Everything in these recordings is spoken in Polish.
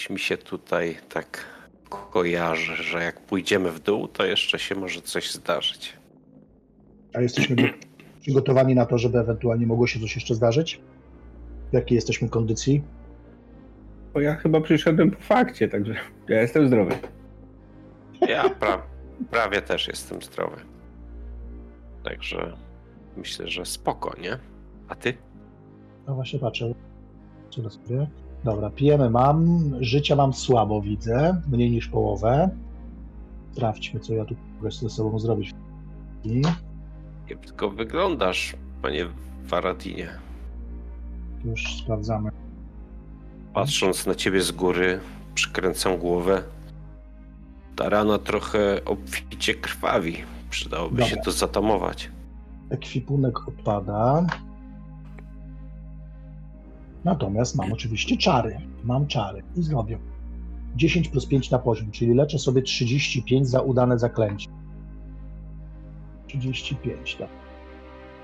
Coś mi się tutaj tak kojarzy, że jak pójdziemy w dół, to jeszcze się może coś zdarzyć. A jesteśmy przygotowani na to, żeby ewentualnie mogło się coś jeszcze zdarzyć? W jakiej jesteśmy kondycji? Bo ja chyba przyszedłem po fakcie, także ja jestem zdrowy. Ja pra prawie też jestem zdrowy. Także myślę, że spoko, nie? A ty? No właśnie patrzę. Co sobie? Dobra, pijemy mam. Życia mam słabo, widzę. Mniej niż połowę. Sprawdźmy, co ja tu mogę ze sobą zrobić. I Kiepsko wyglądasz, panie Varadinie. już sprawdzamy. Patrząc na ciebie z góry, przykręcam głowę. Ta rana trochę obficie krwawi. Przydałoby się Dobra. to zatamować. Ekwipunek odpada. Natomiast mam oczywiście czary. Mam czary i zrobię. 10 plus 5 na poziom, czyli leczę sobie 35 za udane zaklęcie. 35, tak.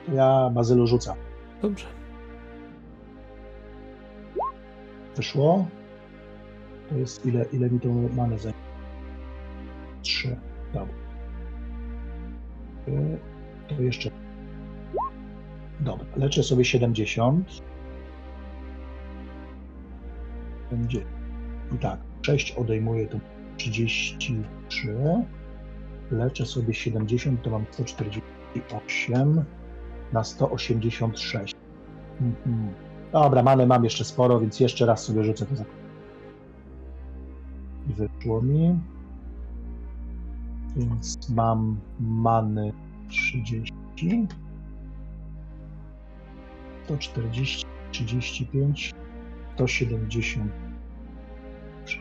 To ja bazylu rzucam. Dobrze. Wyszło. To jest ile, ile mi to mamy za. 3. Dobra. Y, To jeszcze. Dobra, leczę sobie 70. Będzie. Tak, 6 odejmuję to 33. Leczę sobie 70, to mam 148 na 186. Mhm. Dobra, many mam jeszcze sporo, więc jeszcze raz sobie rzucę to za. I wyszło mi. Więc mam many 30. 140, 35, 170.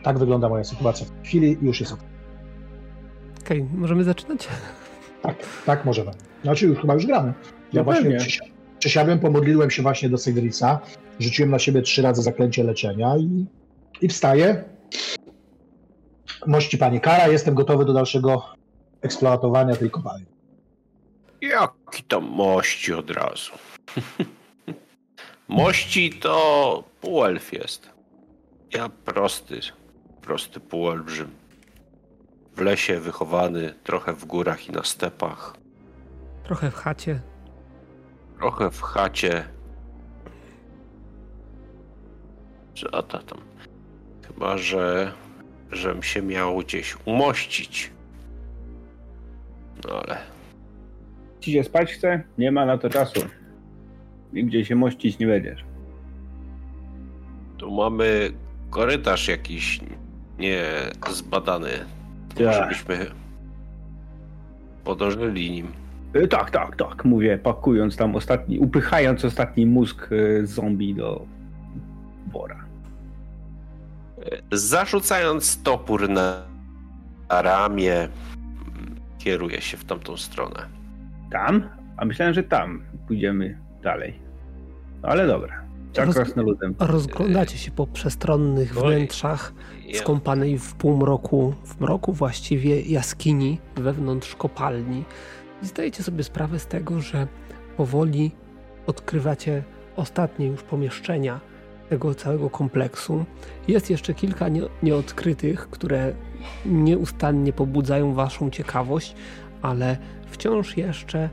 Tak wygląda moja sytuacja. W chwili już jest. ok. Okej, możemy zaczynać? Tak, tak możemy. Znaczy już chyba już gramy. Ja No właśnie pewnie. przysi- przysiadłem, pomodliłem się właśnie do Segrisa, rzuciłem na siebie trzy razy zaklęcie leczenia i, i wstaję. Mości panie Kara, jestem gotowy do dalszego eksploatowania tej kopalni. Jaki tam mości od razu. mości to półelf jest. Ja prosty, prosty półelbrzym. W lesie wychowany, trochę w górach i na stepach. Trochę w chacie. Trochę w chacie. Co to tam? Chyba, że żem się miał gdzieś umościć. No ale Ci się spać chce? Nie ma na to czasu. Nigdzie się mościć nie będziesz. tu mamy korytarz jakiś nie zbadany. To Tak. Może byśmy podążyli nim. Y, Tak, tak, tak, mówię, pakując tam ostatni, upychając ostatni mózg y, zombie do wora. Zarzucając topór na, ramię, kieruje się w tamtą stronę. Tam? A myślałem, że tam pójdziemy dalej. No ale dobra. Tak Roz-. Rozglądacie się po przestronnych Oj. wnętrzach skąpanej w półmroku, w mroku właściwie jaskini wewnątrz kopalni. I zdajecie sobie sprawę z tego, że powoli odkrywacie ostatnie już pomieszczenia tego całego kompleksu. Jest jeszcze kilka nie, nieodkrytych, które nieustannie pobudzają waszą ciekawość, ale wciąż jeszcze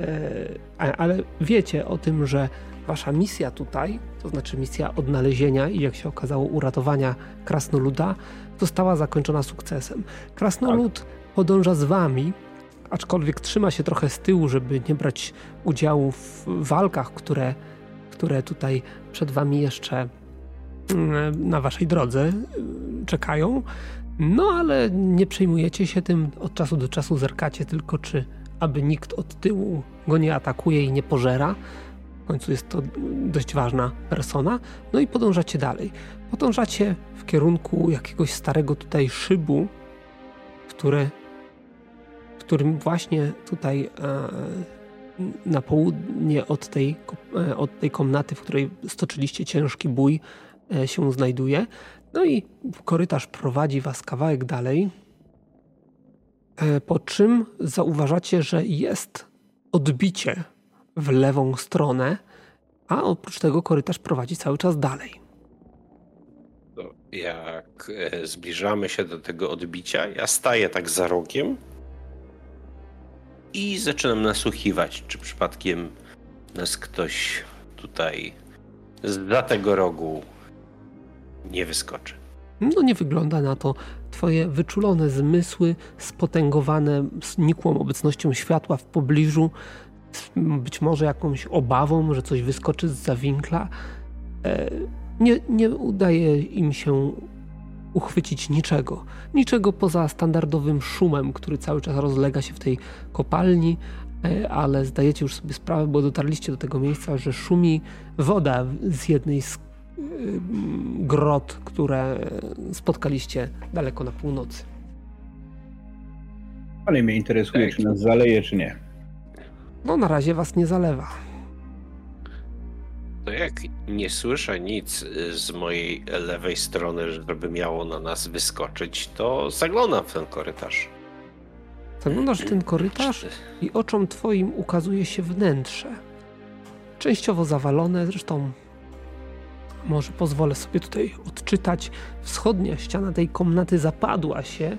e, ale wiecie o tym, że wasza misja tutaj, to znaczy misja odnalezienia i jak się okazało uratowania krasnoluda, została zakończona sukcesem. Krasnolud podąża z wami, aczkolwiek trzyma się trochę z tyłu, żeby nie brać udziału w walkach, które, które tutaj przed wami jeszcze mm, na waszej drodze y, czekają. No ale nie przejmujecie się tym, od czasu do czasu zerkacie tylko, czy aby nikt od tyłu go nie atakuje i nie pożera. W końcu jest to dość ważna persona. No i podążacie dalej. Podążacie w kierunku jakiegoś starego tutaj szybu, w którym właśnie tutaj e, na południe od tej, e, od tej komnaty, w której stoczyliście ciężki bój, e, się znajduje. No i korytarz prowadzi was kawałek dalej, po czym zauważacie, że jest odbicie w lewą stronę, a oprócz tego korytarz prowadzi cały czas dalej. Jak e, zbliżamy się do tego odbicia, ja staję tak za rogiem i zaczynam nasłuchiwać, czy przypadkiem nas ktoś tutaj za tego rogu nie wyskoczy. No nie wygląda na to. Twoje wyczulone zmysły, spotęgowane nikłą obecnością światła w pobliżu, być może jakąś obawą, że coś wyskoczy z zawinkla, e, nie, nie udaje im się uchwycić niczego. Niczego poza standardowym szumem, który cały czas rozlega się w tej kopalni, e, ale zdajecie już sobie sprawę, bo dotarliście do tego miejsca, że szumi woda z jednej z Y, grot, które spotkaliście daleko na północy. Ale mnie interesuje, czy nas zaleje, czy nie. No, na razie was nie zalewa. To jak nie słyszę nic z mojej lewej strony, żeby miało na nas wyskoczyć, to zaglądam w ten korytarz. Zaglądasz w ten korytarz i oczom twoim ukazuje się wnętrze. Częściowo zawalone, zresztą może pozwolę sobie tutaj odczytać. Wschodnia ściana tej komnaty zapadła się,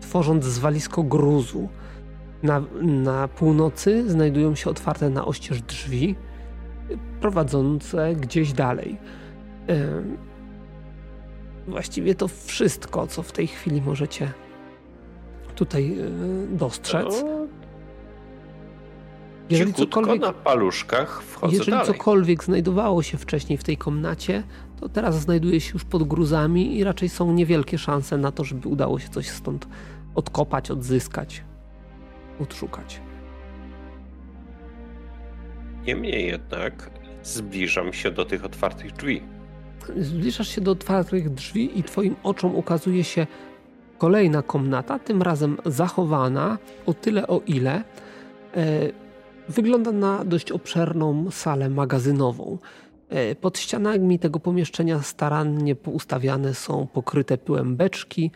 tworząc zwalisko gruzu. Na, na północy znajdują się otwarte na oścież drzwi prowadzące gdzieś dalej. Właściwie to wszystko, co w tej chwili możecie tutaj e, dostrzec. Jeżeli cokolwiek, na paluszkach wchodzę Jeżeli dalej. cokolwiek znajdowało się wcześniej w tej komnacie, to teraz znajduje się już pod gruzami i raczej są niewielkie szanse na to, żeby udało się coś stąd odkopać, odzyskać, odszukać. Niemniej jednak zbliżam się do tych otwartych drzwi. Zbliżasz się do otwartych drzwi i twoim oczom ukazuje się kolejna komnata, tym razem zachowana o tyle o ile e, Wygląda na dość obszerną salę magazynową. E, pod ścianami tego pomieszczenia starannie poustawiane są pokryte pyłem beczki.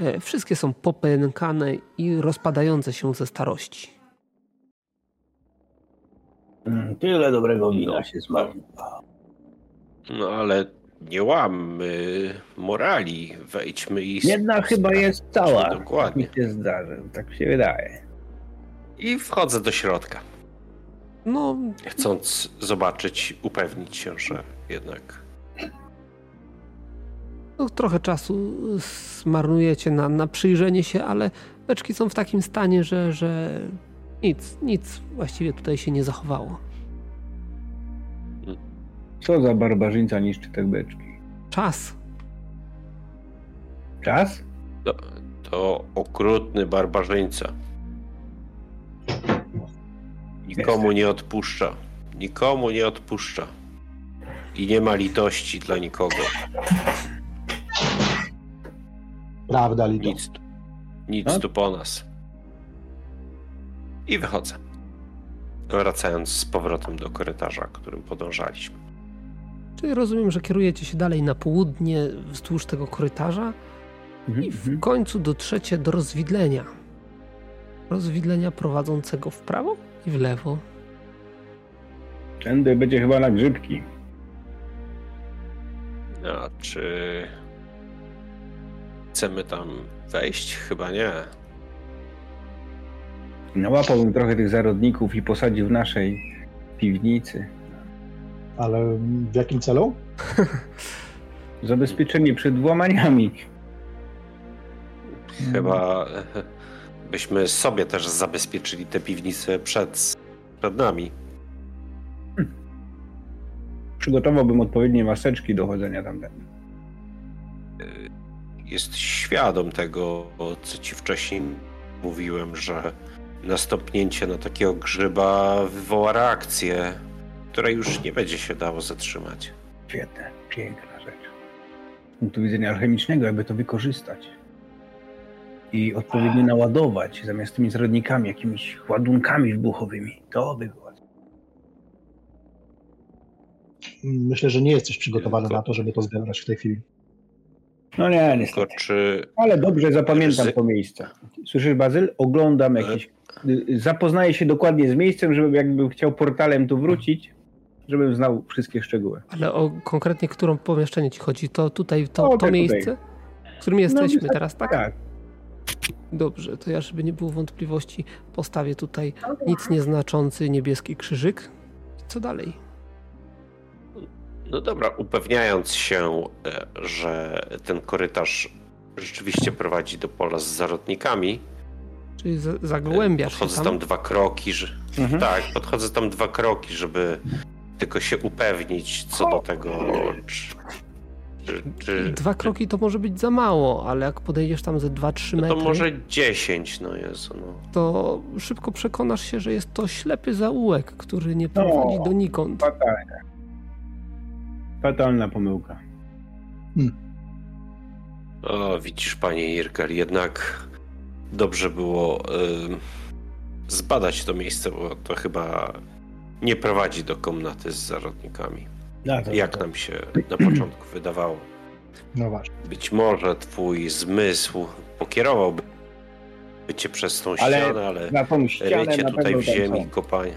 E, wszystkie są popękane i rozpadające się ze starości. Mm, tyle dobrego wina no. się zmarnowało. No ale nie łamy morali. Wejdźmy i... Jedna chyba jest cała. Dokładnie. Tak mi się zdarzy, tak się wydaje. I wchodzę do środka. No. Chcąc zobaczyć, upewnić się, że jednak. No, trochę czasu zmarnujecie na, na przyjrzenie się, ale beczki są w takim stanie, że, że nic, nic właściwie tutaj się nie zachowało. Co za barbarzyńca niszczy te beczki? Czas. Czas? To, to okrutny barbarzyńca. Nikomu nie odpuszcza. Nikomu nie odpuszcza. I nie ma litości dla nikogo. Prawda, Lito. Nic, nic no? tu po nas. I wychodzę. Wracając z powrotem do korytarza, którym podążaliśmy. Czyli rozumiem, że kierujecie się dalej na południe wzdłuż tego korytarza mhm, i w mhm. końcu dotrzecie do rozwidlenia. Rozwidlenia prowadzącego w prawo i w lewo. Tędy będzie chyba na grzybki. No, czy chcemy tam wejść? Chyba nie. Nałapałbym trochę tych zarodników i posadził w naszej piwnicy. Ale w jakim celu? Zabezpieczenie przed włamaniami. Chyba byśmy sobie też zabezpieczyli te piwnice przed, przed nami. Hmm. Przygotowałbym odpowiednie maseczki do chodzenia tamten. Jest świadom tego, co ci wcześniej mówiłem, że nastąpnięcie na takiego grzyba wywoła reakcję, która już nie będzie się dało zatrzymać. Świetne, piękna rzecz. Z punktu widzenia alchemicznego, jakby to wykorzystać i odpowiednio naładować zamiast tymi zrodnikami, jakimiś ładunkami wybuchowymi. To by było. Myślę, że nie jesteś przygotowany na to, żeby to zebrać w tej chwili. No nie, niestety. Czy... Ale dobrze zapamiętam to miejsce. Słyszysz, Bazyl? Oglądam jakieś... Zapoznaję się dokładnie z miejscem, żeby jakbym chciał portalem tu wrócić, żebym znał wszystkie szczegóły. Ale o konkretnie którą pomieszczenie ci chodzi? To tutaj, to, O, to tak, miejsce, tutaj. w którym jesteśmy wystarczy- teraz, tak? Tak. Dobrze, to ja, żeby nie było wątpliwości, postawię tutaj nic nieznaczący niebieski krzyżyk. Co dalej? No dobra, upewniając się, e, że ten korytarz rzeczywiście prowadzi do pola z zarodnikami, Czyli za- zagłębiasz się podchodzę tam? tam dwa kroki, że... Mhm. Tak, podchodzę tam dwa kroki, żeby tylko się upewnić co do tego, czy... czy, czy Dwa kroki to może być za mało, ale jak podejdziesz tam ze 2-3 no metry, to może 10, no Jezu, no. to szybko przekonasz się, że jest to ślepy zaułek, który nie prowadzi No. donikąd. Fatalnie. Fatalna pomyłka. O, widzisz, panie Irkel, jednak dobrze było zbadać to miejsce, bo to chyba nie prowadzi do komnaty z zarodnikami. Ja to, Jak nam się na początku wydawało. No właśnie. Być może twój zmysł pokierowałby cię przez tą Ale ścianę, ale Na tą ścianę rycie na tutaj w ziemi, kopanie.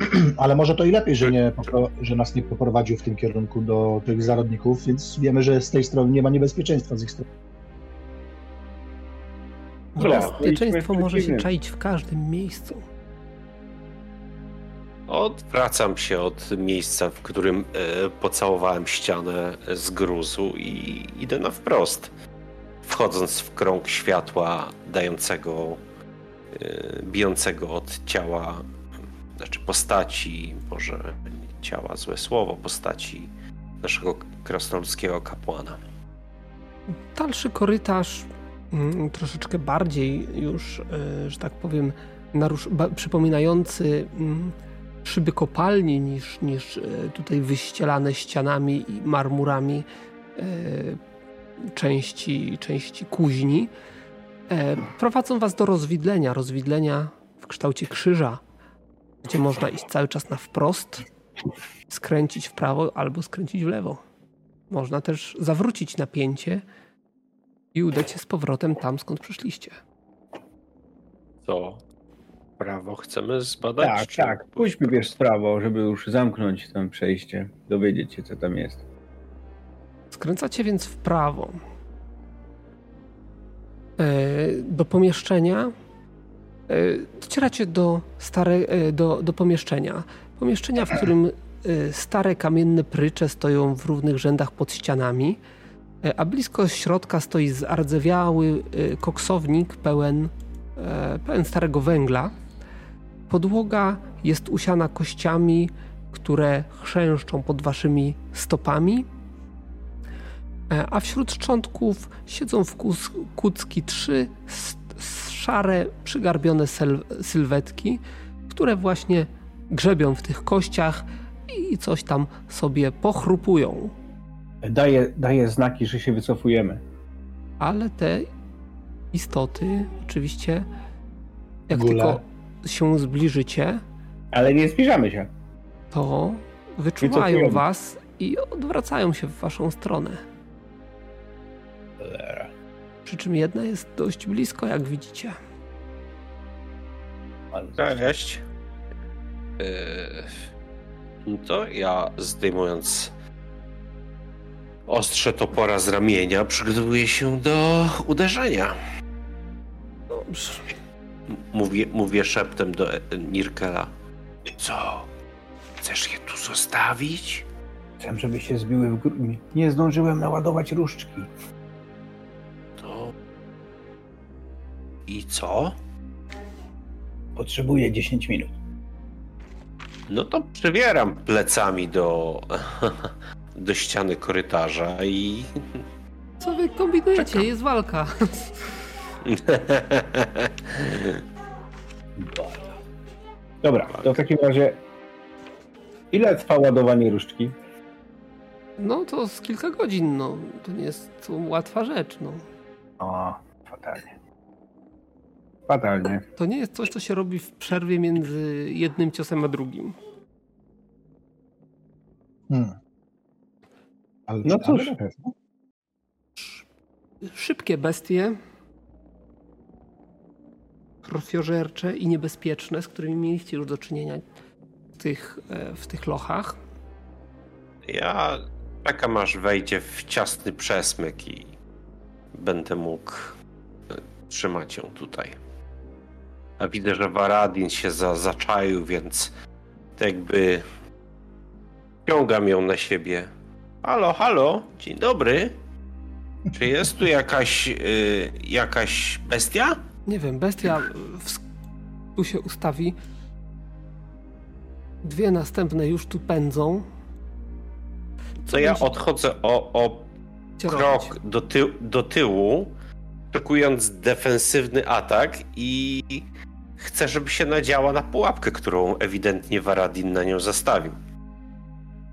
Ale może to i lepiej, że, nie, że nas nie poprowadził w tym kierunku do tych zarodników, więc wiemy, że z tej strony nie ma niebezpieczeństwa z ich strony. Dobra, Bezpieczeństwo byliśmy może się czaić w każdym miejscu. Odwracam się od miejsca, w którym e, pocałowałem ścianę z gruzu i idę na wprost. Wchodząc w krąg światła dającego, e, bijącego od ciała, znaczy postaci, może ciała, złe słowo, postaci naszego krasnoludzkiego kapłana. Dalszy korytarz, mm, troszeczkę bardziej już, e, że tak powiem, przypominający mm, szyby kopalni niż, niż e, tutaj wyścielane ścianami i marmurami e, części, części kuźni. Prowadzą was do rozwidlenia, rozwidlenia w kształcie krzyża, gdzie można iść cały czas na wprost, skręcić w prawo albo skręcić w lewo. Można też zawrócić napięcie i udać się z powrotem tam, skąd przyszliście. Co? Prawo chcemy zbadać? Tak, czy- tak. Pójdźmy wiesz w prawo, żeby już zamknąć tam przejście, dowiedzieć się co tam jest. Skręcacie więc w prawo. E, Do pomieszczenia. E, Docieracie do, stare, e, do, do pomieszczenia. Pomieszczenia, w którym e, stare kamienne prycze stoją w równych rzędach pod ścianami, a blisko środka stoi zardzewiały koksownik pełen, pełen starego węgla. Podłoga jest usiana kościami, które chrzęszczą pod waszymi stopami. A wśród szczątków siedzą w kucki trzy szare, przygarbione sylwetki, które właśnie grzebią w tych kościach i coś tam sobie pochrupują. Daje, daje znaki, że się wycofujemy. Ale te istoty, oczywiście, jak Gule. tylko się zbliżycie, Ale nie zbliżamy się. to wyczuwają Wycofujemy. was i odwracają się w waszą stronę. Przy czym jedna jest dość blisko, jak widzicie. Cześć. Yy, no to ja zdejmując ostrze topora z ramienia, przygotowuję się do uderzenia. Dobrze. Mówię, mówię szeptem do e- Nirkela. Co? Chcesz je tu zostawić? Chcę, żeby się zbiły w górę. Nie zdążyłem naładować różdżki. I co? Potrzebuję 10 minut. No to przywieram plecami do, do ściany korytarza i Co wy kombinujecie? Jest walka. Dobra, to w takim razie ile trwa ładowanie różdżki? No to z kilka godzin, no. To nie jest to łatwa rzecz, no. O, fatalnie. Fatalnie. To nie jest coś, co się robi w przerwie między jednym ciosem a drugim. Hmm. Ale No cóż. Szybkie bestie, krwiożercze i niebezpieczne, z którymi mieliście już do czynienia tych, e, w tych lochach. Ja czekam aż wejdzie w ciasny przesmyk i będę mógł e, trzymać ją tutaj. A widzę, że Varadin się za, zaczaił, więc jakby ciągam ją na siebie. Halo, halo, dzień dobry. Czy jest tu jakaś, y, jakaś bestia? Nie wiem, bestia w, tu się ustawi. Dwie następne już tu pędzą. Co ja odchodzę o, o krok do, ty do tyłu, szykując defensywny atak i chcę, żeby się nadziała na pułapkę, którą ewidentnie Varadin na nią zastawił.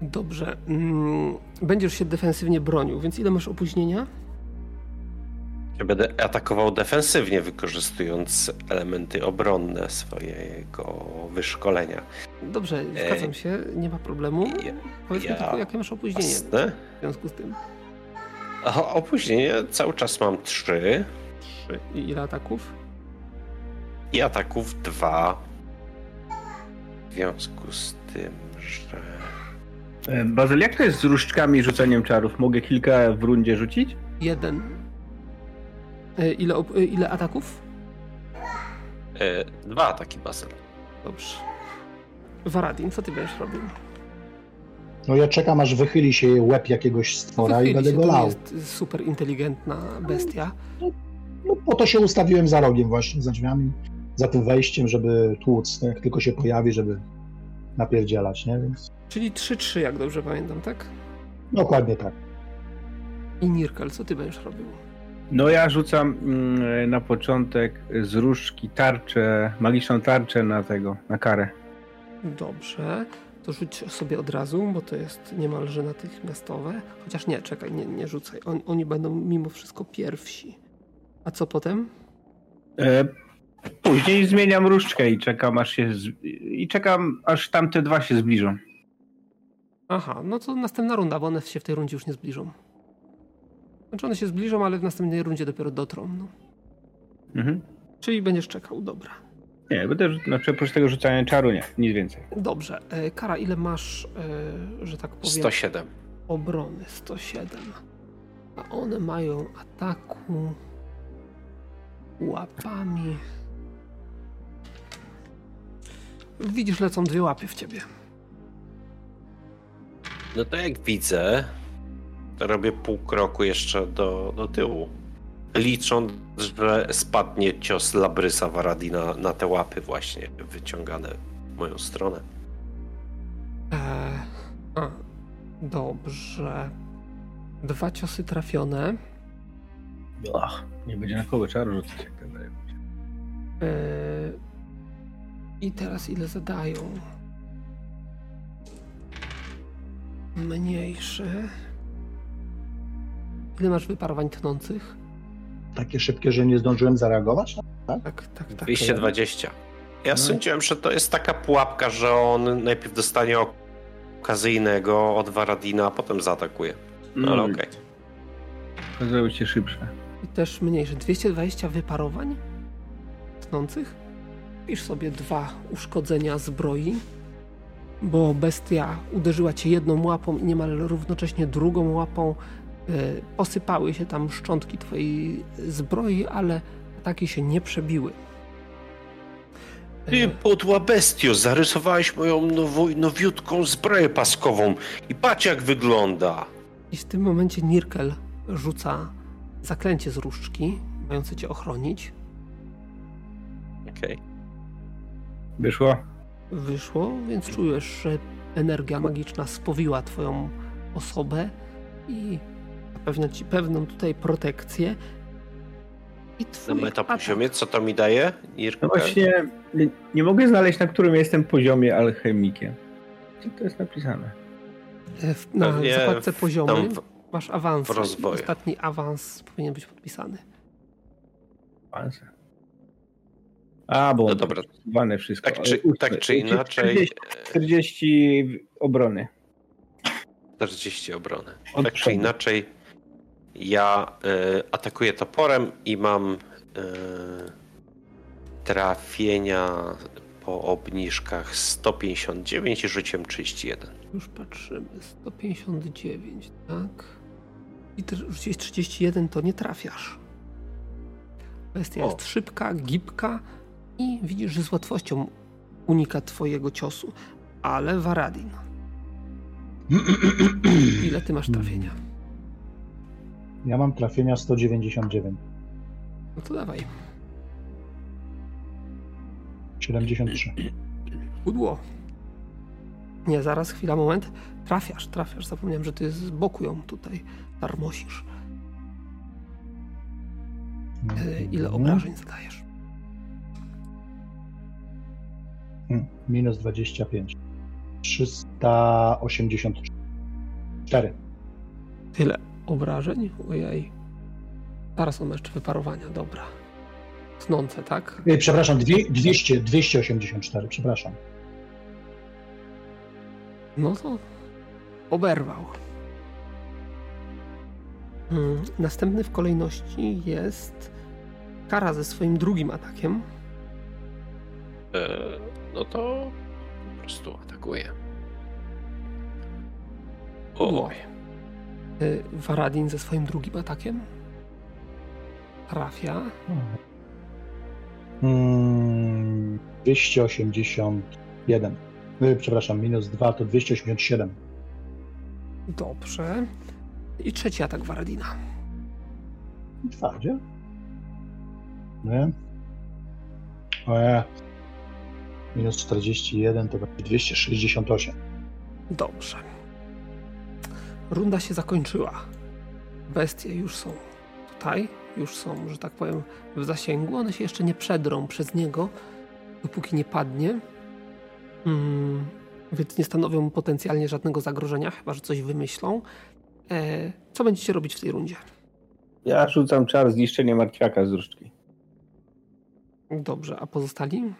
Dobrze. Mm, będziesz się defensywnie bronił, więc ile masz opóźnienia? Ja będę atakował defensywnie, wykorzystując elementy obronne swojego wyszkolenia. Dobrze, zgadzam się, nie ma problemu. Ja- Powiedz mi ja- tylko, jakie masz opóźnienie Jasne. w związku z tym. A opóźnienie cały czas mam 3 Trzy. I ile ataków? I ataków 2. W związku z tym, że E, Bazyl, jak to jest z różdżkami i rzucaniem czarów? Mogę kilka w rundzie rzucić? Jeden. E, Ile, e, ile ataków? dwa ataki bazel. Dobrze. Varadin, co ty będziesz robił? No ja czekam, aż wychyli się łeb jakiegoś stwora i Wychyli będę się, go to lał. jest super inteligentna bestia. No po to się ustawiłem za rogiem właśnie, za drzwiami, za tym wejściem, żeby tłuc, jak tylko się pojawi, żeby napierdzielać, nie? Więc Czyli 3-3, jak dobrze pamiętam, tak? dokładnie tak. I Nirkel, co ty będziesz robił? No ja rzucam mm, na początek z różdżki tarczę, magiczną tarczę na tego, na karę. Dobrze, to rzuć sobie od razu, bo to jest niemalże natychmiastowe. Chociaż nie, czekaj, nie, nie rzucaj. On, oni będą mimo wszystko pierwsi. A co potem? E, później zmieniam różdżkę i czekam aż się z... i czekam aż tamte dwa się zbliżą. Aha, no to następna runda, bo one się w tej rundzie już nie zbliżą. Znaczy one się zbliżą, ale w następnej rundzie dopiero dotrą. No. Mhm. Czyli będziesz czekał, dobra. Nie, będę, znaczy oprócz tego rzucania czaru nie, nic więcej. Dobrze. E, Kara, ile masz, e, że tak powiem, 107. obrony? 107. A one mają ataku łapami. Widzisz, lecą dwie łapy w ciebie. No to jak widzę, to robię pół kroku jeszcze do, do tyłu. Licząc, że spadnie cios Labrysa Varadina na te łapy właśnie wyciągane w moją stronę. Eee, a, dobrze. Dwa ciosy trafione. Ach, nie będzie na kogo czaru rzucać. Jak tak dalej. Eee, I teraz ile zadają? Mniejszy. Ile masz wyparowań tnących? Takie szybkie, że nie zdążyłem zareagować? Tak, tak, tak. 220. Ja No. sądziłem, że to jest taka pułapka, że on najpierw dostanie okazyjnego od Varadina, a potem zaatakuje. No ale Mm, okej. To zrobić się szybsze. I też mniejszy. 220 wyparowań tnących. Pisz sobie dwa uszkodzenia zbroi, bo bestia uderzyła cię jedną łapą i niemal równocześnie drugą łapą. y, Posypały się tam szczątki twojej zbroi, ale ataki się nie przebiły. Ty podła bestio, zarysowałeś moją nowo, nowiutką zbroję paskową i patrz jak wygląda. I w tym momencie Nirkel rzuca zaklęcie z różdżki, mające cię ochronić. Okej. Wyszło? wyszło, więc czujesz, że energia magiczna spowiła twoją osobę i zapewnia ci pewną tutaj protekcję. I Na twój metapoziomie, co to mi daje? No Irka? właśnie, nie, nie mogę znaleźć, na którym jestem poziomie alchemikiem. Gdzie to jest napisane? e, w- na Pewnie zakładce poziomy w- masz awans. w rozwoju. Ostatni awans powinien być podpisany. Panse. A, bo No dobra. Wszystko. Tak czy, tak czy inaczej, 40, 40 obrony. 40 obrony. Od Tak czy inaczej, ja e, atakuję toporem i mam e, trafienia po obniżkach 159 i życiem 31. Już patrzymy. 159, tak? I ty rzuciłeś 31, to nie trafiasz. Bestia O. jest szybka, gibka i widzisz, że z łatwością unika twojego ciosu. Ale Varadin, ile ty masz trafienia? Ja mam trafienia 199. No to dawaj. 73. Pudło. Nie, zaraz, chwila, moment. Trafiasz, trafiasz. Zapomniałem, że ty z boku ją tutaj tarmosisz. E, Ile obrażeń zadajesz? Minus 25. 384. Tyle obrażeń? Ojej. Zaraz on jeszcze wyparowania, dobra. Snące, tak? E, Przepraszam, dwie- 200, 284, przepraszam. No to oberwał. Hmm, Następny w kolejności jest Kara ze swoim drugim atakiem. No to po prostu atakuje. Oj, Varadin ze swoim drugim atakiem. Trafia. Mm, 281. E, Przepraszam, minus 2 to 287. Dobrze. I trzeci atak Varadina. Twardzie? Nie? E, minus 41 to będzie 268. Dobrze. Runda się zakończyła. Bestie już są tutaj, już są, że tak powiem, w zasięgu. One się jeszcze nie przedrą przez niego, dopóki nie padnie. Mm, więc nie stanowią potencjalnie żadnego zagrożenia, chyba że coś wymyślą. E, co będziecie robić w tej rundzie? Ja rzucam czar zniszczenie martwiaka z różdżki. Dobrze, a pozostali?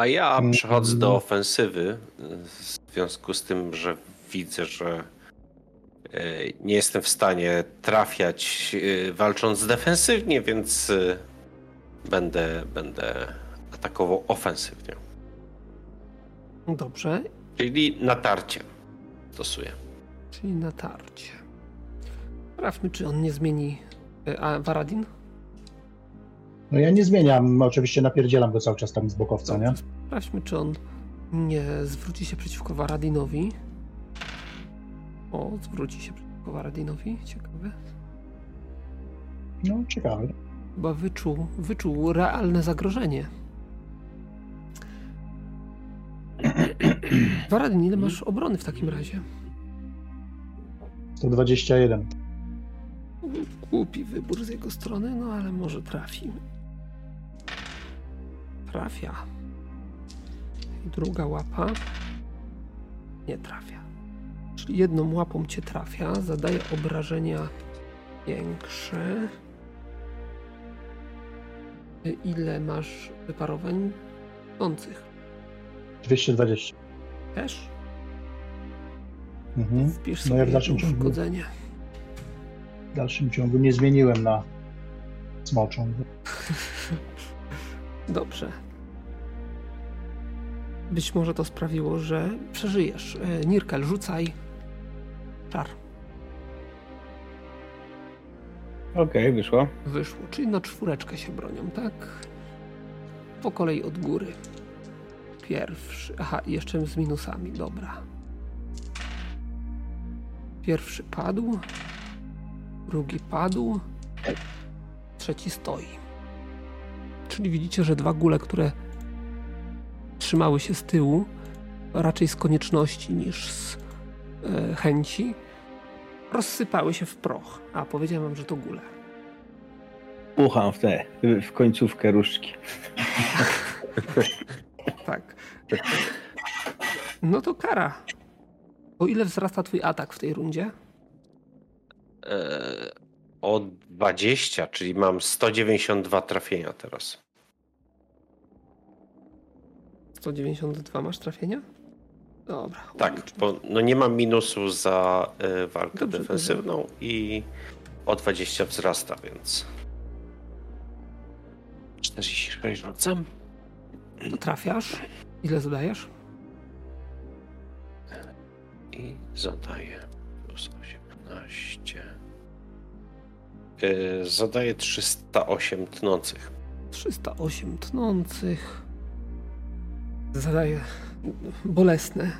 A ja Mm. przechodzę do ofensywy y, w związku z tym, że widzę, że y, nie jestem w stanie trafiać y, walcząc defensywnie, więc będę, będę atakował ofensywnie. Dobrze, Czyli natarcie stosuję. czyli natarcie. Sprawdźmy, czy on nie zmieni. A Varadin? No ja nie zmieniam, oczywiście napierdzielam go cały czas tam z bokowca, nie? Sprawdźmy, czy on nie zwróci się przeciwko Varadinowi. O, zwróci się przeciwko Varadinowi. Ciekawe. No, ciekawe. Chyba wyczuł, wyczuł realne zagrożenie. Varadin, ile masz obrony w takim razie? 121. Głupi wybór z jego strony, no ale może trafi. Trafia. I druga łapa nie trafia. Czyli jedną łapą cię trafia, zadaje obrażenia większe. Ile masz wyparowań tonących? 220. Też? Mhm. Wpisz No sobie ja w dalszym ciągu- uszkodzenie. W dalszym ciągu nie zmieniłem na smoczą. Dobrze. Być może to sprawiło, że przeżyjesz. E, Nirkel, rzucaj czar. Okej, wyszło. Wyszło, czyli na czwóreczkę się bronią, tak? Po kolei od góry. Pierwszy. Aha, jeszcze z minusami, dobra. Pierwszy padł. Drugi padł. Trzeci stoi. Czyli widzicie, że dwa gule, które trzymały się z tyłu, raczej z konieczności niż z e, chęci, rozsypały się w proch. A powiedziałem wam, że to gule. Ucham w tę, w końcówkę różdżki. Tak. No to kara. O ile wzrasta twój atak w tej rundzie? E, o 20, czyli mam 192 trafienia teraz. 192 masz trafienia? Dobra. Tak, bo no nie mam minusu za e, walkę Dobrze, defensywną i o 20 wzrasta, więc 46 rzucam. To trafiasz. Ile zadajesz? I zadaję plus 18. Yy, zadaję 308 tnących. 308 tnących. Zadaje bolesne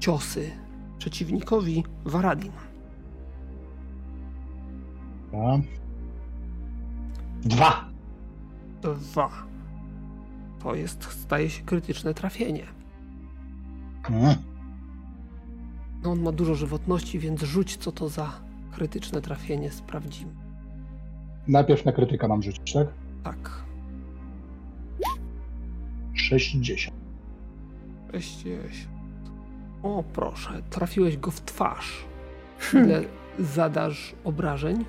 ciosy przeciwnikowi Varadin. Dwa. Dwa. To jest, staje się krytyczne trafienie. Mm. No on ma dużo żywotności, więc rzuć co to za krytyczne trafienie, sprawdzimy. Najpierw na krytyka mam rzucić, tak? Tak. 60. 60. O proszę, trafiłeś go w twarz. Ile zadasz obrażeń?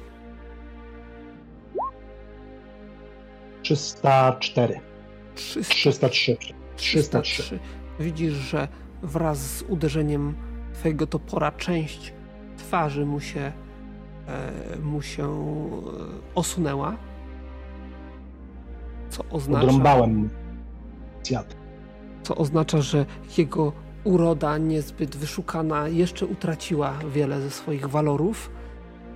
304. 300. 303. 303. 303. Widzisz, że wraz z uderzeniem twojego topora część twarzy mu się, mu się e, osunęła. Co oznacza, Odrąbałem mu. Zjadł. co oznacza, że jego uroda niezbyt wyszukana jeszcze utraciła wiele ze swoich walorów,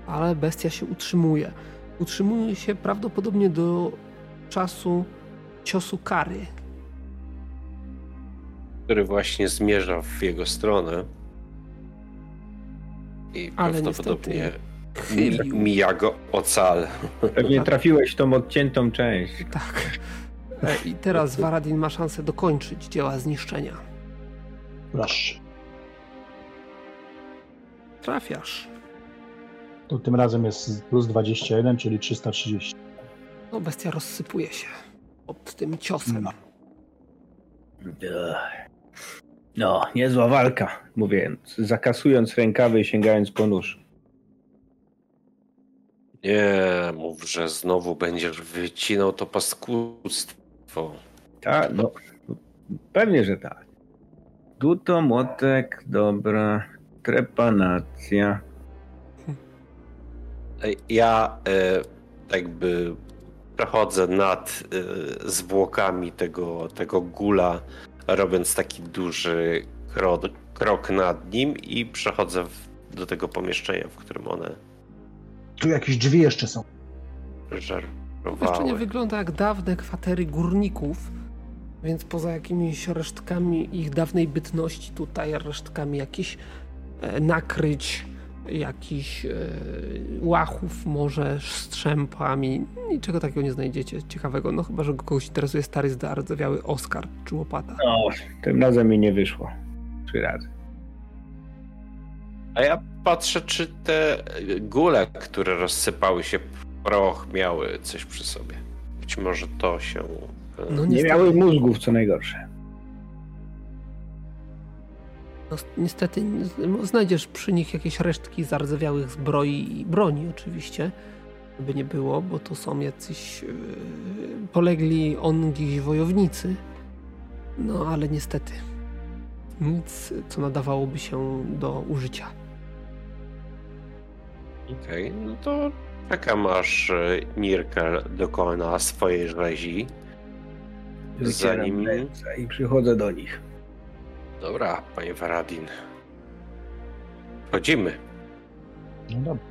ale bestia się utrzymuje. Utrzymuje się prawdopodobnie do czasu ciosu kary, który właśnie zmierza w jego stronę. I Ale prawdopodobnie chylił. mi- mija go ocal. Pewnie trafiłeś w tą odciętą część. Tak. E, I teraz Varadin ma szansę dokończyć dzieła zniszczenia. Proszę. Trafiasz. To tym razem jest plus 21, czyli 330. No, bestia rozsypuje się pod tym ciosem. No. No, niezła walka, mówię, zakasując rękawy i sięgając po nóż. Nie mów, że znowu będziesz wycinał to paskudztwo. Tak, no, pewnie, że tak. Duto, młotek, dobra, trepanacja. Ja e, jakby przechodzę nad e, zwłokami tego, tego gula, robiąc taki duży krok, krok nad nim i przechodzę w, do tego pomieszczenia, w którym one Tu jakieś drzwi jeszcze są. Pomieszczenie żerowały. wygląda jak dawne kwatery górników, więc poza jakimiś resztkami ich dawnej bytności, tutaj resztkami jakichś e, nakryć, jakichś e, łachów, może strzępami, niczego takiego nie znajdziecie ciekawego, no chyba, że kogoś interesuje stary zardzewiały Oskar czy łopata. No, tym razem mi nie wyszło. Trzy razy. A ja patrzę, czy te gule, które rozsypały się w proch, miały coś przy sobie. Być może to się. e, No Nie miały mózgów, co najgorsze. no, niestety z- znajdziesz przy nich jakieś resztki zardzewiałych zbroi i broni oczywiście, by nie było, bo to są jacyś yy, polegli ongi wojownicy. No ale niestety nic, co nadawałoby się do użycia. Okej, no to czekam aż e, Nirkel dokona swojej rzezi. Zanim- I przychodzę do nich. Dobra, panie Varadin. Wchodzimy. No dobra.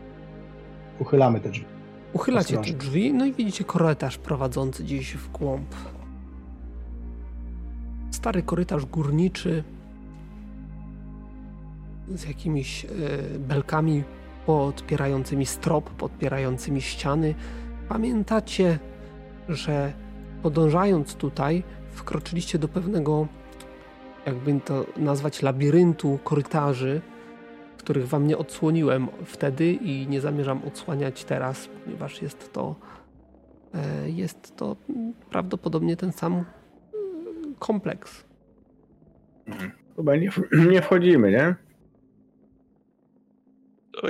Uchylamy te drzwi. Uchylacie te drzwi, no i widzicie korytarz prowadzący gdzieś w głąb. Stary korytarz górniczy z jakimiś e, belkami podpierającymi strop, podpierającymi ściany. Pamiętacie, że podążając tutaj, wkroczyliście do pewnego, jakby to nazwać, labiryntu korytarzy, których wam nie odsłoniłem wtedy i nie zamierzam odsłaniać teraz, ponieważ jest to e, jest to prawdopodobnie ten sam mm, kompleks. Chyba nie, nie wchodzimy, nie?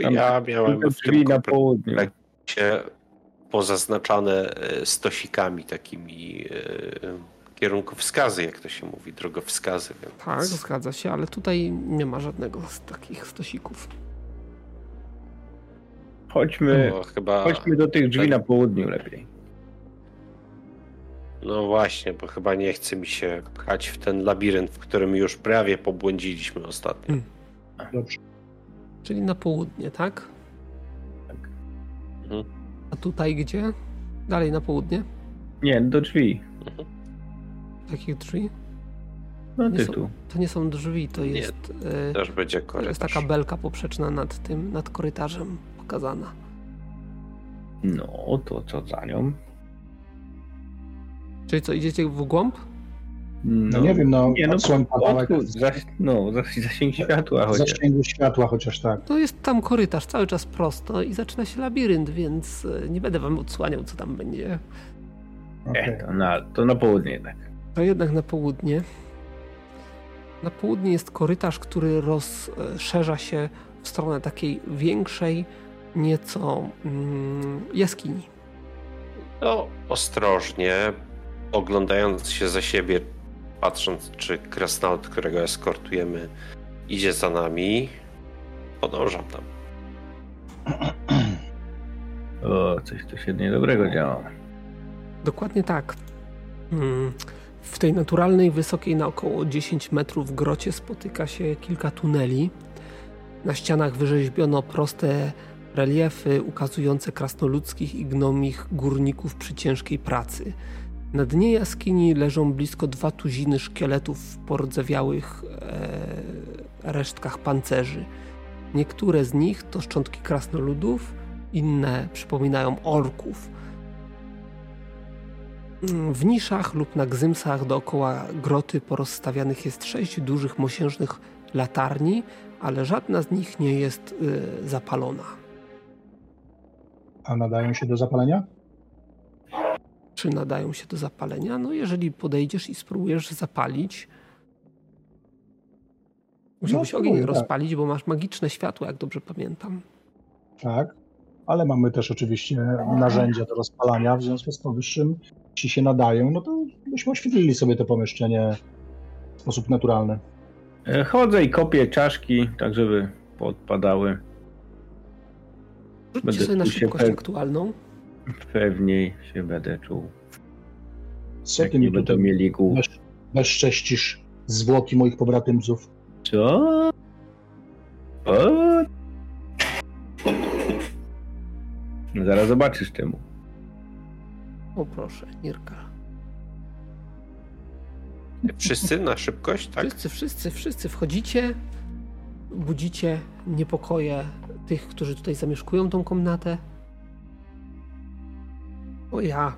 Tam ja miałem w drzwi tym na południe. pozaznaczane e, stosikami, takimi e, kierunkowskazy, jak to się mówi, drogowskazy. Więc... Tak, zgadza się, ale tutaj nie ma żadnego z takich stosików. Chodźmy, To chyba. chodźmy do tych drzwi tak. na południu lepiej. No właśnie, bo chyba nie chce mi się pchać w ten labirynt, w którym już prawie pobłądziliśmy ostatnio. Mm. Dobrze. Czyli na południe, tak? Tak. Mhm. A tutaj gdzie? Dalej na południe? Nie, do drzwi. Takich drzwi? No Nie ty są- tu. To nie są drzwi, to Nie, jest, e, Też będzie to korytarz. jest taka belka poprzeczna nad tym, nad korytarzem pokazana. No, to co za nią? Czyli co, idziecie w głąb? No, nie wiem, no, nie, no odsłoń kawałek no, zasięg światła chociaż. zasięgu światła chociaż tak. To jest tam korytarz cały czas prosto i zaczyna się labirynt, więc e, nie będę wam odsłaniał, co tam będzie. Okej. Nie, to na, to na południe jednak. To jednak na południe. Na południe jest korytarz, który rozszerza się w stronę takiej większej, nieco mm, jaskini. No, ostrożnie, oglądając się za siebie, patrząc, czy krasnolud, którego eskortujemy, idzie za nami, podążam tam. O, coś tu się niedobrego działo. Dokładnie tak. Mm, W tej naturalnej, wysokiej na około 10 metrów grocie spotyka się kilka tuneli. Na ścianach wyrzeźbiono proste reliefy ukazujące krasnoludzkich i gnomich górników przy ciężkiej pracy. Na dnie jaskini leżą blisko dwa tuziny szkieletów w pordzewiałych e, resztkach pancerzy. Niektóre z nich to szczątki krasnoludów, inne przypominają orków. W niszach lub na gzymsach dookoła groty porozstawianych jest sześć dużych mosiężnych latarni, ale żadna z nich nie jest y, zapalona. A nadają się do zapalenia? Czy nadają się do zapalenia? No, jeżeli podejdziesz i spróbujesz zapalić, musiałbyś No, ogień tak. rozpalić, bo masz magiczne światło, jak dobrze pamiętam. Tak. Ale mamy też oczywiście narzędzia do rozpalania, w związku z powyższym, jeśli się nadają, no to byśmy oświetlili sobie to pomieszczenie w sposób naturalny. E, Chodzę i kopię czaszki, tak żeby podpadały. Rzućcie Będę sobie na szybkość aktualną. Pewniej się będę czuł. Co Jak ty nie mi będą tutaj mieli głów. bez, bezcześcisz zwłoki moich pobratymców? Co? O? No zaraz zobaczysz czemu. O proszę, Nirka. Wszyscy na szybkość, tak? Wszyscy, wszyscy, wszyscy wchodzicie, budzicie niepokoje tych, którzy tutaj zamieszkują tą komnatę. O ja.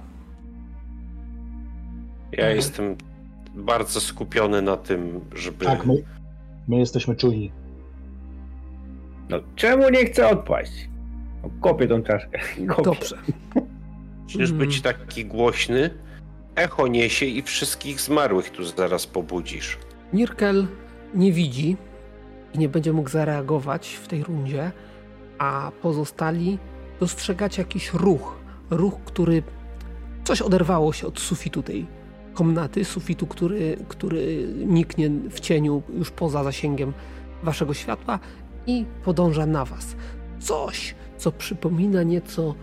Ja jestem bardzo skupiony na tym, żeby. Tak, my, my jesteśmy czujni. No czemu nie chcę odpaść? No, kopię tą czaszkę. Kopię. Dobrze. Musisz Mm. być taki głośny. Echo niesie i wszystkich zmarłych tu zaraz pobudzisz. Nirkel nie widzi i nie będzie mógł zareagować w tej rundzie, a pozostali dostrzegacie jakiś ruch. Ruch, który coś oderwało się od sufitu tej komnaty, sufitu, który, który niknie w cieniu już poza zasięgiem waszego światła i podąża na was. Coś, co przypomina nieco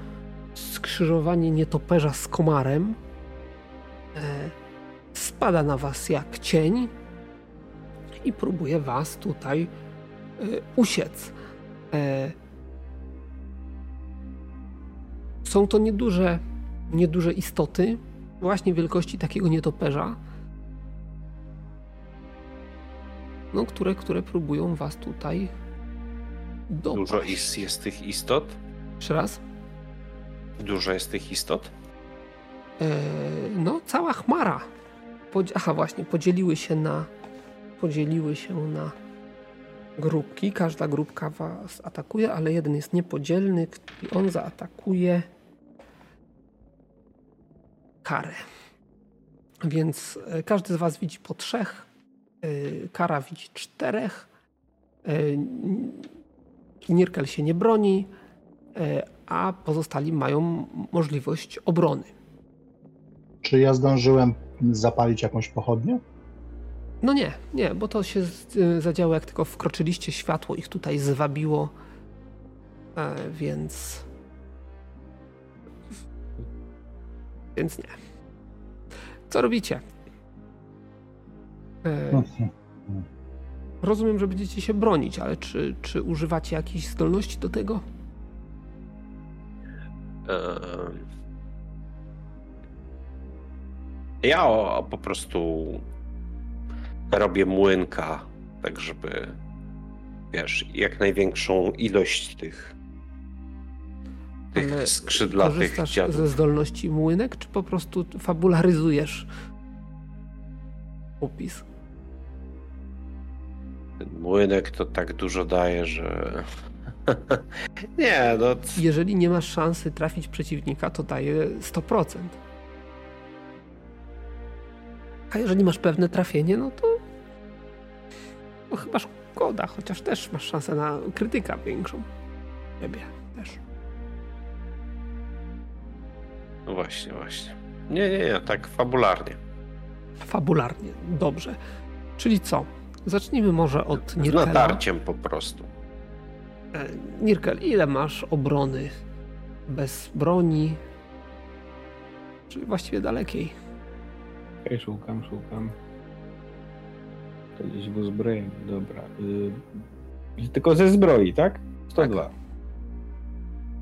skrzyżowanie nietoperza z komarem, e, spada na was jak cień i próbuje was tutaj e, usiec. Są to nieduże, nieduże istoty, właśnie wielkości takiego nietoperza, no, które, które próbują was tutaj dopaść. Dużo is- jest tych istot? Jeszcze raz. Dużo jest tych istot? E, no, cała chmara. Podzi- Aha, właśnie, podzieliły się na podzieliły się na grupki. Każda grupka was atakuje, ale jeden jest niepodzielny i on zaatakuje karę. Więc e, każdy z was widzi po trzech. e, Kara widzi czterech. e, Nirkel się nie broni, a pozostali mają możliwość obrony. Czy ja zdążyłem zapalić jakąś pochodnię? No nie, nie, bo to się z- y, zadziało, jak tylko wkroczyliście, światło ich tutaj zwabiło, e, więc... Więc nie. Co robicie? E, Mhm. rozumiem, że będziecie się bronić, ale czy, czy używacie jakichś zdolności do tego? Ja o, po prostu robię młynka, tak żeby wiesz, jak największą ilość tych tych Ale skrzydlatych Korzystasz dziadów. ze zdolności młynek, czy po prostu fabularyzujesz opis? Ten młynek to tak dużo daje, że nie, no Jeżeli nie masz szansy trafić przeciwnika, to daje 100%. A jeżeli masz pewne trafienie, no to, to chyba szkoda, chociaż też masz szansę na krytyka większą. Ciebie też. no właśnie, właśnie. Nie, nie, nie, tak fabularnie. Fabularnie. Dobrze. Czyli co? Zacznijmy może od Z Nirkela. natarciem po prostu. E, Nirkel, ile masz obrony bez broni? Czyli właściwie dalekiej. Okej, szukam, szukam. To gdzieś w uzbrojeniu, dobra. Y, tylko ze zbroi, tak? 102.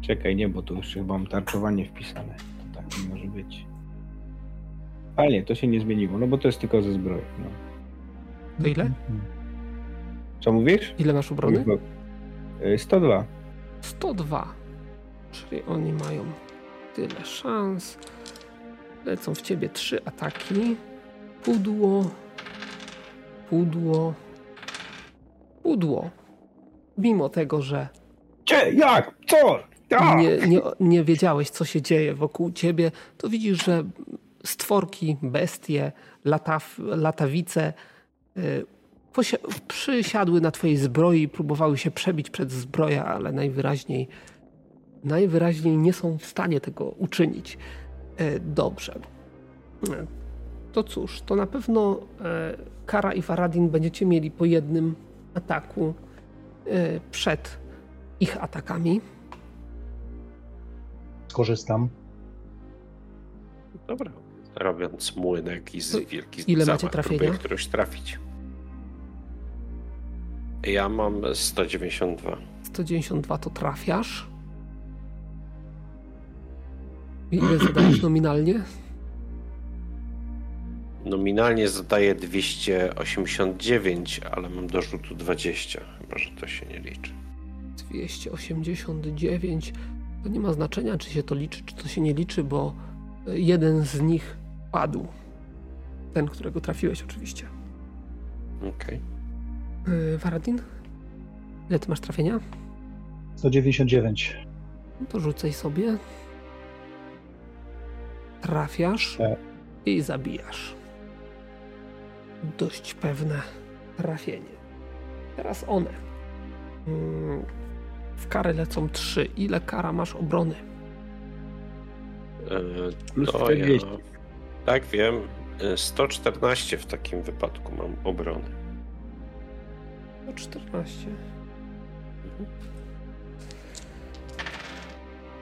Czekaj, nie, bo tu jeszcze chyba mam tarczowanie wpisane. To tak nie może być. Ale nie, to się nie zmieniło, no bo to jest tylko ze zbroi. No. To ile? Co mówisz? Ile masz obrony? Y, 102. 102. Czyli oni mają tyle szans. Lecą w ciebie trzy ataki. Pudło. Pudło. Pudło. Mimo tego, że Gdzie? Jak? Co? Tak! nie, nie, nie wiedziałeś, co się dzieje wokół ciebie, to widzisz, że stworki, bestie, lataw, latawice y, przysiadły na twojej zbroi i próbowały się przebić przed zbroję, ale najwyraźniej, najwyraźniej nie są w stanie tego uczynić. Y, Dobrze. To cóż, to na pewno e, Kara i Faradin będziecie mieli po jednym ataku e, przed ich atakami. Skorzystam. Dobra. Robiąc młynek i z wielki ile zamach macie trafienia? próbuję trafić. Ja mam 192. 192 to trafiasz. I ile zadajesz nominalnie? Nominalnie zadaję 289, ale mam do rzutu 20. Chyba, że to się nie liczy. 289. To nie ma znaczenia, czy się to liczy, czy to się nie liczy, bo jeden z nich padł. Ten, którego trafiłeś, oczywiście. Okej. Yy, Varadin? Ile ty masz trafienia? 199. No to rzucaj sobie. Trafiasz Tak. i zabijasz. Dość pewne trafienie. Teraz one. Mm, W karę lecą trzy. Ile kara masz obrony? E, Plus To 40. ja... Tak, wiem. E, 114 w takim wypadku mam obrony. No 14.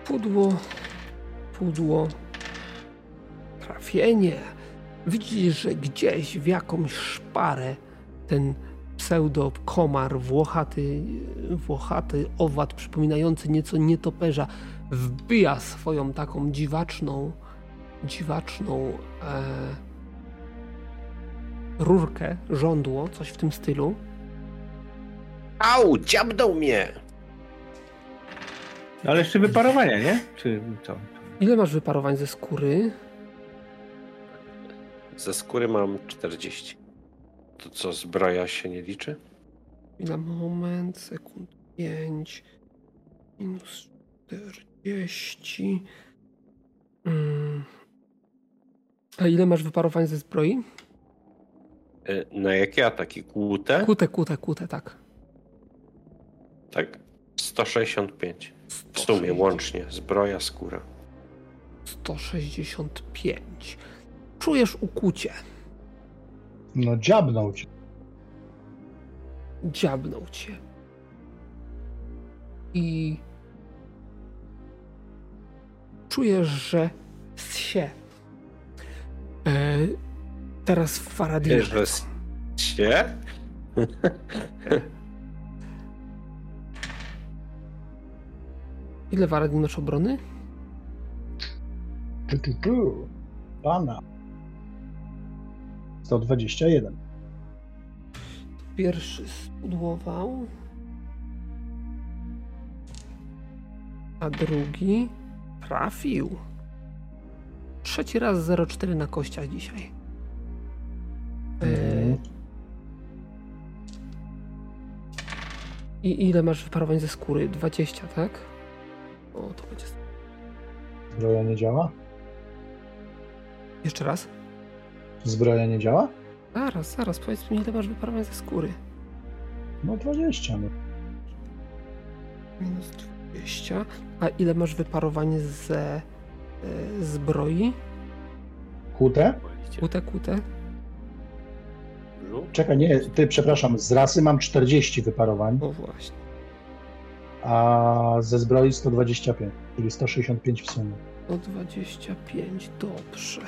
Pudło, pudło, trafienie. Widzisz, że gdzieś w jakąś szparę ten pseudo-komar, włochaty, włochaty owad przypominający nieco nietoperza, wbija swoją taką dziwaczną, dziwaczną e, rurkę, żądło, coś w tym stylu. Au! Dziabnął mnie! No, Ale jeszcze wyparowania, nie? Czy co? Ile masz wyparowań ze skóry? Ze skóry mam 40. To co, zbroja się nie liczy? Ile moment, sekund 5, minus 40. Mm. A ile masz wyparowań ze zbroi? E, Na jakie ataki? Kłute? Kute, kute, kute, tak. Tak. 165. W sumie łącznie. Zbroja, skóra. 165. Czujesz ukucie. No dziabnął cię. dziabnął cię. I czujesz, że się. E, teraz Faradin. Wiesz, że się? Ile Faradin masz obrony? Tu, tu, tu. Pana. 121. Pierwszy spudłował. A drugi trafił. Trzeci raz 0,4 na kościach dzisiaj. E, Mhm. I ile masz wyparowań ze skóry? 20, tak? O, to będzie. Zbroja nie działa? Jeszcze raz? Zbroja nie działa? Zaraz, zaraz, powiedz mi, ile masz wyparowań ze skóry? No 20. No. Minus 20. A ile masz wyparowań ze e, zbroi? Kute? Kute, kute? Czekaj, nie, ty, przepraszam, z rasy mam 40 wyparowań, O właśnie. a ze zbroi 125, czyli 165 w sumie. O 25, dobrze.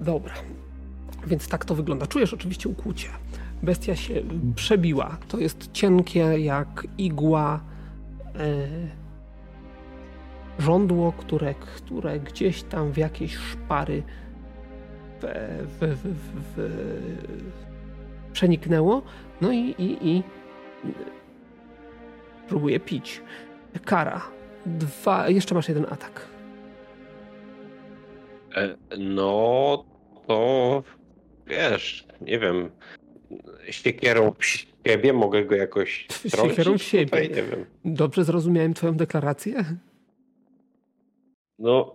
Dobra. Więc tak to wygląda. Czujesz oczywiście ukłucie. Bestia się przebiła. To jest cienkie jak igła e, żądło, które, które gdzieś tam w jakieś szpary w, w, w, przeniknęło. No i, i, i próbuje pić. Kara. Dwa, jeszcze masz jeden atak. E, No, to wiesz, nie wiem, siekierą w siebie mogę go jakoś Siekierą w trącić siebie. Tutaj, nie wiem. Dobrze zrozumiałem twoją deklarację? No,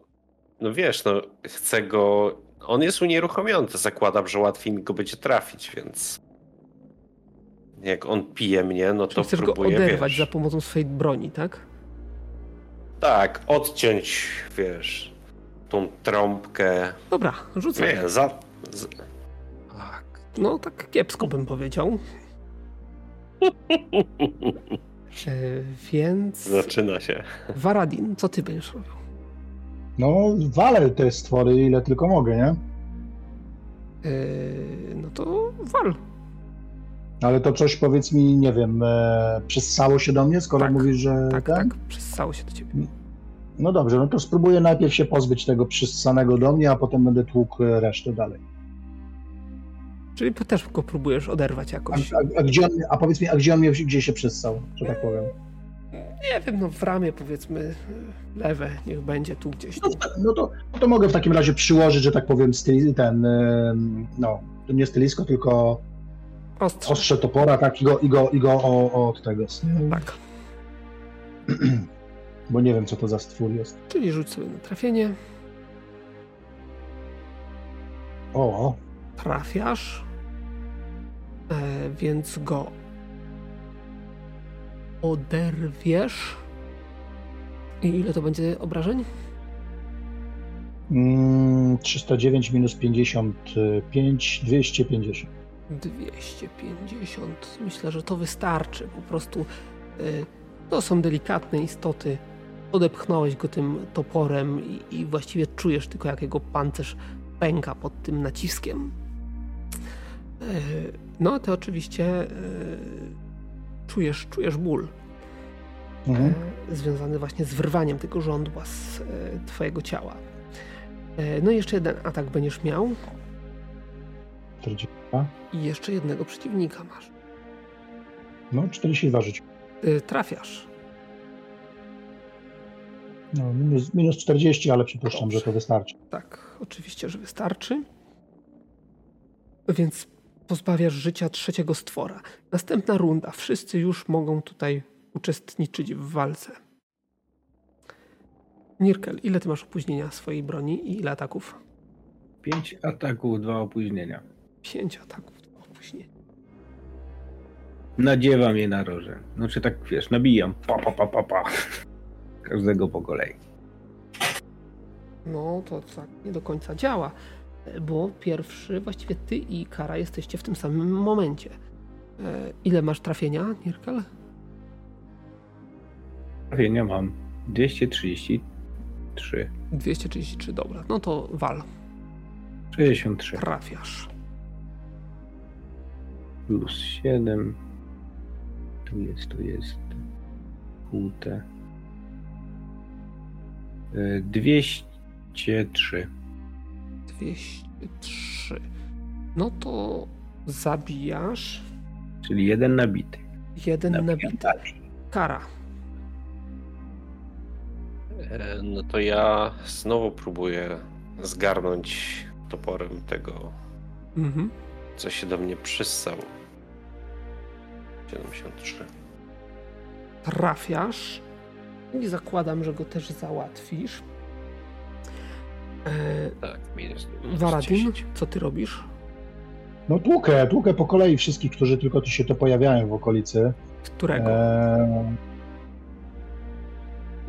no wiesz, no chcę go, on jest unieruchomiony, zakładam, że łatwiej mi go będzie trafić, więc jak on pije mnie, no to chcesz go próbuję, oderwać wiesz, za pomocą swojej broni, tak? tak, odciąć, wiesz, tą trąbkę, Dobra, rzucaj. nie, za... z... Tak. No tak kiepsko bym powiedział. E, więc Zaczyna się. Varadin, co ty będziesz robił? No, walę te stwory ile tylko mogę, nie? E, no to wal. Ale to coś powiedz mi, nie wiem, e, przyssało się do mnie, skoro Tak, mówisz, że Tak, ten? tak, przyssało się do ciebie. No dobrze, no to spróbuję najpierw się pozbyć tego przyssanego do mnie, a potem będę tłukł resztę dalej. Czyli też go próbujesz oderwać A, jakoś. a, a, gdzie on, a powiedz mi, a gdzie on mnie, gdzie się przyssał, że tak powiem? Nie wiem, no w ramię powiedzmy lewe, niech będzie tu gdzieś. No, to- no to, no to mogę w takim razie przyłożyć, że tak powiem, styl, ten, no, to nie stylisko, tylko Ostrze. ostrze topora, tak, i go, i go, i go o, od tego, Tak. bo nie wiem, co to za stwór jest. Czyli rzuć sobie na trafienie. O, trafiasz, e, więc go oderwiesz. I ile to będzie obrażeń? mm, 309 minus 55, 250. 250. Myślę, że to wystarczy. Po prostu e, to są delikatne istoty. Odepchnąłeś go tym toporem i, i właściwie czujesz tylko, jak jego pancerz pęka pod tym naciskiem. E, No, ty oczywiście e, czujesz, czujesz ból. Mhm. e, związany właśnie z wyrwaniem tego żądła z twojego ciała. No i jeszcze jeden atak będziesz miał 42. i jeszcze jednego przeciwnika masz. No, 42 żyć. Trafiasz. No, minus, minus 40, ale przypuszczam, że to wystarczy. Tak, oczywiście, że wystarczy. Więc pozbawiasz życia trzeciego stwora. Następna runda. Wszyscy już mogą tutaj uczestniczyć w walce. Nirkel, ile ty masz opóźnienia swojej broni i ile ataków? Pięć ataków, dwa opóźnienia. Pięć ataków, dwa opóźnienia. Nadziewam je na roże. Znaczy tak, wiesz, nabijam. Pa, pa, pa, pa, pa. Każdego po kolei. No to tak nie do końca działa, bo pierwszy, właściwie ty i Kara jesteście w tym samym momencie. E, ile masz trafienia, Nirkel? Trafienia mam 233. 233, dobra. No to wal. 63 Trafiasz. plus 7. Tu jest, tu jest. Kute. Y, 203. 203. No to zabijasz. Czyli jeden nabity. Jeden nabity. Kara. E, No to ja znowu próbuję zgarnąć toporem tego, Mhm. co się do mnie przyssał. 73. Trafiasz. I zakładam, że go też załatwisz. E, Tak, minus, minus Waradin, 10. co ty robisz? No tłukę, tłukę po kolei wszystkich, którzy tylko tu się to pojawiają w okolicy. Którego? Eee,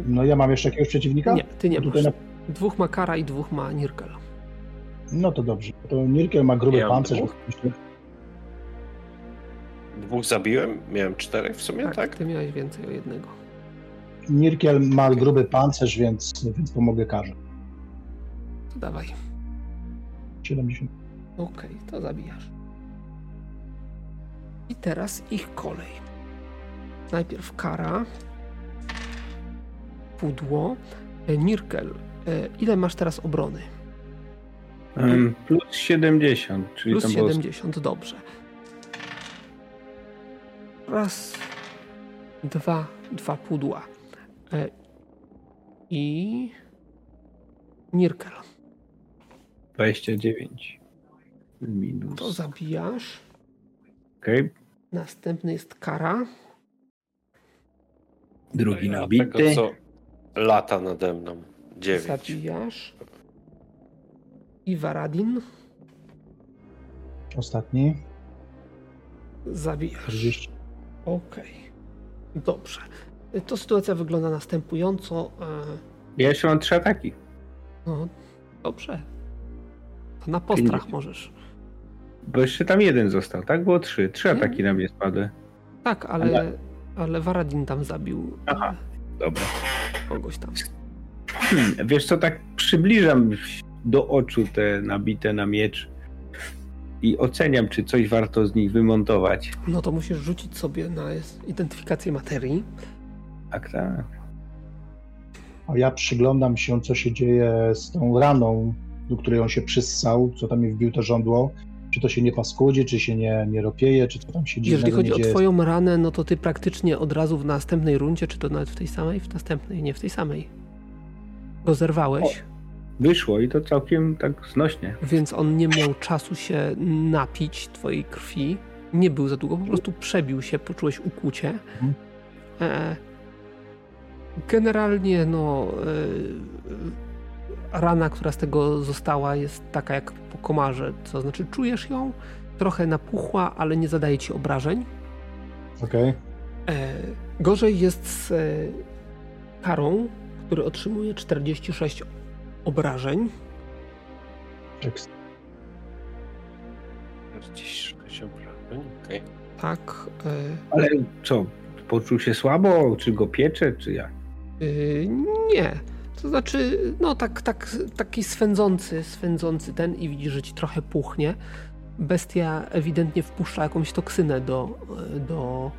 no ja mam jeszcze jakiegoś przeciwnika? Nie, ty nie No masz. na... Dwóch ma Kara i dwóch ma Nirkel. No to dobrze. To Nirkel ma gruby mam pancerz. dwóch. Dwóch zabiłem, miałem czterech w sumie, Tak, tak? ty miałeś więcej o jednego. Nirkel ma gruby pancerz, więc, więc pomogę karze. Dawaj. 70. Okej, to zabijasz. I teraz ich kolej. Najpierw Kara. Pudło. E, Nirkel, e, ile masz teraz obrony? Ym, plus 70, czyli Plus tam było 70, dobrze. Raz, dwa, dwa pudła. E, I Nirkel. 29. Minus. To zabijasz. Okej. Następny jest Kara. Drugi Ja nabity. Tego, co lata nade mną. 9. Zabijasz. I Varadin. Ostatni. Zabijasz. 40. Okej. Dobrze. To sytuacja wygląda następująco. e, Ja jeszcze mam trzy ataki. No, dobrze. To na postrach 50. możesz. Bo jeszcze tam jeden został, tak? Było trzy. Trzy Nie. ataki na mnie spadły. Tak, ale, ale Varadin tam zabił Aha. Dobra. e, kogoś tam. Hmm, wiesz co, tak przybliżam do oczu te nabite na miecz i oceniam, czy coś warto z nich wymontować. No to musisz rzucić sobie na identyfikację materii. Tak, tak. A ja przyglądam się, co się dzieje z tą raną, do której on się przyssał, co tam mi wbił to żądło. Czy to się nie paskudzi, czy się nie, nie ropieje, czy co tam się dzieje. Jeżeli chodzi o twoją ranę, no to ty praktycznie od razu w następnej rundzie, czy to nawet w tej samej? W następnej, nie w tej samej. Go zerwałeś, Wyszło i to całkiem tak znośnie. więc on nie miał czasu się napić twojej krwi. Nie był za długo, po prostu przebił się, poczułeś ukłucie. Mhm. E, generalnie, no, e, rana, która z tego została, jest taka jak po komarze. To znaczy, czujesz ją, trochę napuchła, ale nie zadaje ci obrażeń. Okej. E, gorzej jest z e, karą, który otrzymuje 46 obrażeń. Tekst. 46 obrażeń, okej. Tak. E, Ale co, poczuł się słabo? Czy go piecze, czy jak? Y, nie. To znaczy, no tak, tak, taki swędzący, swędzący ten i widzisz, że ci trochę puchnie. Bestia ewidentnie wpuszcza jakąś toksynę do, e, do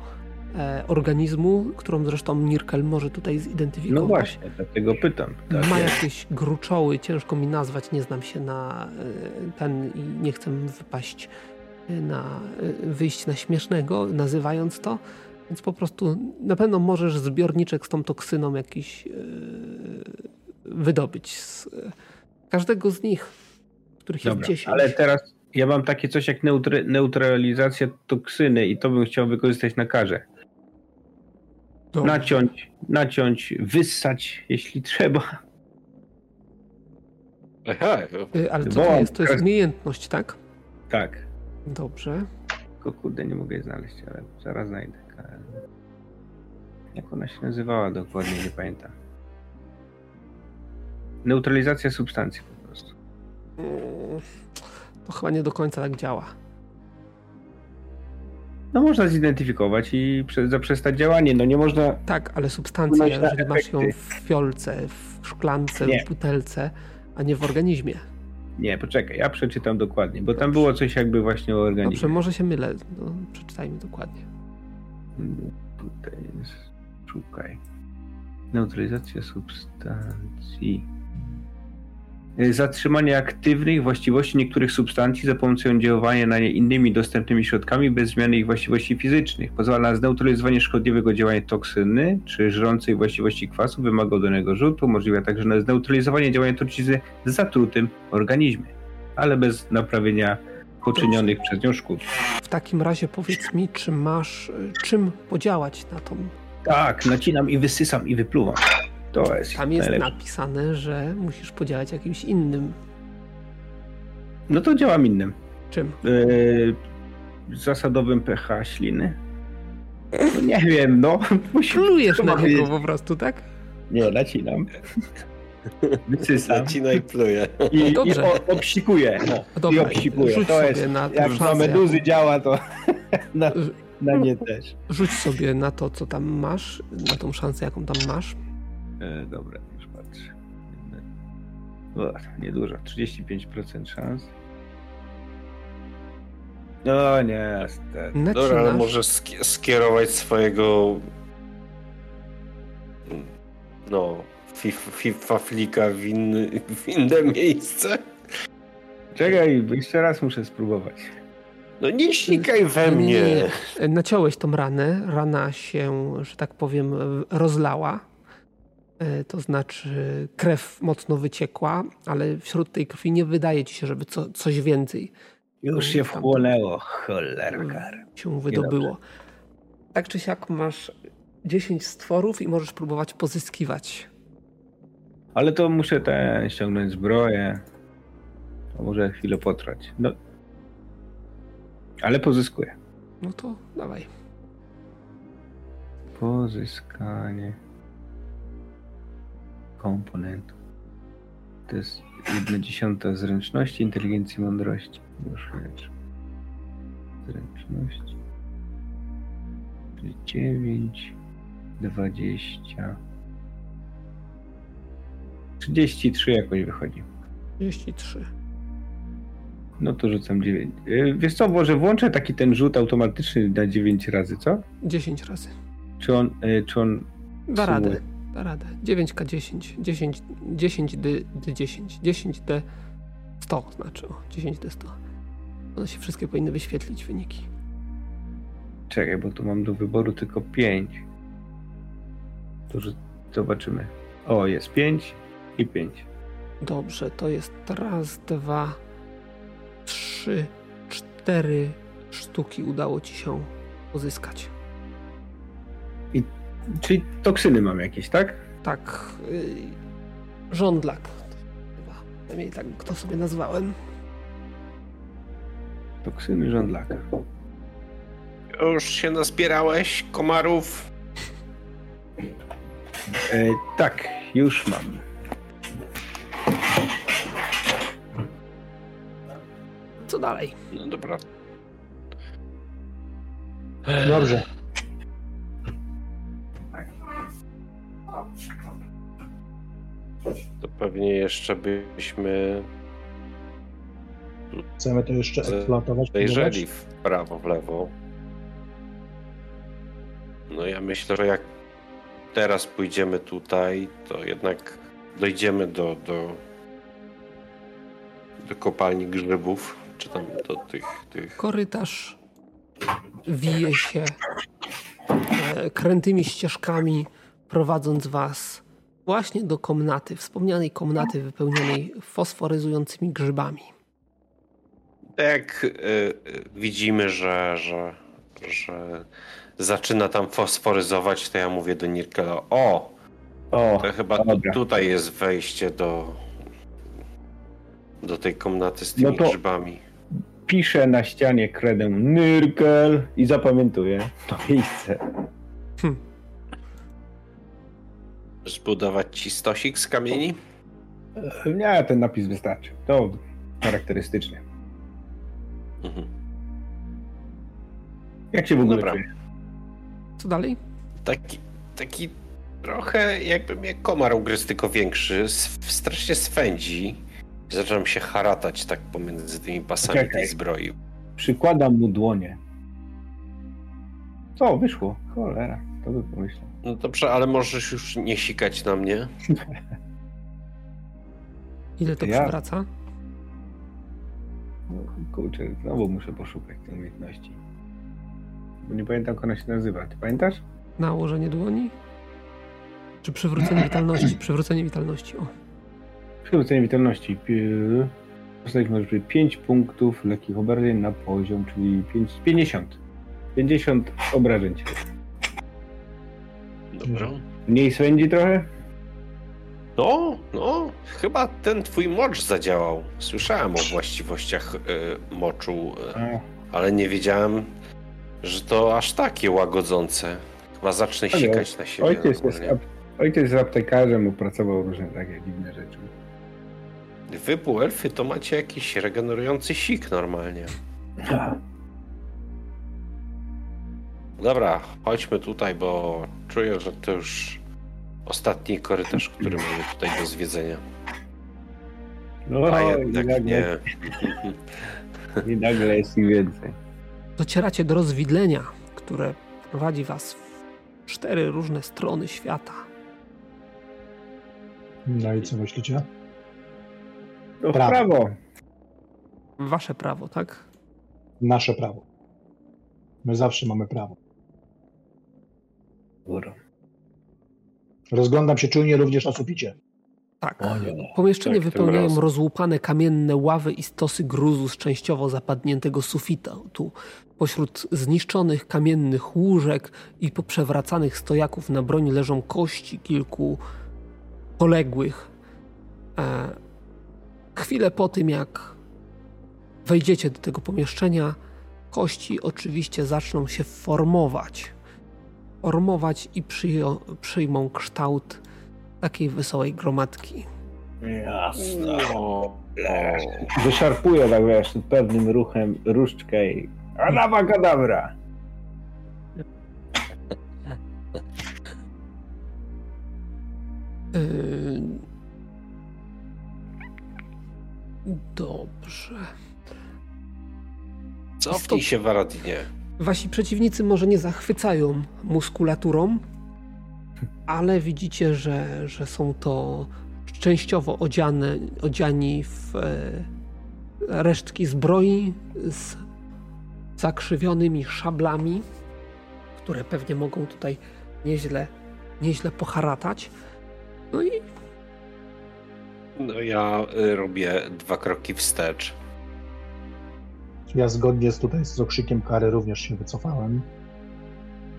e, organizmu, którą zresztą Nirkel może tutaj zidentyfikować. No właśnie, dlatego pytam. Tak Ma jest. jakieś gruczoły, ciężko mi nazwać, nie znam się na e, ten i nie chcę wypaść e, na wyjść na śmiesznego, nazywając to. Więc po prostu na pewno możesz zbiorniczek z tą toksyną jakiś e, wydobyć z e, każdego z nich, których Dobra, jest 10. ale teraz ja mam takie coś jak neutry, neutralizacja toksyny i to bym chciał wykorzystać na karze. Dobrze. Naciąć, naciąć, wyssać, jeśli trzeba. Aha, E, Ale co to jest? To jest umiejętność, tak? Tak. Dobrze. Tylko kurde, nie mogę jej znaleźć, ale zaraz znajdę. Jak ona się nazywała dokładnie, nie pamiętam. Neutralizacja substancji po prostu. Mm, To chyba nie do końca tak działa. No można zidentyfikować i prze, zaprzestać działanie. No nie można. Tak, ale na jeżeli masz ją w fiolce, w szklance, Nie. w butelce, a nie w organizmie. Nie, poczekaj, ja przeczytam dokładnie, bo tam było coś jakby właśnie o organizmie. Dobrze, może się mylę. No, przeczytajmy dokładnie. Tutaj jest, szukaj. Neutralizacja substancji. Y, Zatrzymanie aktywnych właściwości niektórych substancji za pomocą działania na nie innymi dostępnymi środkami bez zmiany ich właściwości fizycznych. Pozwala na zneutralizowanie szkodliwego działania toksyny czy żrącej właściwości kwasu, wymaga oddanego rzutu, umożliwia także na zneutralizowanie działania trucizny w zatrutym organizmie, ale bez naprawienia poczynionych przez nią szkód. W takim razie powiedz mi, czy masz y, czym podziałać na tą. Tak, nacinam i wysysam i wypluwam. To jest Tam jest najlepsze. napisane, że musisz podziałać jakimś innym. No to działam innym. Czym? Yy, zasadowym pH śliny. No nie wiem, no. Plujesz na niego wiedzieć. po prostu, tak? Nie, nacinam. Wysysam. Zacina i pluje. I, i Dobrze. o, obsikuję. O, I Dobra, rzuć To sobie jest, na jak na meduzy działa, to na, na nie też. Rzuć sobie na to, co tam masz, na tą szansę, jaką tam masz. E, dobra, już patrzę. O, niedużo, 35% szans. No nie, stary. Dobra, ale może sk- skierować swojego no fif- FIFA flika w, inny, w inne miejsce. Czekaj, jeszcze raz muszę spróbować. No nie sikaj we Nie, nie, mnie. nie. Naciąłeś tą ranę, rana się, że tak powiem, rozlała. E, To znaczy krew mocno wyciekła, ale wśród tej krwi nie wydaje ci się, żeby co, coś więcej Już się wchłonęło, cholerka. się wydobyło. Tak czy siak masz 10 stworów i możesz próbować pozyskiwać. Ale to muszę ten ściągnąć zbroję. To może chwilę potrwać. No. Ale pozyskuję. No to dawaj. Pozyskanie komponentów. To jest jedna dziesiąta zręczności, inteligencji, mądrości. Już lecz. Zręczność. Czyli 9, 20. 33 jakoś wychodzi. 33. No to rzucam 9. Wiesz co, może włączę taki ten rzut automatyczny na 9 razy, co? 10 razy. Czy on, y, czy on Da radę. Da radę. 9K10. 10, 10 D, D10. 10 D 100 znaczy. O, 10 D 100. One się wszystkie powinny wyświetlić wyniki. Czekaj, bo tu mam do wyboru tylko 5. To zobaczymy. O, jest 5 i 5. Dobrze, to jest raz, dwa, trzy, cztery sztuki udało ci się uzyskać. Czyli toksyny mam jakieś, tak? Tak, yy, żądlak. Chyba, przynajmniej tak to sobie nazwałem. Toksyny żądlaka. Już się nazbierałeś komarów? E, tak, już mam. Co dalej? No dobra. Dobrze. To pewnie jeszcze byśmy Chcemy to jeszcze eksploatować. zajrzeli próbować? w prawo, w lewo. No ja myślę, że jak teraz pójdziemy tutaj, to jednak dojdziemy do, do, do kopalni grzybów, czy tam do tych, tych Korytarz wije się e, krętymi ścieżkami, prowadząc was właśnie do komnaty, wspomnianej komnaty wypełnionej fosforyzującymi grzybami. Tak jak y, y, widzimy, że, że, że zaczyna tam fosforyzować, to ja mówię do Nirkela, o, O, to chyba dobra. tutaj jest wejście do, do tej komnaty z tymi No to- grzybami. Piszę na ścianie kredę Nyrkel i zapamiętuję to miejsce. Zbudować ci stosik z kamieni? E, Nie, ten napis wystarczy. To charakterystyczny. Mhm. Jak się w ogóle Dobra. czujesz? Co dalej? Taki, taki trochę jakby mnie komar ugryzł, tylko większy. Strasznie swędzi. Zacząłem się haratać tak pomiędzy tymi pasami Czekaj. tej zbroi. Przykładam mu dłonie. Co, wyszło? Cholera, to by pomyślał. No dobrze, ale możesz już nie sikać na mnie. Ile to Ja- przywraca? No, kurczę, znowu muszę poszukać tej umiejętności. Bo nie pamiętam, jak ona się nazywa. Ty pamiętasz? Nałożenie dłoni? Czy przywrócenie witalności? Przywrócenie witalności, o. Przywrócenie witalności. Postać może być 5 punktów lekkich obrażeń na poziom, czyli 5, 50. 50 obrażeń. Dobra. Mniej swędzi trochę? No, no, chyba ten twój mocz zadziałał. Słyszałem o właściwościach y, moczu, y, ale nie wiedziałem, że to aż takie łagodzące. Chyba zacznę sikać na siebie. ojciec, jest, ojciec jest aptekarzem, opracował różne takie dziwne rzeczy. Wy półelfy to macie jakiś regenerujący sik normalnie. Dobra, chodźmy tutaj, bo czuję, że to już ostatni korytarz, który mamy tutaj do zwiedzenia. No, A i jednak nagle, nie. I nagle jest ich więcej. Docieracie do rozwidlenia, które prowadzi was w cztery różne strony świata. No i co myślicie? No w Prawo. prawo. Wasze prawo, tak? Nasze prawo. My zawsze mamy prawo. Góra. Rozglądam się czujnie również na suficie. Tak. O nie. Pomieszczenie Tak, wypełniają rozłupane kamienne ławy i stosy gruzu z częściowo zapadniętego sufitu. Tu pośród zniszczonych kamiennych łóżek i poprzewracanych stojaków na broń leżą kości kilku poległych. E, chwilę po tym, jak wejdziecie do tego pomieszczenia, kości oczywiście zaczną się formować. Formować i przyjo- przyjmą kształt takiej wesołej gromadki. Jasne. O, o. Wyszarpuje tak wiesz, pewnym ruchem różdżkę i kadabra. Yy... Dobrze. Cofnij się, Waradinie. Wasi przeciwnicy może nie zachwycają muskulaturą, ale widzicie, że, że są to częściowo odziane, odziani w e, resztki zbroi z zakrzywionymi szablami, które pewnie mogą tutaj nieźle, nieźle poharatać. No i No ja y, robię dwa kroki wstecz. Ja zgodnie z tutaj z okrzykiem kary również się wycofałem.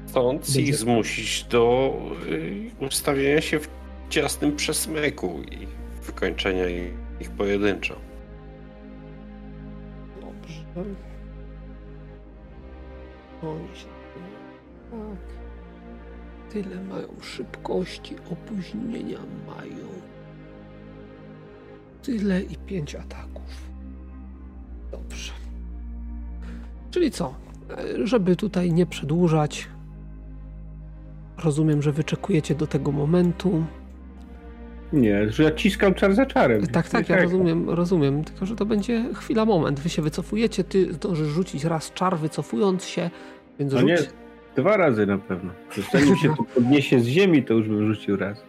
Chcąc ich zmusić do y, ustawienia się w ciasnym przesmyku i wykończenia ich, ich pojedynczo. Dobrze. Oni się... Tak. Tyle mają szybkości, opóźnienia mają. Tyle i pięć ataków. Dobrze. Czyli co? Żeby tutaj nie przedłużać, rozumiem, że wyczekujecie do tego momentu. Nie, że ja ciskam czar za czarem. Tak, tak, ja rozumiem, rozumiem, tylko że to będzie chwila, moment. Wy się wycofujecie, ty zdążysz rzucić raz czar wycofując się, więc No rzuć. nie, dwa razy na pewno. Zanim się tu podniesie z ziemi, to już bym rzucił raz.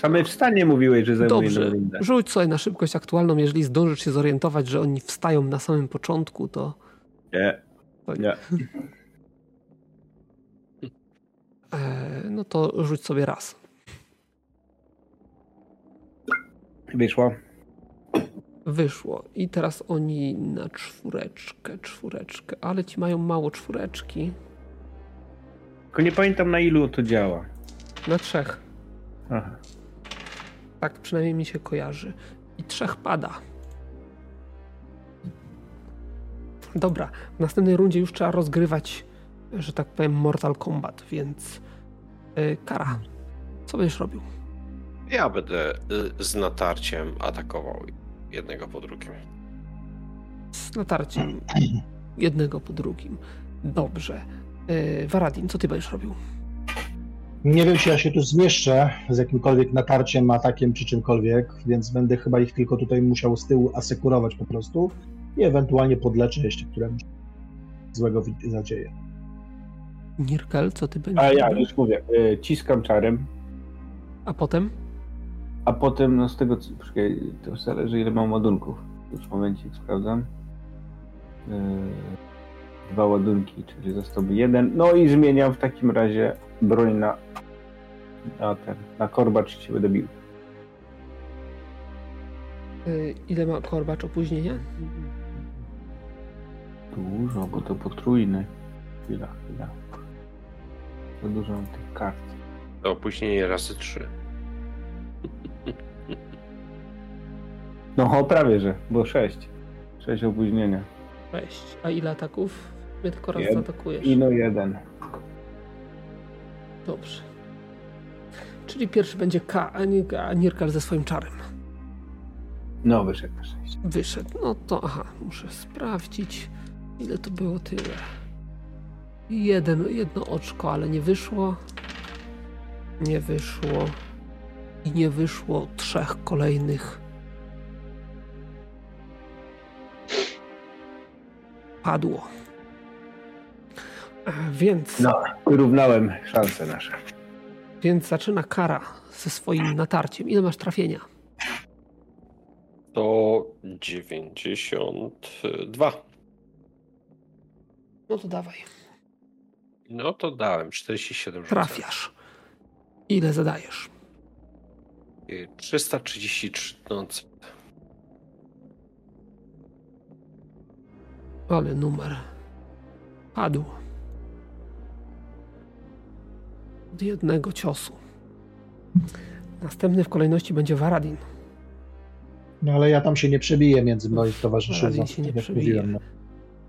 Same wstanie mówiłeś, że zajmuje Dobrze, rzuć sobie na szybkość aktualną, jeżeli zdążysz się zorientować, że oni wstają na samym początku, to, Nie, to nie. e, no to rzuć sobie raz. Wyszło. Wyszło. I teraz oni na czwóreczkę, czwóreczkę, ale ci mają mało czwóreczki. Tylko nie pamiętam na ilu to działa. Na trzech. Aha. Tak przynajmniej mi się kojarzy. I trzech pada. Dobra, w następnej rundzie już trzeba rozgrywać, że tak powiem, Mortal Kombat, więc yy, Kara, co będziesz robił? Ja będę y, z natarciem atakował jednego po drugim. Z natarciem jednego po drugim. Dobrze. Yy, Varadin, co ty będziesz robił? Nie wiem, czy ja się tu zmieszczę z jakimkolwiek natarciem, atakiem czy czymkolwiek, więc będę chyba ich tylko tutaj musiał z tyłu asekurować po prostu i ewentualnie podleczę, jeśli któremuś złego zadzieje. Nirkel, co ty będziesz A ja już mówię, y, ciskam czarem, A potem? a potem no z tego, co, poczekaj, to już zależy ile mam ładunków. Już momencik sprawdzam. Y, dwa ładunki, czyli zostałby jeden. No i zmieniam w takim razie broń na, na ten, na korbacz cię będę bił. Y, ile ma korbacz opóźnienia? Dużo, bo to potrójny. Chwila, chwila. Za dużo mam tych kart. To opóźnienie razy trzy. No prawie, że, bo sześć. Sześć opóźnienia. 6. A ile ataków? Mnie tylko raz Jed- zaatakujesz. I no jeden. Dobrze. Czyli pierwszy będzie K, a, nie, a Nirkal ze swoim czarem. No wyszedł na sześć. Wyszedł. No to aha, muszę sprawdzić, ile to było tyle. Jeden, jedno oczko, ale nie wyszło. Nie wyszło. I nie wyszło trzech kolejnych. Padło. Więc, No, wyrównałem szanse nasze. więc zaczyna kara ze swoim natarciem. Ile masz trafienia? To 92. No to dawaj. No to dałem 47 rzucę. Trafiasz. Ile zadajesz? Y, 333 nocy. Ale numer padł. Od jednego ciosu. Następny w kolejności będzie Varadin. No ale ja tam się nie przebiję między moich towarzyszy. Varadin za- się nie przebije. no.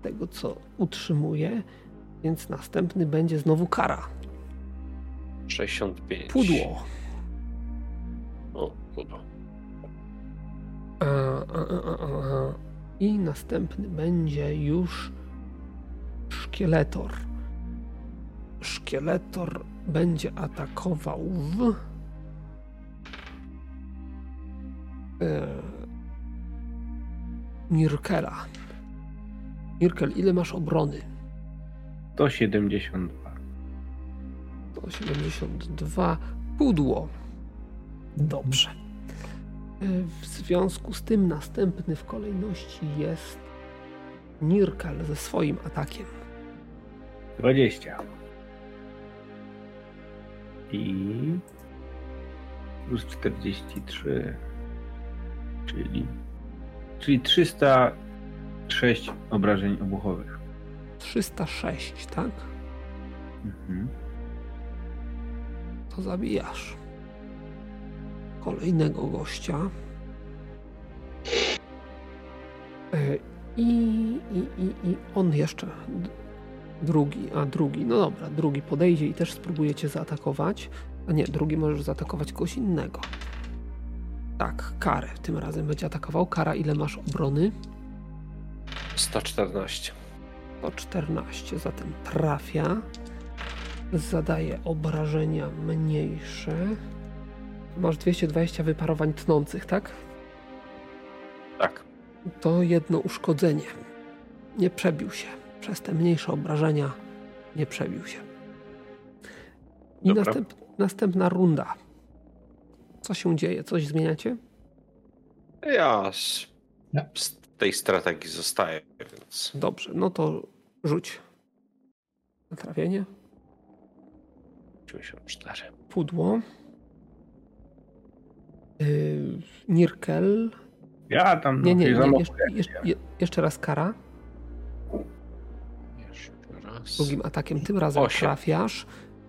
Tego, co utrzymuje. Więc następny będzie znowu kara. 65. Pudło. O, pudło. A, a, a, a, a. I następny będzie już szkieletor. Szkieletor będzie atakował w. E, Mirkela. Mirkel, ile masz obrony? To 72. 172. Pudło. Dobrze. E, W związku z tym następny w kolejności jest Nirkal ze swoim atakiem. 20. I plus 43. Czyli, czyli 306 obrażeń obuchowych. 306, tak? Mhm. To zabijasz. Kolejnego gościa. E, I, i, i, I on jeszcze. Drugi, a drugi, no dobra, drugi podejdzie i też spróbuje cię zaatakować. A nie, drugi możesz zaatakować kogoś innego. Tak, karę tym razem będzie atakował. Kara, ile masz obrony? 114. To 14, zatem trafia. Zadaje obrażenia mniejsze. Masz 220 wyparowań tnących, tak? Tak. To jedno uszkodzenie. Nie przebił się. Przez te mniejsze obrażenia nie przebił się. I następ, następna runda. Co się dzieje? Coś zmieniacie? Ja z, tej strategii zostaję, więc Dobrze, no to rzuć. Na trafienie. 94. Pudło. Yy, Nirkel. Ja tam Nie, nie, nie. Jeszcze, jeszcze, je- jeszcze raz kara. Raz. Drugim atakiem. Tym razem Osiem. trafiasz.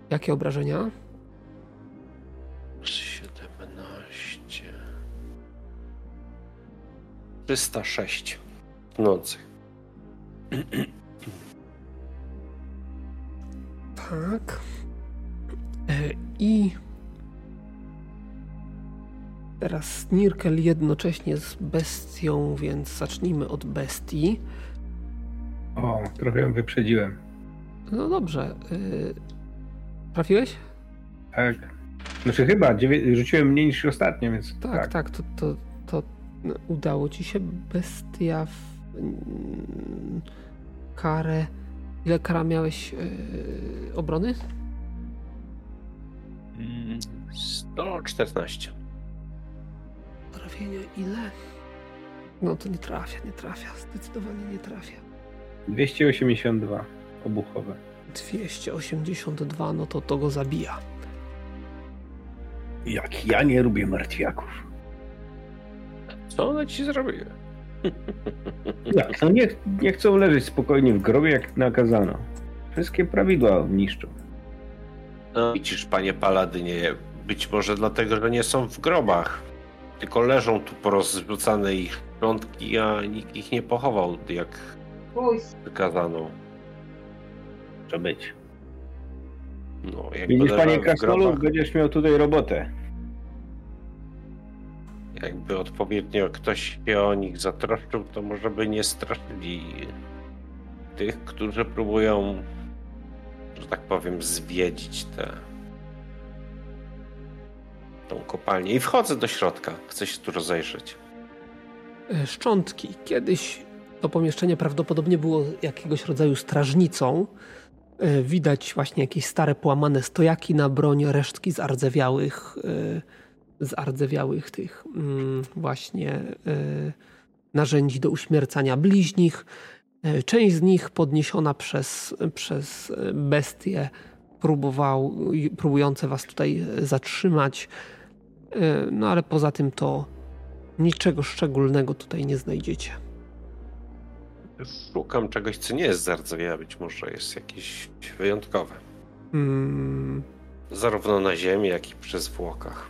Jakie obrażenia? 17. 306 nocych. Tak. E, I teraz Nirkel jednocześnie z bestią, więc zacznijmy od bestii. O, trochę ją wyprzedziłem. No dobrze. y, Trafiłeś? Tak. Znaczy chyba, dziewię- rzuciłem mniej niż ostatnio, więc Tak, tak, tak. to, to, to udało ci się. Bestia w mm, karę. Ile kara miałeś yy, obrony? Mm, 114. Trafienia ile? No to nie trafia, nie trafia. Zdecydowanie nie trafia. 282 obuchowe. 282, no to to go zabija. Jak ja nie lubię martwiaków. Co one ci zrobiły? Jak? No nie, nie chcą leżeć spokojnie w grobie, jak nakazano. Wszystkie prawidła niszczą. No, widzisz, panie Paladynie, być może dlatego, że nie są w grobach. Tylko leżą tu porozrzucane ich szczątki, a nikt ich nie pochował, jak wykazano. Może być. No, jak Widzisz, panie Krasnolud, grobach, będziesz miał tutaj robotę. Jakby odpowiednio ktoś się o nich zatroszczył, to może by nie straszyli tych, którzy próbują, że tak powiem, zwiedzić tę tą kopalnię. I wchodzę do środka. Chcę się tu rozejrzeć. E, Szczątki. Kiedyś to pomieszczenie prawdopodobnie było jakiegoś rodzaju strażnicą. E, Widać właśnie jakieś stare, połamane stojaki na broń, resztki zardzewiałych, e, tych mm, właśnie e, narzędzi do uśmiercania bliźnich. Część z nich podniesiona przez, przez bestie próbował, próbujące was tutaj zatrzymać. No ale poza tym to niczego szczególnego tutaj nie znajdziecie. Szukam czegoś, co nie jest zardzewiałe. Być może jest jakieś wyjątkowe. Mm, Zarówno na ziemi, jak i przy zwłokach.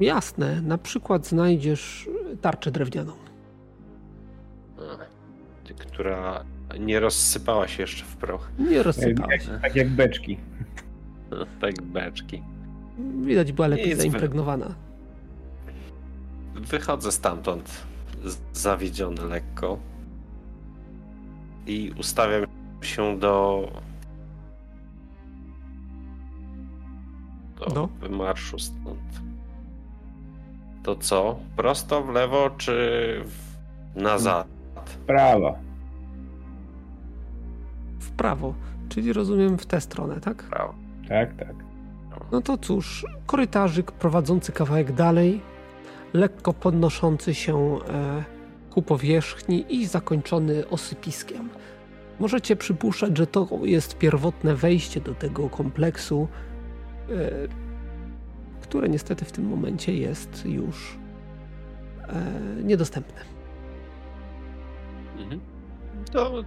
jasne, na przykład znajdziesz tarczę drewnianą. A, ty, która nie rozsypała się jeszcze w proch. Nie rozsypała się. tak jak beczki. Tak beczki. Widać była lepiej wy- zaimpregnowana. Wychodzę stamtąd z- zawiedziony lekko i ustawiam się do do Do? wymarszu stąd. To co? Prosto w lewo czy w... nazad? Prawa. W prawo, czyli rozumiem w tę stronę, tak? Prawo. Tak, tak. No to cóż, korytarzyk prowadzący kawałek dalej, lekko podnoszący się e, ku powierzchni i zakończony osypiskiem. Możecie przypuszczać, że to jest pierwotne wejście do tego kompleksu, e, które niestety w tym momencie jest już e, niedostępne. Mhm. To e,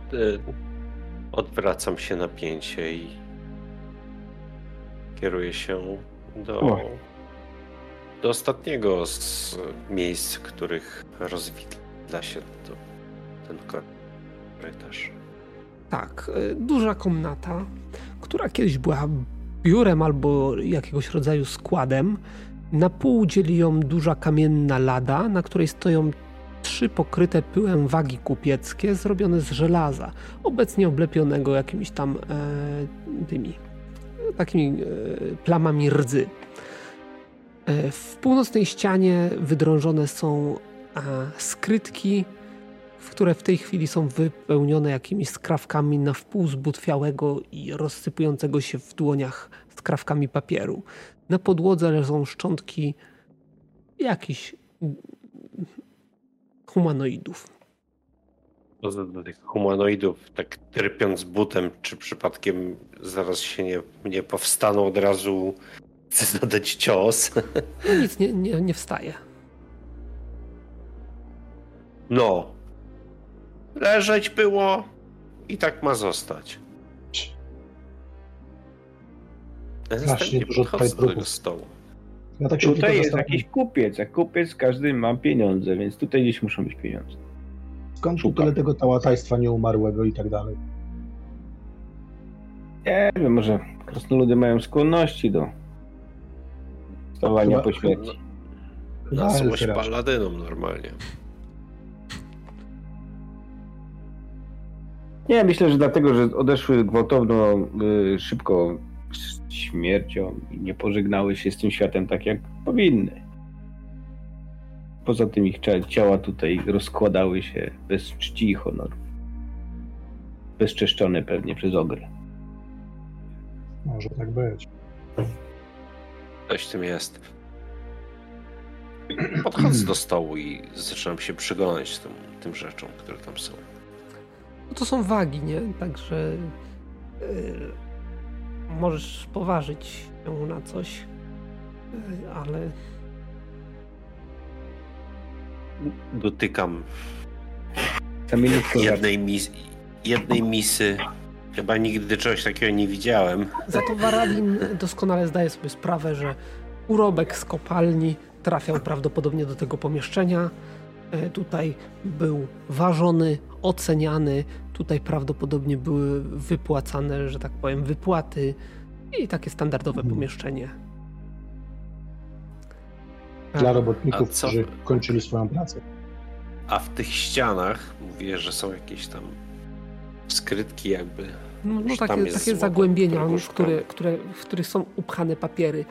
odwracam się na pięcie i kieruję się do, do ostatniego z miejsc, w których rozwidla się to, ten korytarz. Tak, e, duża komnata, która kiedyś była biurem albo jakiegoś rodzaju składem. Na pół dzieli ją duża kamienna lada, na której stoją trzy pokryte pyłem wagi kupieckie zrobione z żelaza, obecnie oblepionego jakimiś tam e, tymi takimi e, plamami rdzy. E, w północnej ścianie wydrążone są e, skrytki, które w tej chwili są wypełnione jakimiś skrawkami na wpół zbutwiałego i rozsypującego się w dłoniach skrawkami papieru. Na podłodze leżą szczątki jakichś humanoidów. Do tych humanoidów, tak trypiąc butem, czy przypadkiem zaraz się nie, nie powstaną od razu chcę zadać cios. No nic nie, nie, nie wstaje. No. Leżeć było i tak ma zostać. Następnie dużo tutaj próbów. stołu. Ja tak się Tutaj jest zastanawiam, jakiś kupiec, a kupiec każdy ma pieniądze, więc tutaj gdzieś muszą być pieniądze. skąd tu szukam. tyle tego tałatajstwa nieumarłego i tak dalej. Nie wiem, może krasnoludy mają skłonności do stawania po śmierci. Na No, złość paladynom normalnie. Nie, myślę, że dlatego, że odeszły gwałtowno y, szybko śmiercią i nie pożegnały się z tym światem tak, jak powinny. Poza tym ich ciała tutaj rozkładały się bez czci i honoru. Bezczeszczone pewnie przez ogry. Może tak być. Coś w tym jest. Podchodzę do stołu i zaczynam się przyglądać tym, tym rzeczom, które tam są. No to są wagi, nie? Także yy, możesz poważyć się na coś, yy, ale Dotykam jednej, mis jednej misy. Chyba nigdy czegoś takiego nie widziałem. za to Waradin doskonale zdaje sobie sprawę, że urobek z kopalni trafiał prawdopodobnie do tego pomieszczenia. E, Tutaj był ważony, oceniany. Tutaj prawdopodobnie były wypłacane, że tak powiem, wypłaty i takie standardowe Mhm. pomieszczenie. Dla robotników, którzy kończyli swoją pracę. A w tych ścianach mówię, że są jakieś tam skrytki jakby. No, no takie, takie złoto, zagłębienia, które, które, w których są upchane papiery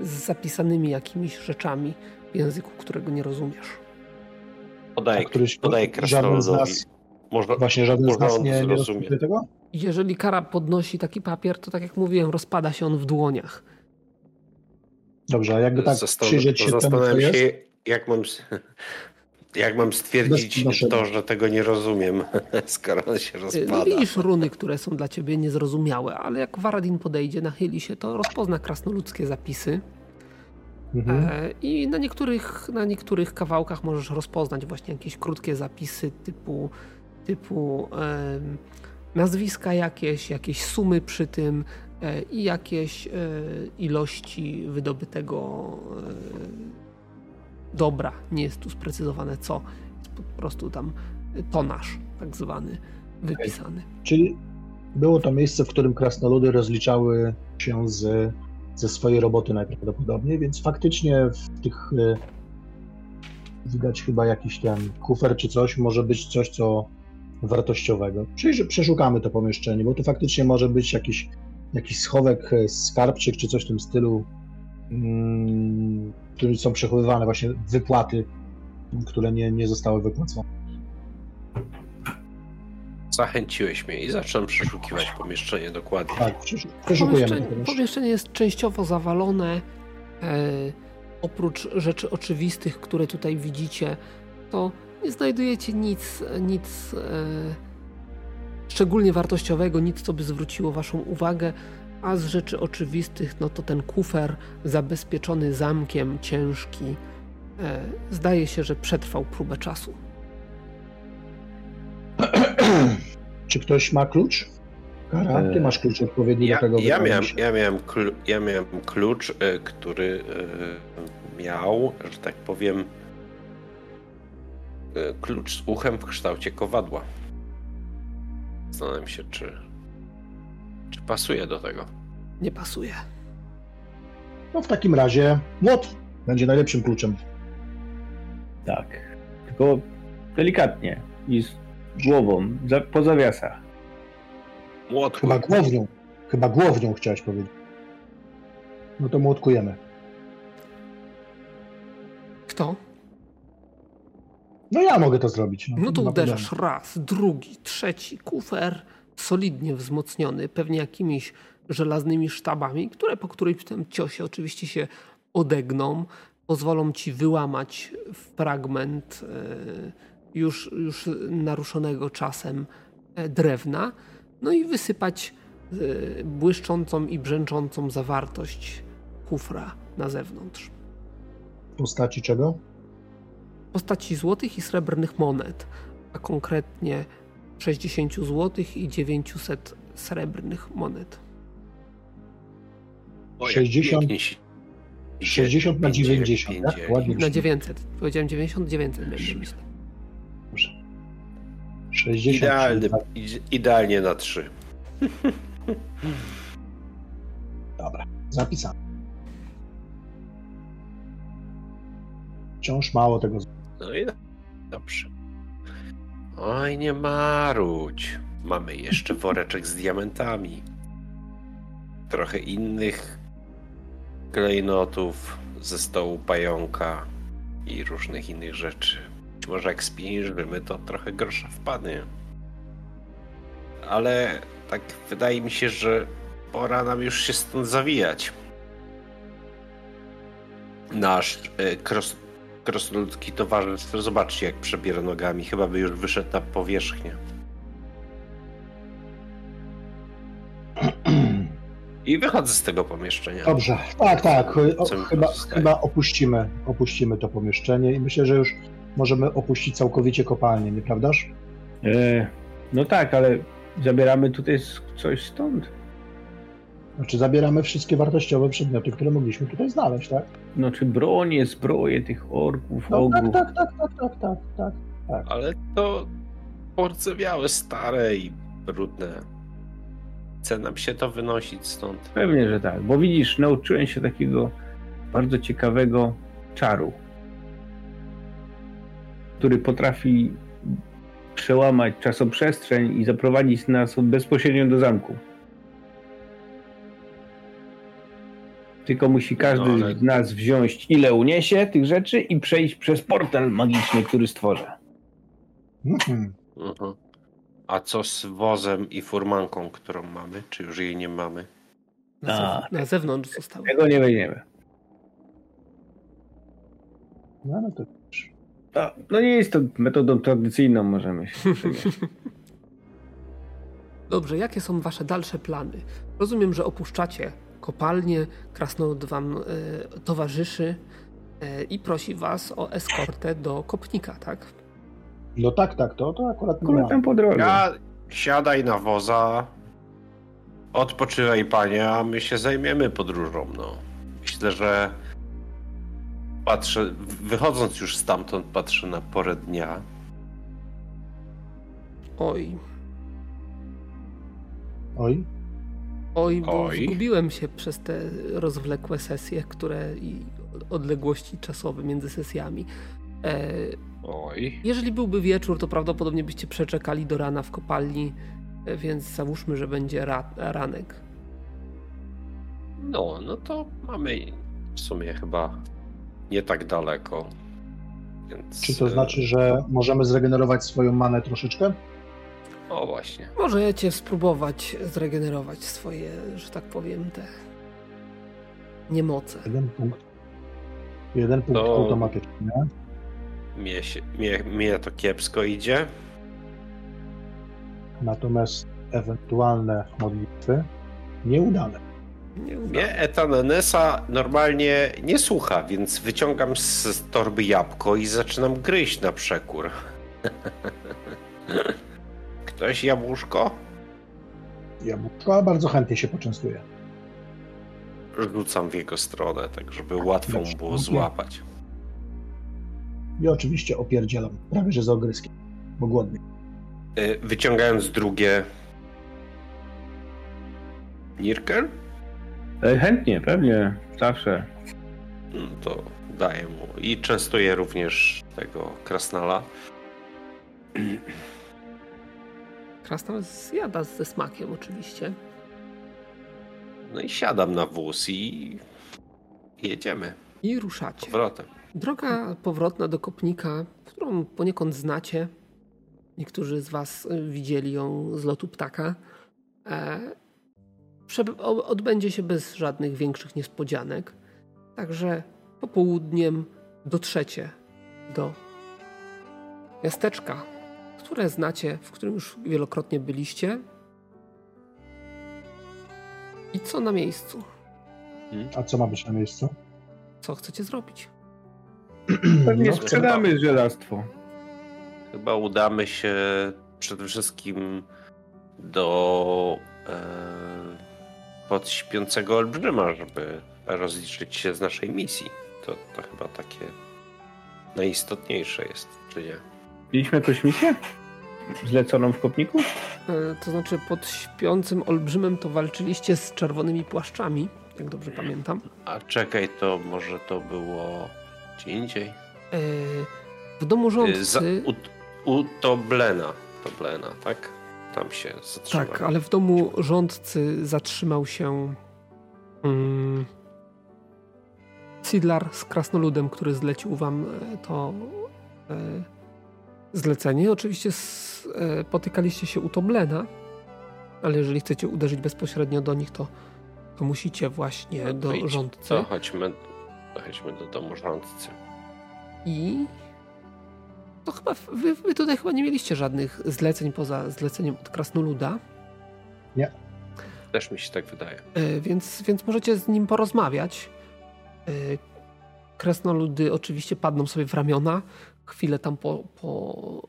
z zapisanymi jakimiś rzeczami w języku, którego nie rozumiesz. Podaję, któryś- podaję krasnoludowi. Nas- Można, Właśnie żaden z można nas on nie, nie rozumie tego? Jeżeli kara podnosi taki papier, to tak jak mówiłem, rozpada się on w dłoniach. Dobrze, a jakby tak Zastan- przyjrzeć się Zastanawiam się, jak mam, jak mam stwierdzić Bez to, że tego nie rozumiem, skoro on się No rozpada. widzisz runy, które są dla ciebie niezrozumiałe, ale jak Waradin podejdzie, nachyli się, to rozpozna krasnoludzkie zapisy mhm. e, i na niektórych, na niektórych kawałkach możesz rozpoznać właśnie jakieś krótkie zapisy typu, typu nazwiska jakieś, jakieś sumy przy tym e, i jakieś e, ilości wydobytego e, dobra. Nie jest tu sprecyzowane co. Jest po prostu tam tonaż tak zwany wypisany. Czyli było to miejsce, w którym krasnoludy rozliczały się z, ze swojej roboty najprawdopodobniej, więc faktycznie w tych widać chyba jakiś ten kufer czy coś, może być coś, co wartościowego. Przeszukamy to pomieszczenie, bo to faktycznie może być jakiś, jakiś schowek, e, skarbczyk czy coś w tym stylu, mm, w którym są przechowywane właśnie wypłaty, które nie, nie zostały wypłacone. Zachęciłeś mnie i zacząłem przeszukiwać pomieszczenie dokładnie. Tak, przeszu- przeszukujemy pomieszczenie. pomieszczenie jest częściowo zawalone. E, oprócz rzeczy oczywistych, które tutaj widzicie, to nie znajdujecie nic, nic e, szczególnie wartościowego, nic, co by zwróciło Waszą uwagę. A z rzeczy oczywistych, no to ten kufer zabezpieczony zamkiem, ciężki, e, zdaje się, że przetrwał próbę czasu. Czy ktoś ma klucz? Kara, ty Eee, masz klucz odpowiedni Ja, do tego. ja, miałem, ja, miałem klu, ja miałem klucz, e, który e, miał, że tak powiem, e, klucz z uchem w kształcie kowadła. Zastanawiam się, czy, czy pasuje do tego. Nie pasuje. No w takim razie młot będzie najlepszym kluczem. Tak. Tylko delikatnie i z głową, za, po zawiasach. Młot. Chyba głownią. Chyba głownią chciałeś powiedzieć. No to młotkujemy. Kto? No ja mogę to zrobić. No to nie ma uderzasz raz, drugi, trzeci, kufer solidnie wzmocniony, pewnie jakimiś żelaznymi sztabami, które po którymś tam ciosie oczywiście się odegną, pozwolą ci wyłamać fragment e, już, już naruszonego czasem e, drewna, no i wysypać e, błyszczącą i brzęczącą zawartość kufra na zewnątrz. W postaci czego? Postaci złotych i srebrnych monet, a konkretnie 60 złotych i 900 srebrnych monet. O, jak 60 pięknie się- 60 na pięć, 90, pięć, tak? Ładnie Na brzmi. 900. Powiedziałem 90, 900 będę myślał. 60. Idealny, tak, ide- idealnie na trzy. Dobra, zapisane. Wciąż mało tego. No i dobrze. Oj, nie marudź. Mamy jeszcze woreczek z diamentami. trochę innych klejnotów ze stołu pająka i różnych innych rzeczy. Może jak spieniżymy, to trochę grosza wpadnie. Ale tak wydaje mi się, że pora nam już się stąd zawijać. Nasz y, kros, krasnoludki towarzysz, zobaczcie jak przebiera nogami, chyba by już wyszedł na powierzchnię. I wychodzę z tego pomieszczenia. Dobrze, tak, tak. O, chyba, chyba opuścimy, opuścimy to pomieszczenie i myślę, że już możemy opuścić całkowicie kopalnię, nieprawdaż? E, no tak, ale zabieramy tutaj coś stąd. Znaczy zabieramy wszystkie wartościowe przedmioty, które mogliśmy tutaj znaleźć, tak? No czy bronie, zbroje tych orków, No, tak, ogów. tak, tak, tak, tak, tak, tak. Ale to porcewiałe, stare i brudne. Chce nam się to wynosić stąd. Pewnie, że tak, bo widzisz, nauczyłem się takiego bardzo ciekawego czaru, który potrafi przełamać czasoprzestrzeń i zaprowadzić nas bezpośrednio do zamku. Tylko musi każdy No, ale- z nas wziąć ile uniesie tych rzeczy i przejść przez portal magiczny, który stworzę. Mhm. Mhm. A co z wozem i furmanką, którą mamy? Czy już jej nie mamy? Na, A, zew- na zewnątrz zostały. Tego nie weźmiemy. No, no to No, no nie jest to metodą tradycyjną, możemy się. Dobrze, jakie są wasze dalsze plany? Rozumiem, że opuszczacie kopalnię, krasnolud wam e, towarzyszy e, i prosi was o eskortę do kopnika, tak? No tak, tak, to, to akurat nie Akurat tam po drodze. Ja siadaj na woza, odpoczywaj panie, a my się zajmiemy podróżą. No. Myślę, że patrzę, wychodząc już stamtąd, patrzę na porę dnia. Oj, Oj, oj, bo Oj. zgubiłem się przez te rozwlekłe sesje, które i odległości czasowe między sesjami. E, Oj. jeżeli byłby wieczór, to prawdopodobnie byście przeczekali do rana w kopalni, e, więc załóżmy, że będzie ra ranek. No, no to mamy w sumie chyba nie tak daleko. Więc, czy to e, znaczy, że możemy zregenerować swoją manę troszeczkę? O właśnie. Możecie spróbować zregenerować swoje, że tak powiem, te niemoce. Jeden punkt. Jeden punkt To- automatycznie. Mnie, się, mnie, mnie to kiepsko idzie. Natomiast ewentualne modlitwy nieudane. Nie uda. Mnie etanenesa normalnie nie słucha, więc wyciągam z torby jabłko i zaczynam gryźć na przekór. Ktoś jabłuszko? Jabłko bardzo chętnie się poczęstuje. Rzucam w jego stronę, tak żeby łatwo mu było złapać. I oczywiście opierdzielam, prawie że z ogryskiem, bo głodny. Y, Wyciągając drugie. Nirkel? E, Chętnie, pewnie, zawsze. No to daję mu. I częstuję również tego krasnala. Krasnal zjada ze smakiem oczywiście. No i siadam na wóz i jedziemy I ruszacie. powrotem. Droga powrotna do Kopnika, którą poniekąd znacie. Niektórzy z Was y, widzieli ją z lotu ptaka. E, odbędzie się bez żadnych większych niespodzianek. Także popołudniem dotrzecie do miasteczka, które znacie, w którym już wielokrotnie byliście. I co na miejscu? A co ma być na miejscu? Co chcecie zrobić? Pewnie No, sprzedamy żelastwo. Chyba udamy się przede wszystkim do e, podśpiącego olbrzyma, żeby rozliczyć się z naszej misji. To, to chyba takie najistotniejsze jest, czy nie? Mieliśmy jakąś misję? Zleconą w Kopniku? E, To znaczy pod śpiącym olbrzymem to walczyliście z czerwonymi płaszczami, jak dobrze pamiętam. A czekaj, to może to było gdzie indziej? E, W domu Za, rządcy... u, u Toblena. Toblena, tak? Tam się zatrzymałem. Tak, ale w domu rządcy zatrzymał się Mm. Sidlar z krasnoludem, który zlecił wam e, to e, zlecenie. Oczywiście spotykaliście się u Toblena, ale jeżeli chcecie uderzyć bezpośrednio do nich, to, to musicie właśnie No do idź. rządcy. To chodźmy, to chodźmy do domu rządcy. I to chyba wy, wy tutaj chyba nie mieliście żadnych zleceń poza zleceniem od krasnoluda, Też mi się tak wydaje. e, więc, więc możecie z nim porozmawiać. E, Krasnoludy oczywiście padną sobie w ramiona. Chwilę tam po, po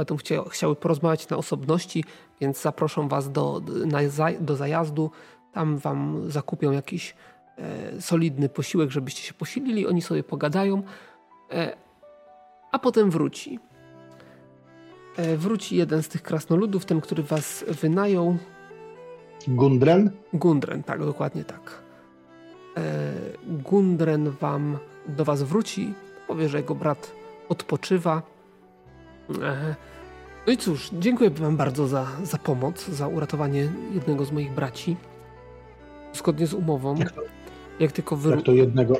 będą chcia, chciały porozmawiać na osobności, więc zaproszą was do, na, do zajazdu. Tam wam zakupią jakiś e, solidny posiłek, żebyście się posilili. Oni sobie pogadają, e, a potem wróci. E, wróci jeden z tych krasnoludów, ten, który was wynajął. Gundren? Gundren, tak, dokładnie tak. E, Gundren wam do was wróci, powie, że jego brat odpoczywa. E, no i cóż, dziękuję wam bardzo za, za pomoc, za uratowanie jednego z moich braci. Zgodnie z umową, Jak to, jak tylko wy... jak to jednego,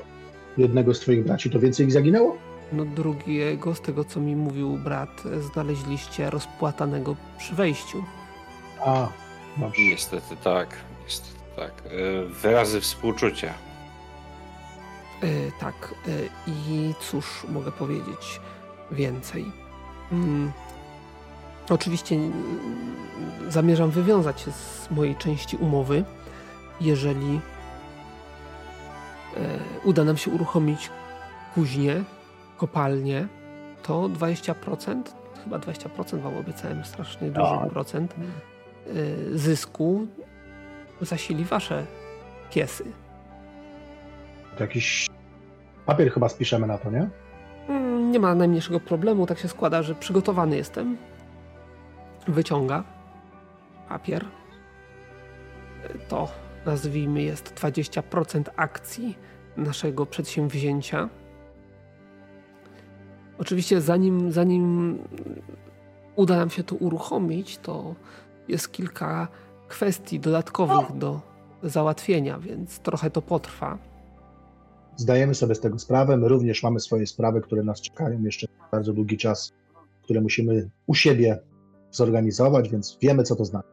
jednego z twoich braci, to więcej ich zaginęło? No drugiego, z tego co mi mówił brat, znaleźliście rozpłatanego przy wejściu. A, dobrze. Niestety tak, niestety tak. E, Wyrazy współczucia. E, tak, e, i cóż mogę powiedzieć więcej? Mm, oczywiście mm, zamierzam wywiązać się z mojej części umowy, jeżeli e, uda nam się uruchomić kuźnię, kopalnię, to 20%, chyba 20% wam obiecałem, strasznie duży Tak. procent e, zysku zasili wasze kiesy. To jakiś papier chyba spiszemy na to, nie? Mm, Nie ma najmniejszego problemu. Tak się składa, że przygotowany jestem. Wyciąga papier. To nazwijmy jest 20% akcji naszego przedsięwzięcia. Oczywiście, zanim, zanim uda nam się to uruchomić, to jest kilka kwestii dodatkowych do załatwienia, więc trochę to potrwa. Zdajemy sobie z tego sprawę. My również mamy swoje sprawy, które nas czekają jeszcze bardzo długi czas, które musimy u siebie zorganizować, więc wiemy, co to znaczy.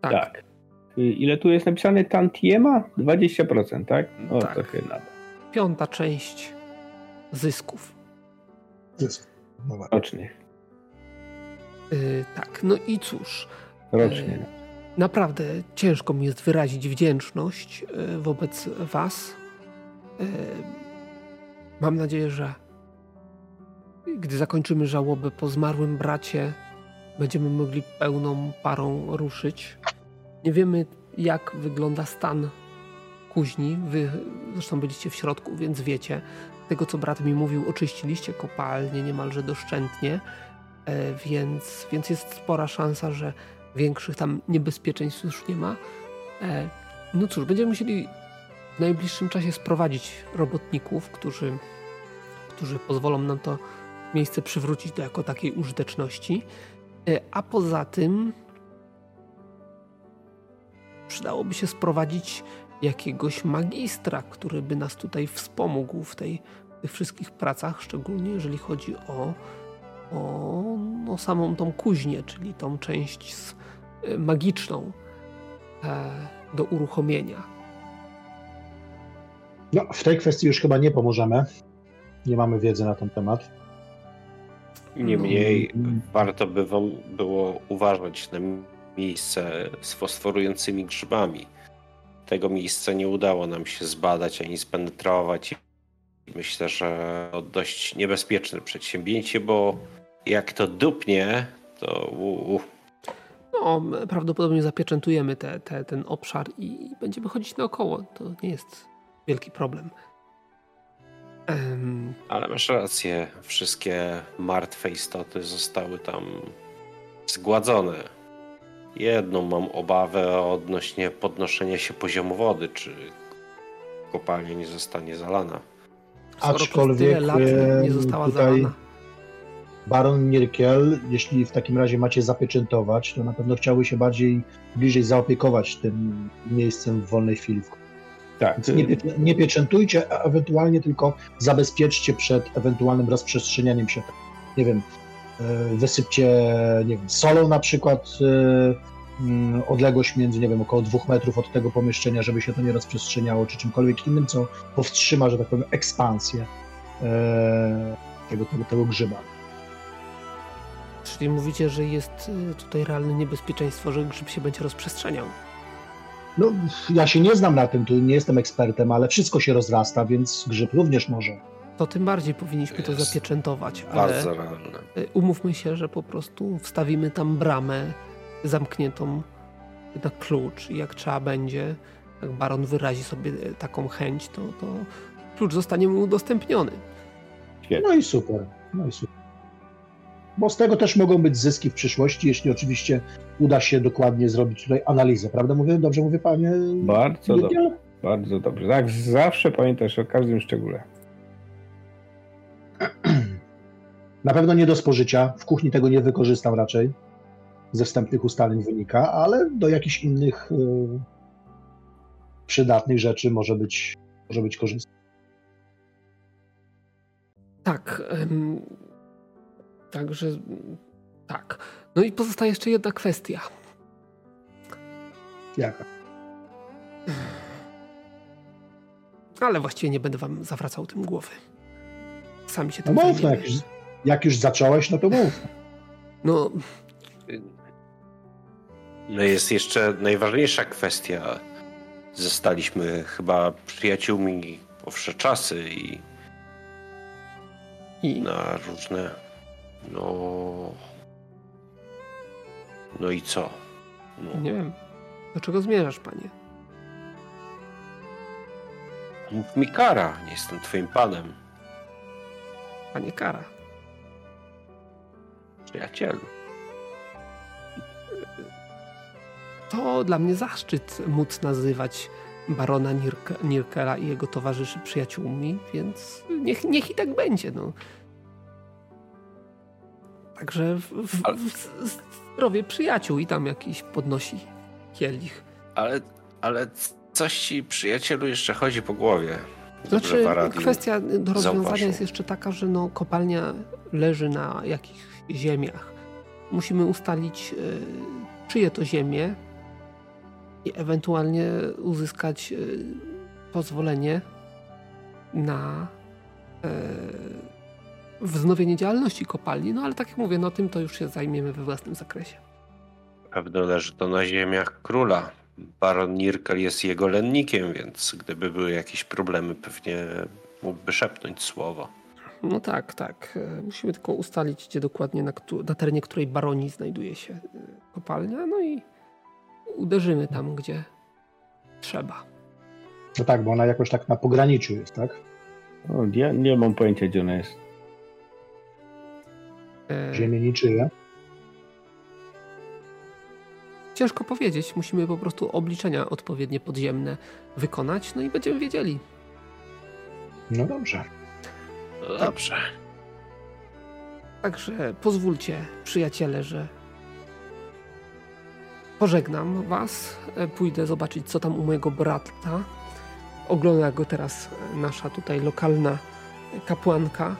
Tak, Tak. Y, Ile tu jest napisane tantiema? 20%, tak? O, Tak. to się nada. piąta część zysków. Jest. No. Rocznych. Yy, tak, no i cóż, Rocznie. E, naprawdę ciężko mi jest wyrazić wdzięczność yy, wobec Was. Mam nadzieję, że gdy zakończymy żałobę po zmarłym bracie, będziemy mogli pełną parą ruszyć. Nie wiemy, jak wygląda stan kuźni. Wy zresztą byliście w środku, więc wiecie. Tego, co brat mi mówił, oczyściliście kopalnię niemalże doszczętnie, e, więc, więc jest spora szansa, że większych tam niebezpieczeństw już nie ma. E, No cóż, będziemy musieli w najbliższym czasie sprowadzić robotników, którzy, którzy pozwolą nam to miejsce przywrócić do jako takiej użyteczności. E, A poza tym przydałoby się sprowadzić jakiegoś magistra, który by nas tutaj wspomógł w tej, tych wszystkich pracach, szczególnie jeżeli chodzi o, o no, samą tą kuźnię, czyli tą część z, e, magiczną e, do uruchomienia. No, w tej kwestii już chyba nie pomożemy. Nie mamy wiedzy na ten temat. Niemniej No. warto by wam było uważać na miejsce z fosforującymi grzybami. Tego miejsca nie udało nam się zbadać ani spenetrować. Myślę, że to dość niebezpieczne przedsięwzięcie, bo jak to dupnie, to u, u, No, prawdopodobnie zapieczętujemy te, te, ten obszar i będziemy chodzić naokoło. To nie jest wielki problem. Em, ale masz rację. Wszystkie martwe istoty zostały tam zgładzone. Jedną mam obawę odnośnie podnoszenia się poziomu wody, czy kopalnia nie zostanie zalana. skoro Aczkolwiek, tyle lat nie została tutaj- zalana. Baron Nirkiel, jeśli w takim razie macie zapieczętować, to na pewno chciałby się bardziej bliżej zaopiekować tym miejscem w wolnej chwili. Tak. Więc nie, nie pieczętujcie, a ewentualnie tylko zabezpieczcie przed ewentualnym rozprzestrzenianiem się. Nie wiem, e, wysypcie nie wiem, solą na przykład e, mm, odległość między, nie wiem, około dwóch metrów od tego pomieszczenia, żeby się to nie rozprzestrzeniało, czy czymkolwiek innym, co powstrzyma, że tak powiem, ekspansję e, tego, tego, tego grzyba. Czyli mówicie, że jest tutaj realne niebezpieczeństwo, że grzyb się będzie rozprzestrzeniał. No, ja się nie znam na tym, tu nie jestem ekspertem, ale wszystko się rozrasta, więc grzyb również może. To tym bardziej powinniśmy to zapieczętować, ale Bardzo realne. y, umówmy się, że po prostu wstawimy tam bramę zamkniętą na klucz i jak trzeba będzie, jak baron wyrazi sobie y, taką chęć, to, to klucz zostanie mu udostępniony. Świetnie. No i super, no i super. Bo z tego też mogą być zyski w przyszłości, jeśli oczywiście uda się dokładnie zrobić tutaj analizę, prawda? Mówię, dobrze mówię, panie? Bardzo dobrze. Bardzo dobrze. Tak, zawsze pamiętasz o każdym szczególe. Na pewno nie do spożycia, w kuchni tego nie wykorzystam raczej, ze wstępnych ustaleń wynika, ale do jakichś innych y, przydatnych rzeczy może być, może być korzystne. Tak. Także tak. No i pozostaje jeszcze jedna kwestia. Jaka? Ale właściwie nie będę wam zawracał tym głowy. Sami się No tym mów, no, jak, już, jak już zacząłeś, no to mów. No, No jest jeszcze najważniejsza kwestia. Zostaliśmy chyba przyjaciółmi po wsze czasy i i na różne. No. No i co? No, nie wiem, do czego zmierzasz, panie? mów mi kara, nie jestem twoim panem, Panie Kara. przyjacielu. To dla mnie zaszczyt móc nazywać barona Nirkela i jego towarzyszy przyjaciółmi, więc niech, niech i tak będzie. No. Także w, w, Ale- w, zdrowie przyjaciół i tam jakiś podnosi kielich. Ale, ale coś ci przyjacielu jeszcze chodzi po głowie. Znaczy, kwestia do rozwiązania zauważył. jest jeszcze taka, że no, kopalnia leży na jakich ziemiach. Musimy ustalić, y, czyje to ziemie i ewentualnie uzyskać y, pozwolenie na y, wznowienie działalności kopalni. No ale tak jak mówię, no tym to już się zajmiemy we własnym zakresie. Pewno leży to na ziemiach króla. Baron Nirkel jest jego lennikiem, więc gdyby były jakieś problemy, pewnie mógłby szepnąć słowo. No tak, tak. E, Musimy tylko ustalić, gdzie dokładnie, na, na terenie której baronii znajduje się e, kopalnia, no i uderzymy tam, gdzie trzeba. No tak, bo ona jakoś tak na pograniczu jest, tak? No, ja nie mam pojęcia, gdzie ona jest. E, Ziemię niczyje. Ciężko powiedzieć, musimy po prostu obliczenia odpowiednie podziemne wykonać, no i będziemy wiedzieli. No dobrze. No dobrze. Także pozwólcie, przyjaciele, że pożegnam was. E, Pójdę zobaczyć, co tam u mojego brata. Ogląda go teraz nasza tutaj lokalna kapłanka.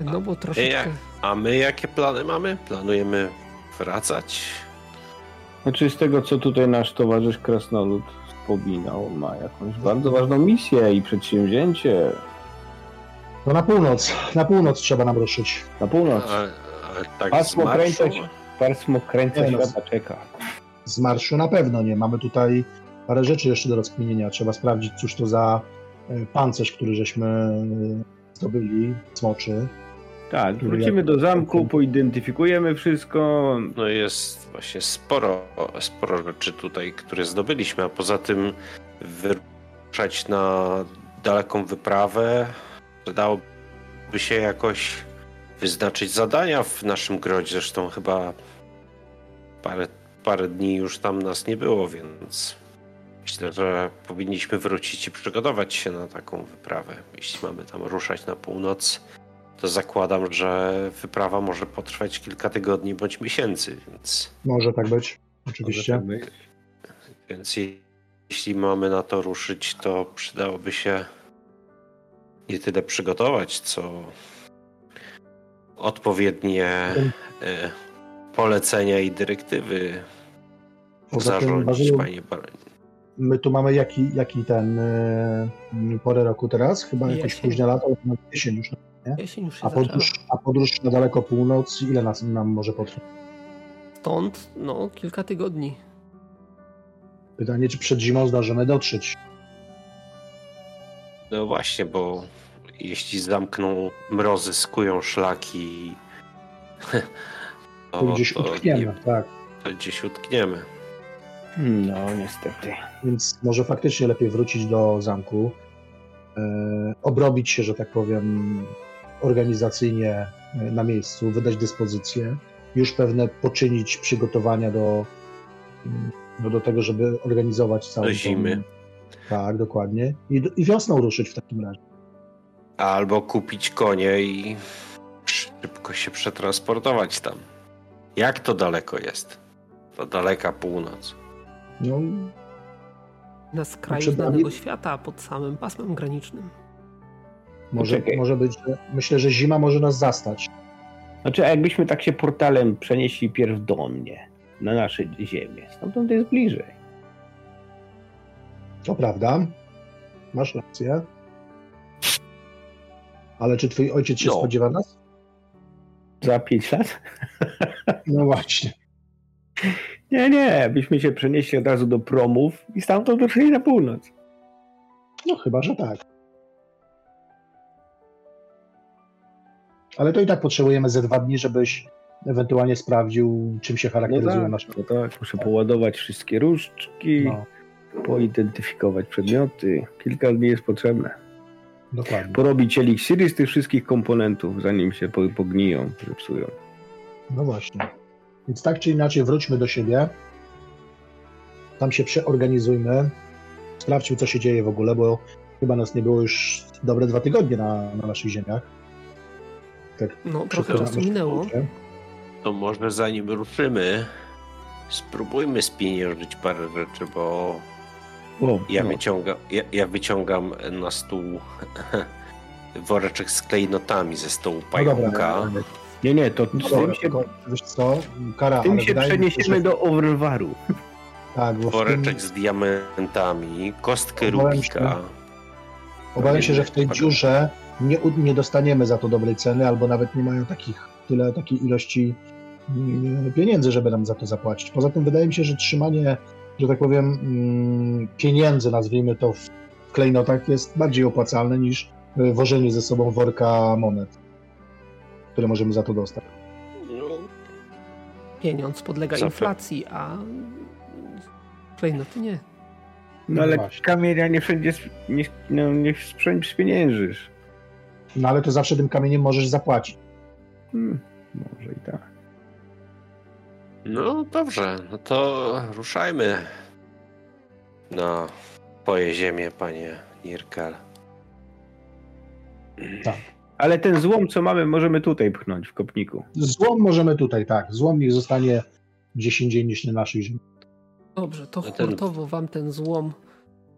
No bo troszeczkę... jak? A my jakie plany mamy? Planujemy wracać? Znaczy z tego, co tutaj nasz towarzysz Krasnolud wspominał, ma jakąś bardzo ważną misję i przedsięwzięcie To na północ, na północ trzeba nam ruszyć. na północ. Ale, ale tak Pasmo z marszu? kręcać. Pasmo kręca Nie no. świata czeka. Z marszu na pewno nie. Mamy tutaj parę rzeczy jeszcze do rozkminienia. Trzeba sprawdzić, cóż to za e, pancerz, który żeśmy e, zdobyli, smoczy. Tak, wrócimy do zamku, poidentyfikujemy wszystko. No jest właśnie sporo, sporo rzeczy tutaj, które zdobyliśmy, a poza tym wyruszać na daleką wyprawę dałoby się jakoś wyznaczyć zadania w naszym grodzie. Zresztą chyba parę, parę dni już tam nas nie było, więc myślę, że powinniśmy wrócić i przygotować się na taką wyprawę. Jeśli mamy tam ruszać na północ, to zakładam, że wyprawa może potrwać kilka tygodni bądź miesięcy, więc, Może tak być, oczywiście. więc je- jeśli mamy na to ruszyć, to przydałoby się nie tyle przygotować, co odpowiednie e, polecenia i dyrektywy Poza zarządzić, panie my tu mamy jaki, jaki ten e, porę roku teraz? Chyba Jesień. późna lata, no, jesień już. Jesień już się A zaczęła. podróż, a podróż na daleko północ, ile nas, nam może potrwać? Stąd, no, kilka tygodni. Pytanie, czy przed zimą zdążymy dotrzeć? No właśnie, bo jeśli zamkną mrozy, skują szlaki, To to, gdzieś to, utkniemy, nie- tak. to gdzieś utkniemy. No, niestety. Więc może faktycznie lepiej wrócić do zamku, e, obrobić się, że tak powiem, organizacyjnie e, na miejscu, wydać dyspozycje, już pewne poczynić przygotowania do, mm, no, do tego, żeby organizować całą Do tą- zimy. Tak, dokładnie. I, I wiosną ruszyć w takim razie. Albo kupić konie i szybko się przetransportować tam. Jak to daleko jest? To daleka północ. No, Na skraju Przed nami- znanego świata, pod samym pasmem granicznym. Może, może być, myślę, że zima może nas zastać. Znaczy, a jakbyśmy tak się portalem przenieśli pierw do mnie, na nasze ziemię, stamtąd jest bliżej. To prawda. Masz rację. Ale czy twój ojciec się No. spodziewa nas? Za pięć lat? No właśnie. Nie, nie, byśmy się przenieśli od razu do promów i stamtąd ruszyli na północ. No chyba, że tak. Ale to i tak potrzebujemy ze dwa dni, żebyś ewentualnie sprawdził, czym się No charakteryzują tak, nasze. no tak, muszę poładować wszystkie różdżki, No, poidentyfikować przedmioty. Kilka dni jest potrzebne. dokładnie. Porobić eliksiry z tych wszystkich komponentów, zanim się po- pogniją, zepsują. No właśnie. Więc tak czy inaczej wróćmy do siebie. Tam się przeorganizujmy. Sprawdźmy, co się dzieje w ogóle, bo chyba nas nie było już dobre dwa tygodnie na, na naszych ziemiach. Tak No, trochę czasu się minęło. To może zanim ruszymy, spróbujmy spieniężyć parę rzeczy, bo O, ja, no. wyciąga, ja, ja wyciągam na stół woreczek z klejnotami ze stołu No dobra, pająka. Nie, nie, to No tym się, tylko, wiesz co, Kara, tym się przeniesiemy że, do Overwaru. Tak, bo w tym, Woreczek z diamentami, kostkę Obawiam Rubika. obawiam się, że w tej dziurze nie, nie dostaniemy za to dobrej ceny, albo nawet nie mają takich, tyle takiej ilości mm, pieniędzy, żeby nam za to zapłacić. Poza tym wydaje mi się, że trzymanie, że tak powiem, mm, pieniędzy, nazwijmy to w klejnotach, jest bardziej opłacalne niż y, wożenie ze sobą worka monet, które możemy za to dostać. No, Pieniądz podlega Zapra- inflacji, a klejnoty nie. No ale No właśnie. kamienia nie wszędzie nie, no, nie wszędzie spieniężysz. No ale to zawsze tym kamieniem możesz zapłacić. Hmm, może i tak. no dobrze, no to ruszajmy na twoje ziemię, panie Nirkel. Ale ten złom, co mamy, możemy tutaj pchnąć w kopniku. Złom możemy tutaj, tak. Złom niech zostanie gdzieś indziej niż na naszej ziemi. Dobrze, to No ten- hurtowo wam ten złom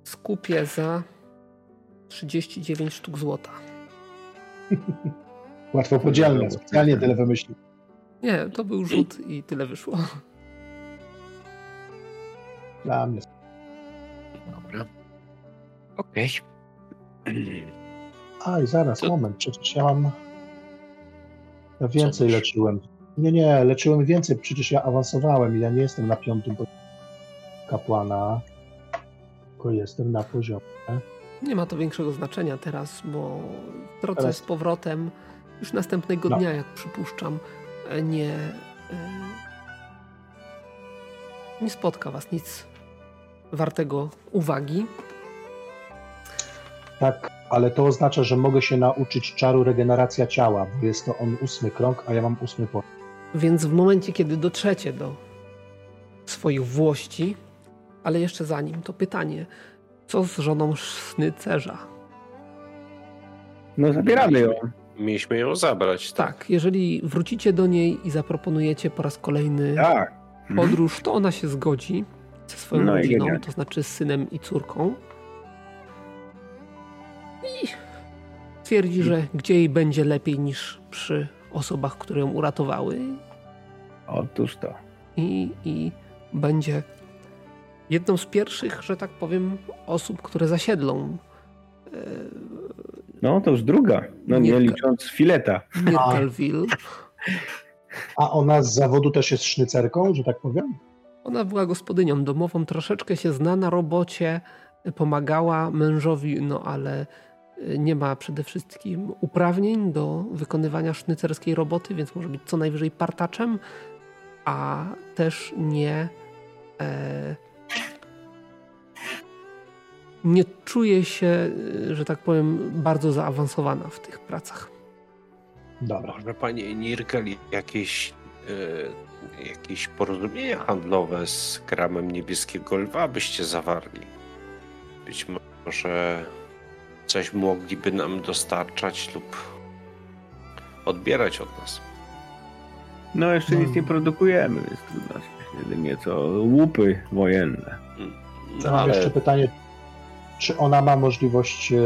skupię za 39 sztuk złota. Łatwo podzielne, specjalnie tyle wymyślił. Nie, to był rzut i tyle wyszło. Dla mnie. Dobra. Okej. Aj, zaraz, To- moment, przecież ja mam... Ja więcej masz? leczyłem. Nie, nie, leczyłem więcej, przecież ja awansowałem i ja nie jestem na piątym poziomie kapłana, tylko jestem na poziomie. Nie ma to większego znaczenia teraz, bo w drodze Teraz- z powrotem już następnego No. dnia, jak przypuszczam, e, nie, e, nie spotka was nic wartego uwagi. Tak, ale to oznacza, że mogę się nauczyć czaru regeneracja ciała, bo jest to on ósmy krąg, a ja mam ósmy poziom. Więc w momencie, kiedy dotrzecie do swoich włości, ale jeszcze zanim, to pytanie, co z żoną snycerza? No zabieramy ją. Mieliśmy ją zabrać, tak? Tak, jeżeli wrócicie do niej i zaproponujecie po raz kolejny Tak. Mhm. podróż, to ona się zgodzi. ze swoją No rodziną, to znaczy z synem i córką. I twierdzi, że gdzie jej będzie lepiej niż przy osobach, które ją uratowały Otóż to. i, i będzie jedną z pierwszych, że tak powiem, osób, które zasiedlą No to już druga. No nie Nie- licząc fileta. Myrtleville. A ona z zawodu też jest sznycerką, że tak powiem? Ona była gospodynią domową, troszeczkę się zna na robocie, pomagała mężowi, no ale y, nie ma przede wszystkim uprawnień do wykonywania sznycerskiej roboty, więc może być co najwyżej partaczem, a też nie. E, nie czuje się, y, że tak powiem, bardzo zaawansowana w tych pracach. Dobra. Może panie Nirkel jakieś, e, jakieś porozumienia handlowe z kramem niebieskiego lwa byście zawarli? Być może coś mogliby nam dostarczać lub odbierać od nas. No jeszcze nic nie produkujemy, więc trudno się. Jedynie co łupy wojenne. No, Ja mam ale jeszcze pytanie, czy ona ma możliwość e,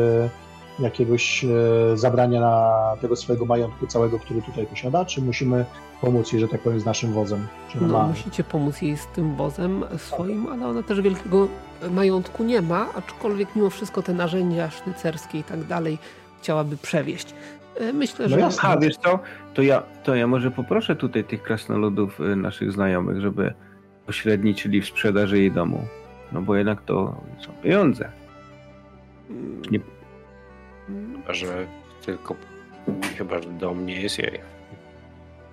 jakiegoś e, zabrania na tego swojego majątku całego, który tutaj posiada, czy musimy pomóc jej, że tak powiem, z naszym wozem? No, ma... musicie pomóc jej z tym wozem swoim, ale ona też wielkiego majątku nie ma, aczkolwiek mimo wszystko te narzędzia sznycerskie i tak dalej chciałaby przewieźć. E, Myślę, No że jasne. A wiesz co, to ja, to ja może poproszę tutaj tych krasnoludów y, naszych znajomych, żeby pośredniczyli w sprzedaży jej domu. No bo jednak to są pieniądze. Nie- chyba, że tylko chyba, że dom nie jest jej.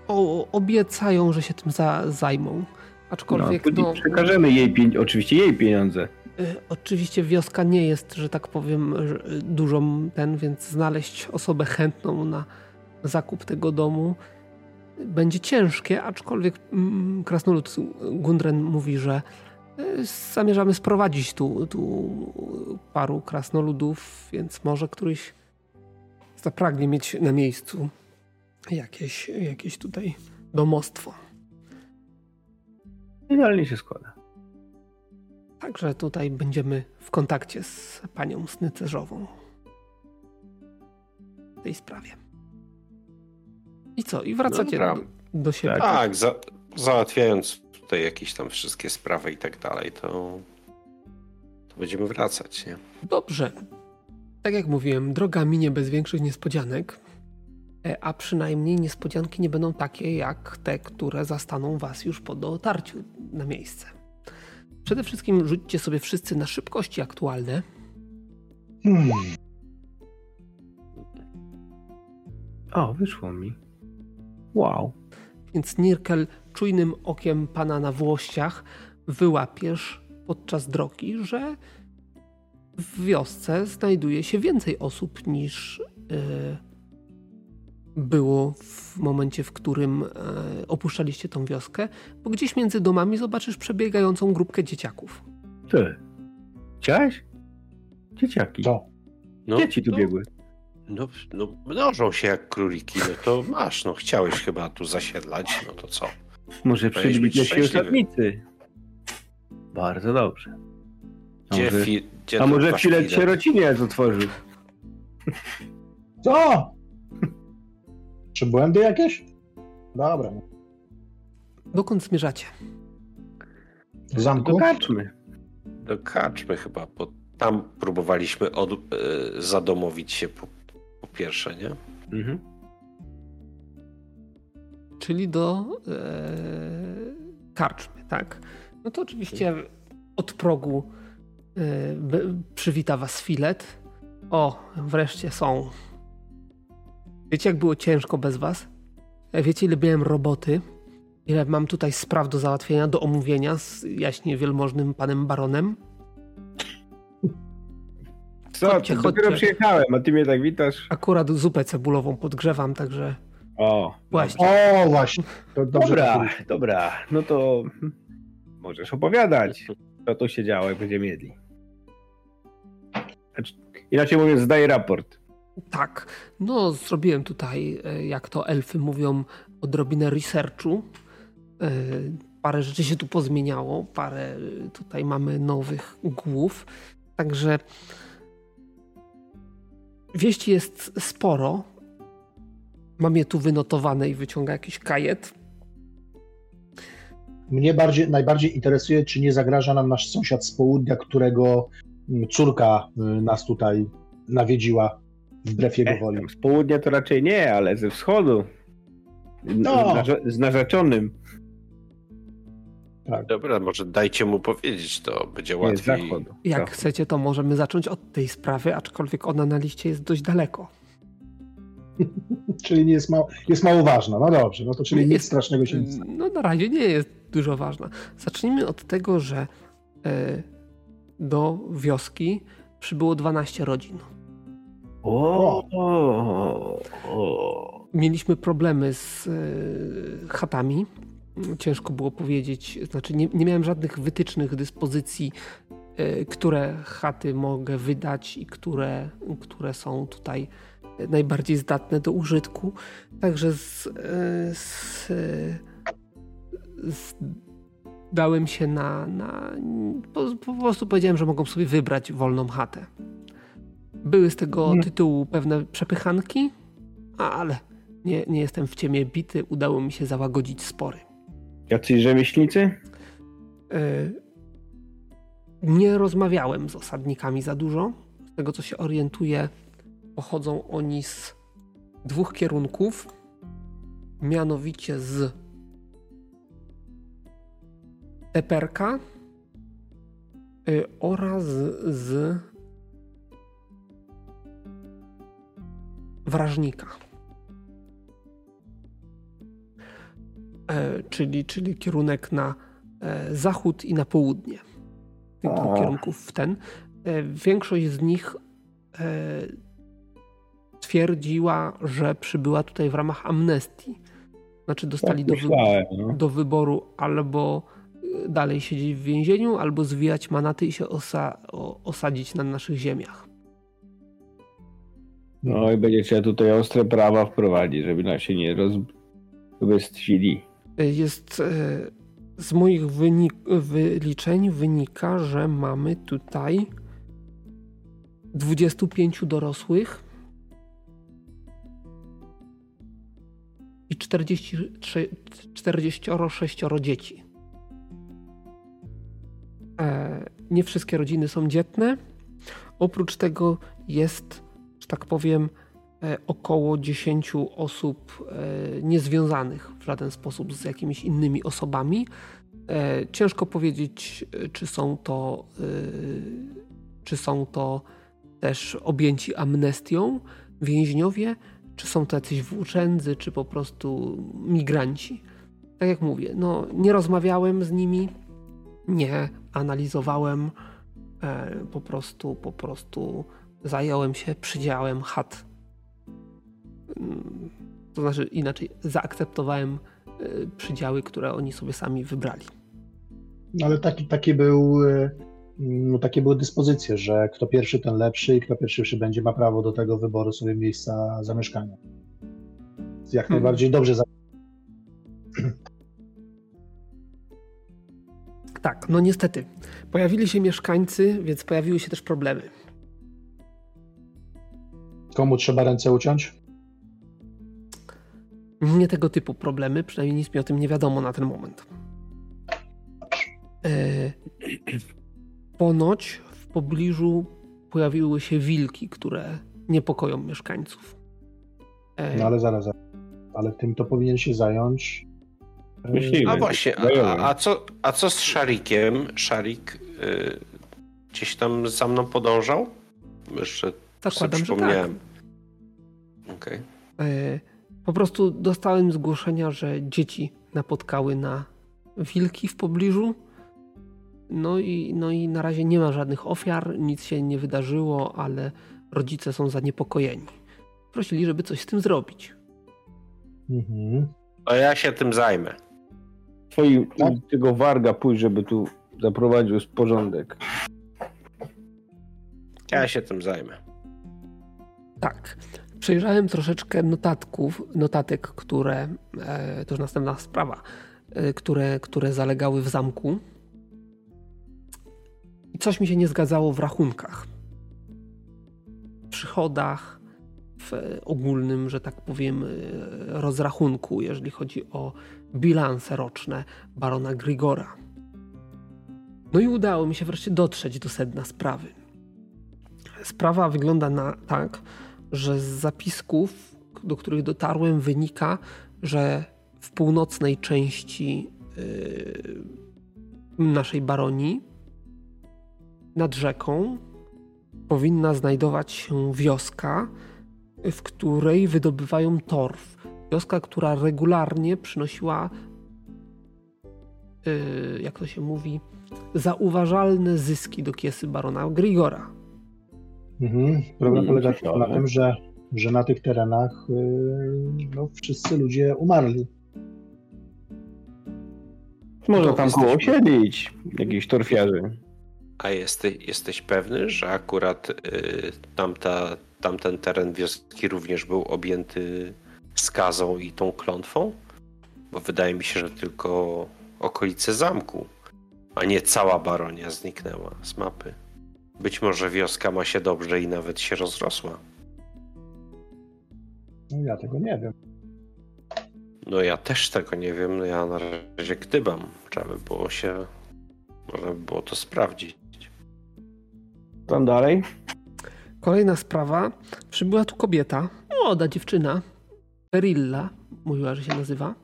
o, obiecają, że się tym za, zajmą. No, Aczkolwiek, później no, przekażemy jej pieniądze, oczywiście jej pieniądze. y, oczywiście wioska nie jest, że tak powiem, że- dużą ten, więc znaleźć osobę chętną na zakup tego domu będzie ciężkie, aczkolwiek mm, krasnolud Gundren mówi, że y, zamierzamy sprowadzić tu, tu paru krasnoludów, więc może któryś zapragnie mieć na miejscu jakieś, jakieś tutaj domostwo. Idealnie się składa. Także tutaj będziemy w kontakcie z panią Snycerzową w tej sprawie. I co? I wracacie Dobra. do, do siebie. Tak. Tak, za, załatwiając tutaj jakieś tam wszystkie sprawy i tak dalej, to, to będziemy wracać, nie? Dobrze. Tak jak mówiłem, droga minie bez większych niespodzianek, e, a przynajmniej niespodzianki nie będą takie jak te, które zastaną was już po dotarciu na miejsce. Przede wszystkim rzućcie sobie wszyscy na szybkości aktualne. Hmm. O, wyszło mi. Wow. Więc Nirkel czujnym okiem pana na włościach wyłapiesz podczas drogi, że w wiosce znajduje się więcej osób niż e, było w momencie, w którym e, opuszczaliście tą wioskę, bo gdzieś między domami zobaczysz przebiegającą grupkę dzieciaków. Ty. Chciałeś? Dzieciaki. Co? No, Dzieci tu to- biegły. No, no, mnożą się jak króliki, no to masz, no chciałeś chyba tu zasiedlać, no to co? Może się szczęśliwy. osadnicy. Bardzo dobrze. A Gdzie, może, fi, gdzie a może filet sierociniec otworzył? Co? Czy błędy jakieś? Dobra. Dokąd zmierzacie? W zamku? Do karczmy. Do kaczmy chyba, bo tam próbowaliśmy od, e, zadomowić się po, po pierwsze, nie? Mhm. Czyli do e, karczmy, tak? No to oczywiście od progu e, przywita was filet. O, wreszcie są. Wiecie, jak było ciężko bez was? E, Wiecie, ile miałem roboty? Ile mam tutaj spraw do załatwienia, do omówienia z jaśnie wielmożnym panem baronem? Co, Chodźcie, dopiero chodźcie. przyjechałem, a ty mnie tak witasz? Akurat zupę cebulową podgrzewam, także O, Właśnie. O, właśnie. To dobrze Dobra, dobra. No to możesz opowiadać, co tu się działo, jak będziemy jedli. Inaczej mówiąc, zdaję raport. Tak, no zrobiłem tutaj, e, jak to elfy mówią, odrobinę researchu. E, parę rzeczy się tu pozmieniało, parę tutaj mamy nowych głów. Także wieści jest sporo. Mam je tu wynotowane i wyciąga jakiś kajet. Mnie bardziej, najbardziej interesuje, czy nie zagraża nam nasz sąsiad z południa, którego mm, córka y, nas tutaj nawiedziła wbrew jego woli. Z południa to raczej nie, ale ze wschodu. No. Z, z narzeczonym. Tak. Dobra, może dajcie mu powiedzieć, to będzie Nie, łatwiej. zachodu. Jak chcecie, to możemy zacząć od tej sprawy, aczkolwiek ona na liście jest dość daleko. Czyli nie jest, mało, jest mało ważna. No dobrze, no to czyli nic Jest- strasznego się nie. No na razie nie jest dużo ważna. Zacznijmy od tego, że e, do wioski przybyło 12 rodzin. O, o, o. Mieliśmy problemy z e, chatami. Ciężko było powiedzieć, znaczy nie, nie miałem żadnych wytycznych dyspozycji, e, które chaty mogę wydać i które, które są tutaj najbardziej zdatne do użytku. Także z, e, z, z, dałem się na. na po, po prostu powiedziałem, że mogą sobie wybrać wolną chatę. Były z tego Hmm. tytułu pewne przepychanki, ale nie, nie jestem w ciemię bity. Udało mi się załagodzić spory. Jacyś rzemieślnicy? E, Nie rozmawiałem z osadnikami za dużo. Z tego co się orientuję, pochodzą oni z dwóch kierunków, mianowicie z Teperka y, oraz z Wrażnika. E, czyli, czyli kierunek na e, zachód i na południe. Tych dwóch A. kierunków w ten. E, Większość z nich twierdziła, że przybyła tutaj w ramach amnestii. Znaczy dostali Tak do, wy- myślałem, no. do wyboru albo y, dalej siedzieć w więzieniu, albo zwijać manaty i się osa- osadzić na naszych ziemiach. no i będzie trzeba tutaj ostre prawa wprowadzić, żeby nas się nie rozbestwili. Jest y, z moich wynik- wyliczeń wynika, że mamy tutaj 25 dorosłych i 43, 46 dzieci. E, Nie wszystkie rodziny są dzietne. Oprócz tego jest, że tak powiem, e, około 10 osób e, niezwiązanych w żaden sposób z jakimiś innymi osobami. Ciężko powiedzieć, czy są to, czy są to też objęci amnestią więźniowie, czy są to jacyś włóczędzy, czy po prostu migranci. Tak jak mówię, no, nie rozmawiałem z nimi, nie analizowałem, e, po prostu, po prostu zająłem się przydziałem chat. To znaczy inaczej, zaakceptowałem e, przydziały, które oni sobie sami wybrali. Ale taki, taki był, y, no, takie były dyspozycje, że kto pierwszy, ten lepszy i kto pierwszy będzie ma prawo do tego wyboru sobie miejsca zamieszkania. Jak Hmm. najbardziej dobrze za... Tak, no niestety. Pojawili się mieszkańcy, więc pojawiły się też problemy. Komu trzeba ręce uciąć? Nie tego typu problemy, przynajmniej nic mi o tym nie wiadomo na ten moment. E, ponoć w pobliżu pojawiły się wilki, które niepokoją mieszkańców. E, No ale zaraz, zaraz. ale tym to powinien się zająć. y, Myślimy. A właśnie, a, a, co, a co z Szarikiem? Szarik y, gdzieś tam za mną podążał? Jeszcze sobie zakładam, że tak. przypomniałem. Okej. E, Po prostu dostałem zgłoszenia, że dzieci napotkały na wilki w pobliżu. No i, no i na razie nie ma żadnych ofiar, nic się nie wydarzyło, ale rodzice są zaniepokojeni. Prosili, żeby coś z tym zrobić. Mhm. To ja się tym zajmę. Twoi, Tak? tego warga pójść, żeby tu zaprowadził porządek. Ja się tym zajmę. Tak. Przejrzałem troszeczkę notatków, notatek, które, e, to już następna sprawa, e, które, które zalegały w zamku. I coś mi się nie zgadzało w rachunkach. W przychodach, w ogólnym, że tak powiem, e, rozrachunku, jeżeli chodzi o bilanse roczne barona Grigora. No i udało mi się wreszcie dotrzeć do sedna sprawy. Sprawa wygląda na, tak, że z zapisków, do których dotarłem, wynika, że w północnej części yy, naszej baronii nad rzeką powinna znajdować się wioska, w której wydobywają torf. Wioska, która regularnie przynosiła, yy, jak to się mówi, zauważalne zyski do kiesy barona Grigora. Mhm. Problem polega tylko na tym, że, że na tych terenach yy, no, wszyscy ludzie umarli. Może tam koło siedzieć, jakiś torfiarzy. A jesteś, jesteś pewny, że akurat y, tamta, tamten teren wioski również był objęty skazą i tą klątwą? Bo wydaje mi się, że tylko okolice zamku, a nie cała baronia zniknęła z mapy. Być może wioska ma się dobrze i nawet się rozrosła. No ja tego nie wiem. No ja też tego nie wiem, no ja na razie gdybam. Trzeba by było się, można by było to sprawdzić. Tam dalej? Kolejna sprawa. Przybyła tu kobieta, młoda dziewczyna, Perilla, mówiła, że się nazywa.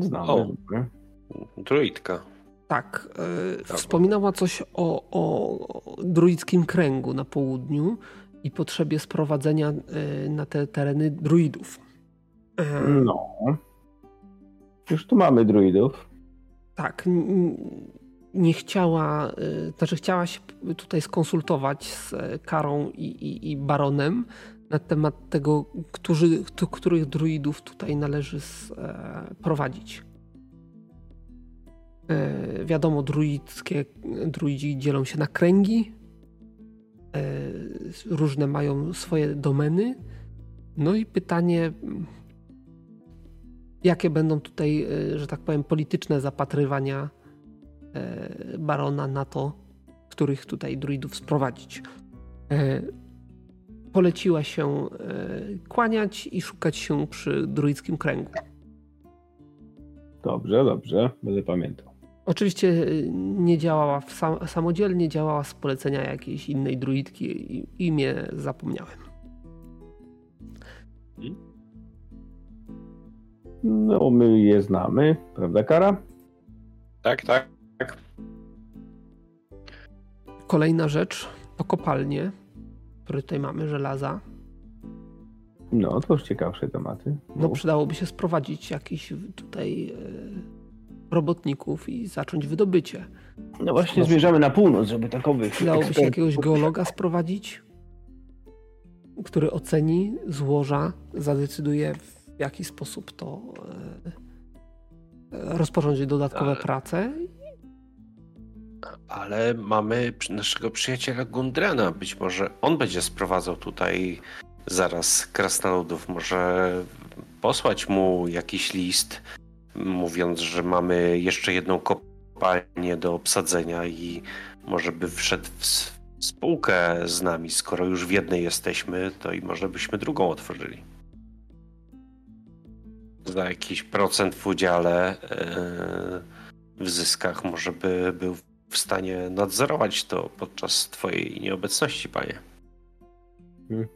Znam. O. Druidka. Tak, e, wspominała coś o, o druidzkim kręgu na południu i potrzebie sprowadzenia e, na te tereny druidów. E, No. Już tu mamy druidów. Tak, nie chciała, y, znaczy chciała się tutaj skonsultować z e, Karą i, i, i Baronem na temat tego, którzy, któ- których druidów tutaj należy prowadzić. E, Wiadomo, druidzkie, druidzi dzielą się na kręgi, e, różne mają swoje domeny. No i pytanie, jakie będą tutaj, e, że tak powiem, polityczne zapatrywania e, barona na to, których tutaj druidów sprowadzić. E, Poleciła się e, kłaniać i szukać się przy druidzkim kręgu. Dobrze, dobrze. Będę pamiętał. Oczywiście e, nie działała w sam, samodzielnie, działała z polecenia jakiejś innej druidki. i- Imię zapomniałem. No, my je znamy, prawda, Kara? Tak, tak. Kolejna rzecz to kopalnie, które tutaj mamy, żelaza. No, to już ciekawsze tematy. No przydałoby się sprowadzić jakichś tutaj e, robotników i zacząć wydobycie. no właśnie zmierzamy na północ, żeby takowych Przydałoby się jakiegoś geologa sprowadzić, który oceni złoża, zadecyduje w jaki sposób to e, e, rozpocząć dodatkowe Ale- prace. Ale mamy naszego przyjaciela Gundrana. Być może on będzie sprowadzał tutaj zaraz krasnoludów. Może posłać mu jakiś list, mówiąc, że mamy jeszcze jedną kopalnię do obsadzenia i może by wszedł w spółkę z nami. Skoro już w jednej jesteśmy, to i może byśmy drugą otworzyli. Za jakiś procent w udziale yy, w zyskach może by był w stanie nadzorować to podczas twojej nieobecności, panie. Mhm.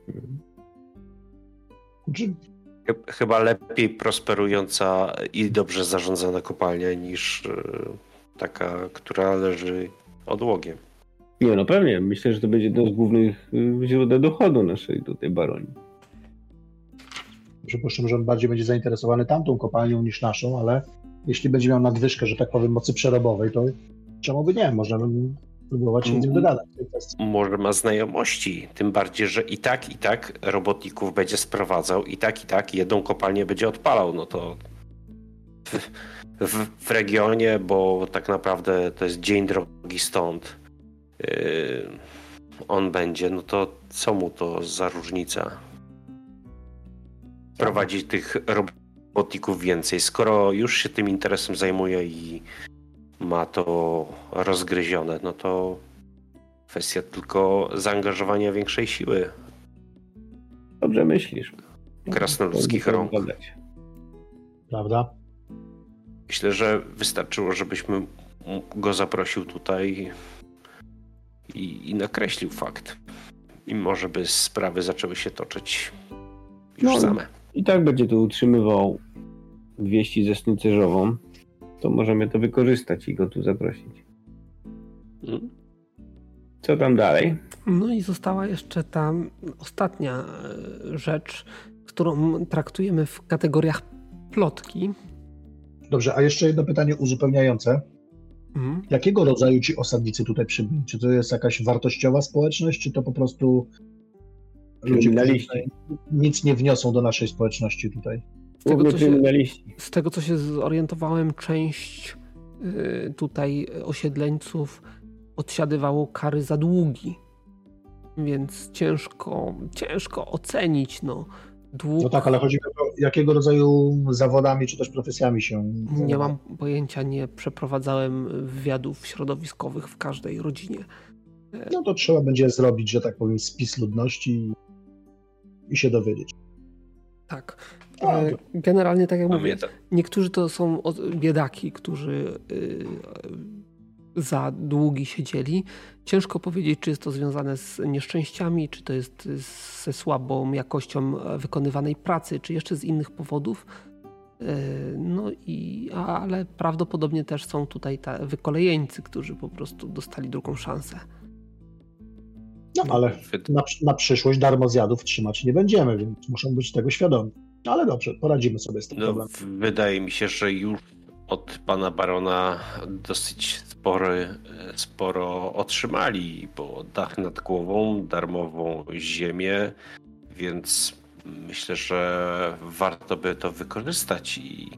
Chyba lepiej prosperująca i dobrze zarządzana kopalnia niż e, taka, która leży odłogiem. Nie, no pewnie. Myślę, że to będzie jedno z głównych y, źródeł dochodu naszej tutaj baronii. Przypuszczam, że on bardziej będzie zainteresowany tamtą kopalnią niż naszą, ale jeśli będzie miał nadwyżkę, że tak powiem, mocy przerobowej, to czemu by nie? Możemy próbować się z nim Mhm. dogadać w tej kwestii. Może ma znajomości, tym bardziej, że i tak, i tak robotników będzie sprowadzał, i tak, i tak jedną kopalnię będzie odpalał. No to w, w, w regionie, bo tak naprawdę to jest dzień drogi stąd. Yy, on będzie, no to co mu to za różnica? Prowadzić tych robotników więcej. Skoro już się tym interesem zajmuje i ma to rozgryzione, no to kwestia tylko zaangażowania większej siły. Dobrze myślisz. Krasnoludzkich rąk. Prawda? Myślę, że wystarczyło, żebyśmy go zaprosił tutaj i, i nakreślił fakt. I może by sprawy zaczęły się toczyć już No. same. I tak będzie tu utrzymywał wieści ze snucerzową, to możemy to wykorzystać i go tu zaprosić. Mm. Co tam dalej? No i została jeszcze ta ostatnia e, rzecz, którą traktujemy w kategoriach plotki. Dobrze, a jeszcze jedno pytanie uzupełniające. Mhm. Jakiego rodzaju ci osadnicy tutaj przybyli? Czy to jest jakaś wartościowa społeczność, czy to po prostu ludzie, którzy nic nie wniosą do naszej społeczności tutaj? Z tego, co się, z tego, co się zorientowałem, część y, tutaj osiedleńców odsiadywało kary za długi. Więc ciężko, ciężko ocenić, no. Dług, No tak, ale chodzi o to, jakiego rodzaju zawodami czy też profesjami się. Nie mam pojęcia, nie przeprowadzałem wywiadów środowiskowych w każdej rodzinie. No to trzeba będzie zrobić, że tak powiem, spis ludności i się dowiedzieć. Tak. E, Generalnie, tak jak mówię, Pamiętam. niektórzy to są biedaki, którzy y, za długi siedzieli. Ciężko powiedzieć, czy jest to związane z nieszczęściami, czy to jest ze słabą jakością e, wykonywanej pracy, czy jeszcze z innych powodów. E, No i, ale prawdopodobnie też są tutaj ta, wykolejeńcy, którzy po prostu dostali drugą szansę. No ale Wyd- na, na przyszłość darmo zjadów trzymać nie będziemy, więc muszą być tego świadomi. No ale dobrze, poradzimy sobie z tym No, problemem. wydaje mi się, że już od pana barona dosyć spory, sporo otrzymali, bo dach nad głową, darmową ziemię, więc myślę, że warto by to wykorzystać i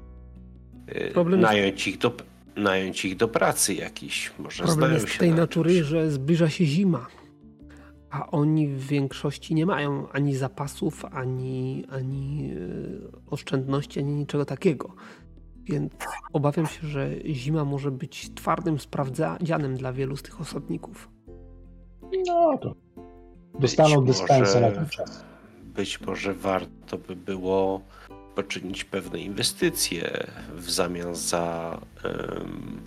y, Problem jest- nająć, ich do, nająć ich do pracy jakiejś. Może Problem znają jest się tej na natury, że zbliża się zima, a oni w większości nie mają ani zapasów, ani, ani e, oszczędności, ani niczego takiego. Więc obawiam się, że zima może być twardym sprawdzianem dla wielu z tych osadników. No to dostaną Być dyspensę na może- ten czas. Być może warto by było poczynić pewne inwestycje w zamian za em,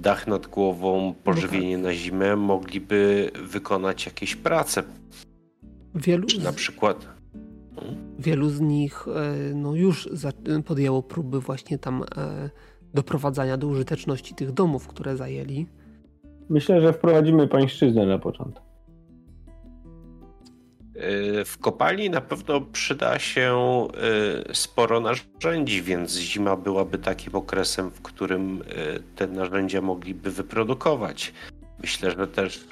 dach nad głową, pożywienie na zimę. Mogliby wykonać jakieś prace, Wielu czy na z, przykład. wielu z nich e, no, już podjęło próby właśnie tam e, doprowadzania do użyteczności tych domów, które zajęli. Myślę, że wprowadzimy pańszczyznę na początek. Y, W kopalni na pewno przyda się y, sporo narzędzi, więc zima byłaby takim okresem, w którym y, te narzędzia mogliby wyprodukować. Myślę, że też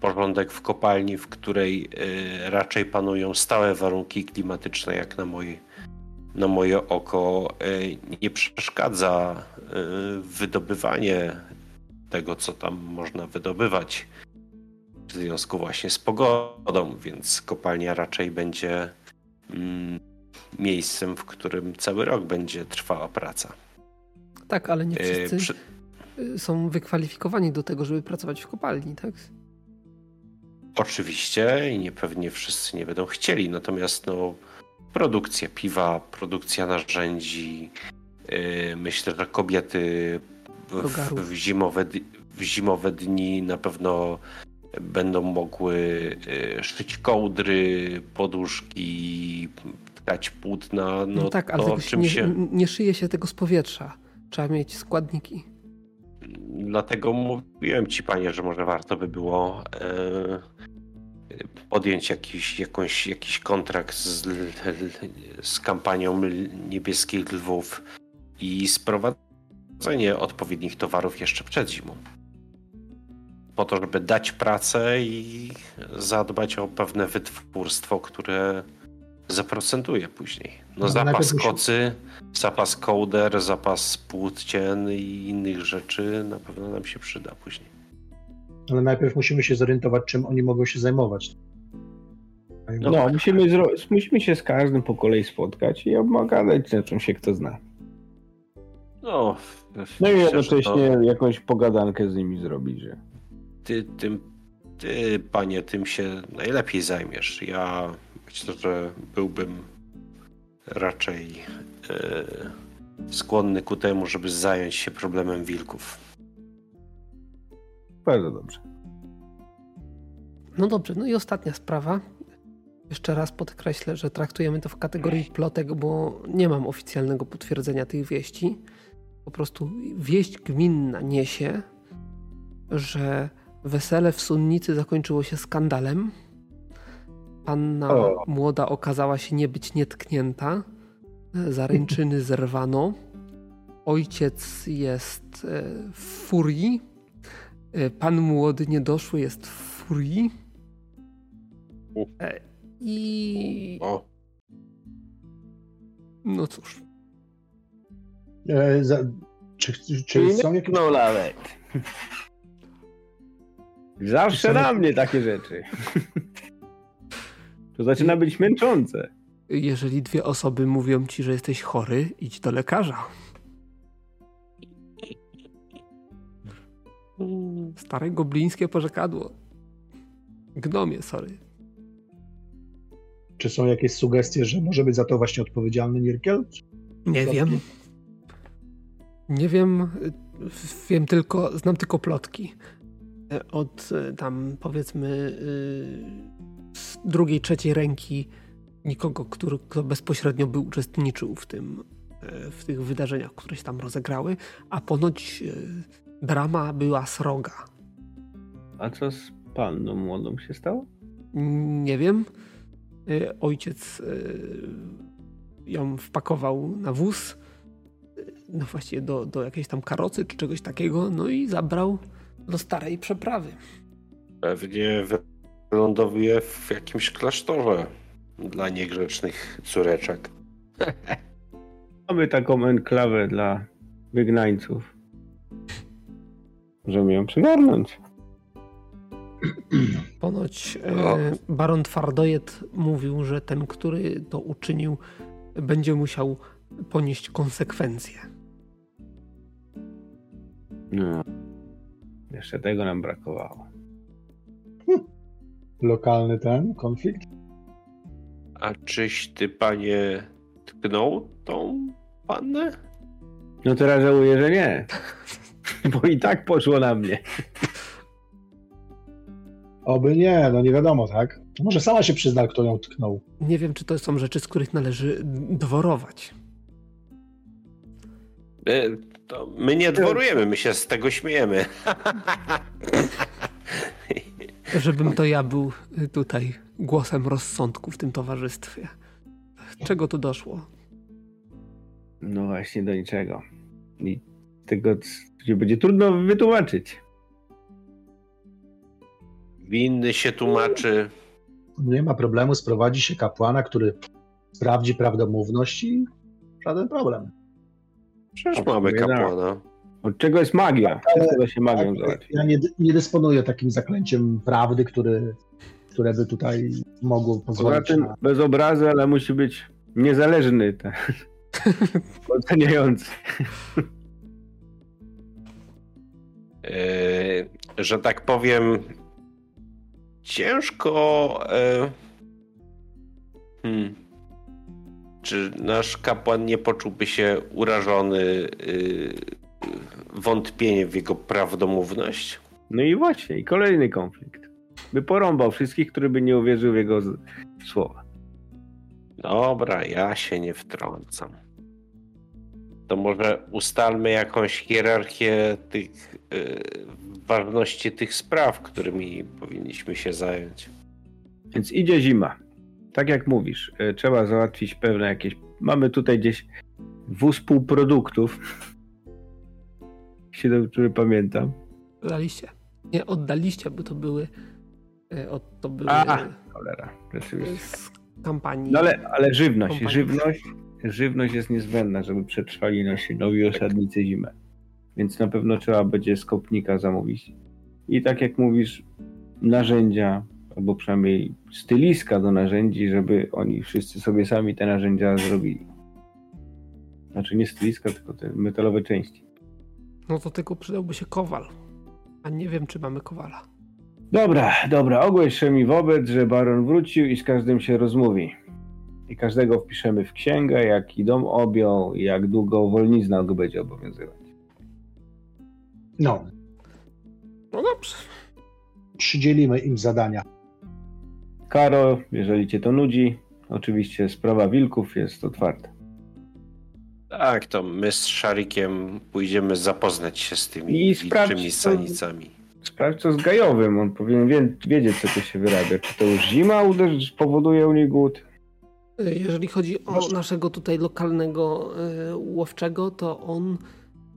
porządek w kopalni, w której raczej panują stałe warunki klimatyczne, jak na moje, na moje oko, nie przeszkadza wydobywanie tego, co tam można wydobywać w związku właśnie z pogodą, więc kopalnia raczej będzie mm, miejscem, w którym cały rok będzie trwała praca. Tak, ale nie E, wszyscy przy- są wykwalifikowani do tego, żeby pracować w kopalni, tak? Oczywiście i nie pewnie wszyscy nie będą chcieli, natomiast no, produkcja piwa, produkcja narzędzi, yy, myślę, że kobiety w, w, zimowe, w zimowe dni na pewno będą mogły yy, szyć kołdry, poduszki, tkać płótna, no, No, tak, ale to czym nie, się... nie szyje się tego z powietrza. Trzeba mieć składniki. Dlatego mówiłem ci, panie, że może warto by było e, podjąć jakiś, jakąś, jakiś kontrakt z, z kampanią Niebieskich Lwów i sprowadzenie odpowiednich towarów jeszcze przed zimą. Po to, żeby dać pracę i zadbać o pewne wytwórstwo, które zaprocentuje później. No, No, zapas kocy, zapas kołder, zapas płótcien i innych rzeczy na pewno nam się przyda później. Ale najpierw musimy się zorientować, czym oni mogą się zajmować. No, No, musimy, zro- musimy się z każdym po kolei spotkać i ogadać, na czym się kto zna. No, No i jednocześnie to jakąś pogadankę z nimi zrobić, że Ty, tym, ty, panie, tym się najlepiej zajmiesz. Ja myślę, że byłbym raczej e, skłonny ku temu, żeby zająć się problemem wilków. bardzo dobrze. No dobrze, no i ostatnia sprawa. Jeszcze raz podkreślę, że traktujemy to w kategorii plotek, bo nie mam oficjalnego potwierdzenia tych wieści. Po prostu wieść gminna niesie, że wesele w Sunnicy zakończyło się skandalem. Panna O. młoda okazała się nie być nietknięta. Zaręczyny zerwano. Ojciec jest e, w furii. E, Pan młody niedoszły jest w furii. E, I O, no cóż, e, za, czy, czy są jakieś... Zawsze na mnie takie rzeczy. To zaczyna być męczące. jeżeli dwie osoby mówią ci, że jesteś chory, idź do lekarza. Stare goblińskie porzekadło. Gnomie, sorry. Czy są jakieś sugestie, że może być za to właśnie odpowiedzialny Nirkel? Nie Plotki? wiem. Nie wiem. Wiem tylko, znam tylko plotki. E, Od y, tam powiedzmy y, z drugiej, trzeciej ręki nikogo, który, kto bezpośrednio był uczestniczył w tym, e, w tych wydarzeniach, które się tam rozegrały, a ponoć brama była sroga. A co z panną młodą się stało? Nie wiem. Ojciec ją wpakował na wóz, no właściwie do, do jakiejś tam karocy czy czegoś takiego, no i zabrał do starej przeprawy. pewnie wylądowuje w jakimś klasztorze dla niegrzecznych córeczek. Mamy taką enklawę dla wygnańców. Możemy ją przygarnąć. Ponoć No. e, baron Twardojet mówił, że ten, który to uczynił, będzie musiał ponieść konsekwencje. No. Jeszcze tego nam brakowało. Lokalny ten konflikt? A czyś ty, panie, tknął tą pannę? No teraz żałuję, że nie. Bo i tak poszło na mnie. Oby nie, no nie wiadomo, tak? Może sama się przyzna, kto ją tknął. Nie wiem, czy to są rzeczy, z których należy dworować. My, to my nie dworujemy, my się z tego śmiejemy. Żebym to ja był y, tutaj głosem rozsądku w tym towarzystwie. Czego tu doszło? No właśnie do niczego. I tego c- będzie trudno wytłumaczyć. Winny się tłumaczy. Nie ma problemu, sprowadzi się kapłana, który sprawdzi prawdomówność i żaden problem. Przecież mamy kapłana. Od czego jest magia? Wszystko da się magią załatwić. Ja nie, nie dysponuję takim zaklęciem prawdy, który, które by tutaj mogło Poza pozwolić tym na... bez obrazy, ale musi być niezależny. Ten. Oceniający. E, że tak powiem, ciężko. E, hmm, czy nasz kapłan nie poczułby się urażony y, wątpieniem w jego prawdomówność? No i właśnie, i kolejny konflikt. By porąbał wszystkich, który by nie uwierzył w jego z- słowa. Dobra, ja się nie wtrącam. To może ustalmy jakąś hierarchię tych y, ważności tych spraw, którymi powinniśmy się zająć. Więc idzie zima. Tak jak mówisz, e, trzeba załatwić pewne jakieś. Mamy tutaj gdzieś wóz półproduktów. dobrze pamiętam. Daliście? Nie, oddaliście, bo to były. e, od- To były A, cholera, rzeczywiście. z kampanii. No ale, ale żywność, żywność, żywność jest niezbędna, żeby przetrwali nasi nowi osadnicy zimę. Więc na pewno trzeba będzie skopnika zamówić. I tak jak mówisz, narzędzia, albo przynajmniej styliska do narzędzi, żeby oni wszyscy sobie sami te narzędzia zrobili. Znaczy nie styliska, tylko te metalowe części. No to tylko przydałby się kowal. A nie wiem, czy mamy kowala. Dobra, dobra, ogłoś mi wobec, że baron wrócił i z każdym się rozmówi. I każdego wpiszemy w księgę, jaki dom objął i jak długo wolnizna go będzie obowiązywać. No, No dobrze. przydzielimy im zadania. Karo, jeżeli cię to nudzi, oczywiście sprawa wilków jest otwarta. Tak, to my z Szarikiem pójdziemy zapoznać się z tymi I sprawdź, wilczymi co- sanicami. Sprawdź co z Gajowym, on powinien wie, wiedzieć, co tu się wyrabia. Czy to już zima uderzy, powoduje u niej głód? Jeżeli chodzi o naszego tutaj lokalnego y, łowczego, to on,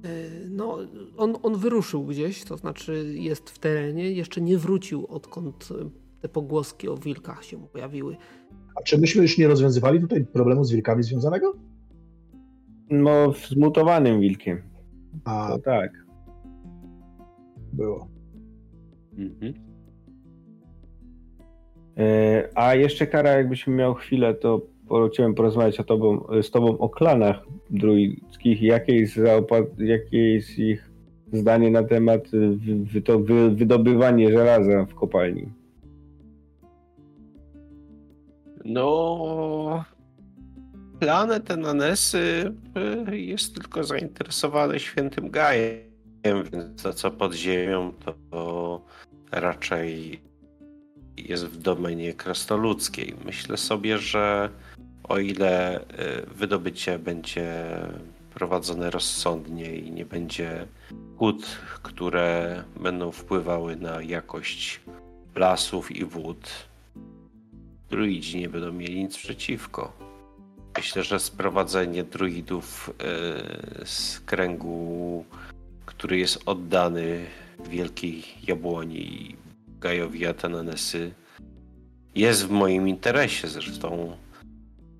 y, no, on, on wyruszył gdzieś, to znaczy jest w terenie, jeszcze nie wrócił odkąd te pogłoski o wilkach się pojawiły. A czy myśmy już nie rozwiązywali tutaj problemu z wilkami związanego? No, z mutowanym wilkiem. A, To tak. było. Mhm. E, A jeszcze Kara, jakbyśmy miał chwilę, to chciałem porozmawiać o tobą, z tobą o klanach druidzkich. Jakie jest, jakie jest ich zdanie na temat wy, wy, to wy, wydobywania żelaza w kopalni? No, planet Ananesy y, jest tylko zainteresowany świętym Gajem, więc to co pod ziemią to raczej jest w domenie krasnoludzkiej. Myślę sobie, że o ile y, wydobycie będzie prowadzone rozsądnie i nie będzie kłód, które będą wpływały na jakość lasów i wód, druidzi nie będą mieli nic przeciwko. Myślę, że sprowadzenie druidów e, z kręgu, który jest oddany wielkiej jabłoni i Gajowi Atenanesy, jest w moim interesie. Zresztą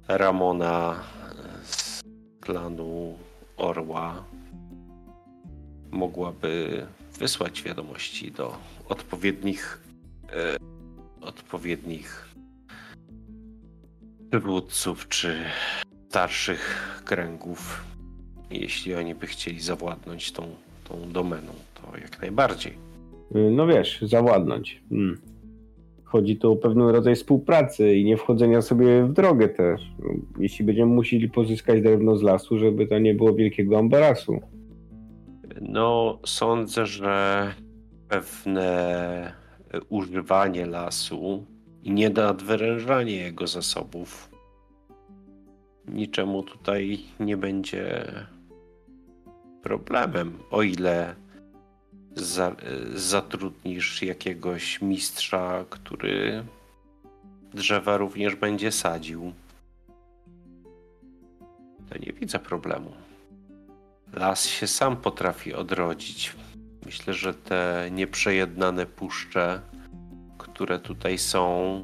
Ramona z klanu Orła mogłaby wysłać wiadomości do odpowiednich e, odpowiednich przywódców czy starszych kręgów, jeśli oni by chcieli zawładnąć tą, tą domeną, to jak najbardziej. Y, No wiesz, zawładnąć. Hmm. Chodzi tu o pewien rodzaj współpracy i nie wchodzenia sobie w drogę też. No, Jeśli będziemy musieli pozyskać drewno z lasu, żeby to nie było wielkiego ambarasu. No, sądzę, że pewne używanie lasu i nienadwyrężanie jego zasobów niczemu tutaj nie będzie problemem, o ile za, zatrudnisz jakiegoś mistrza, który drzewa również będzie sadził. To nie widzę problemu. Las się sam potrafi odrodzić. Myślę, że te nieprzejednane puszcze, które tutaj są,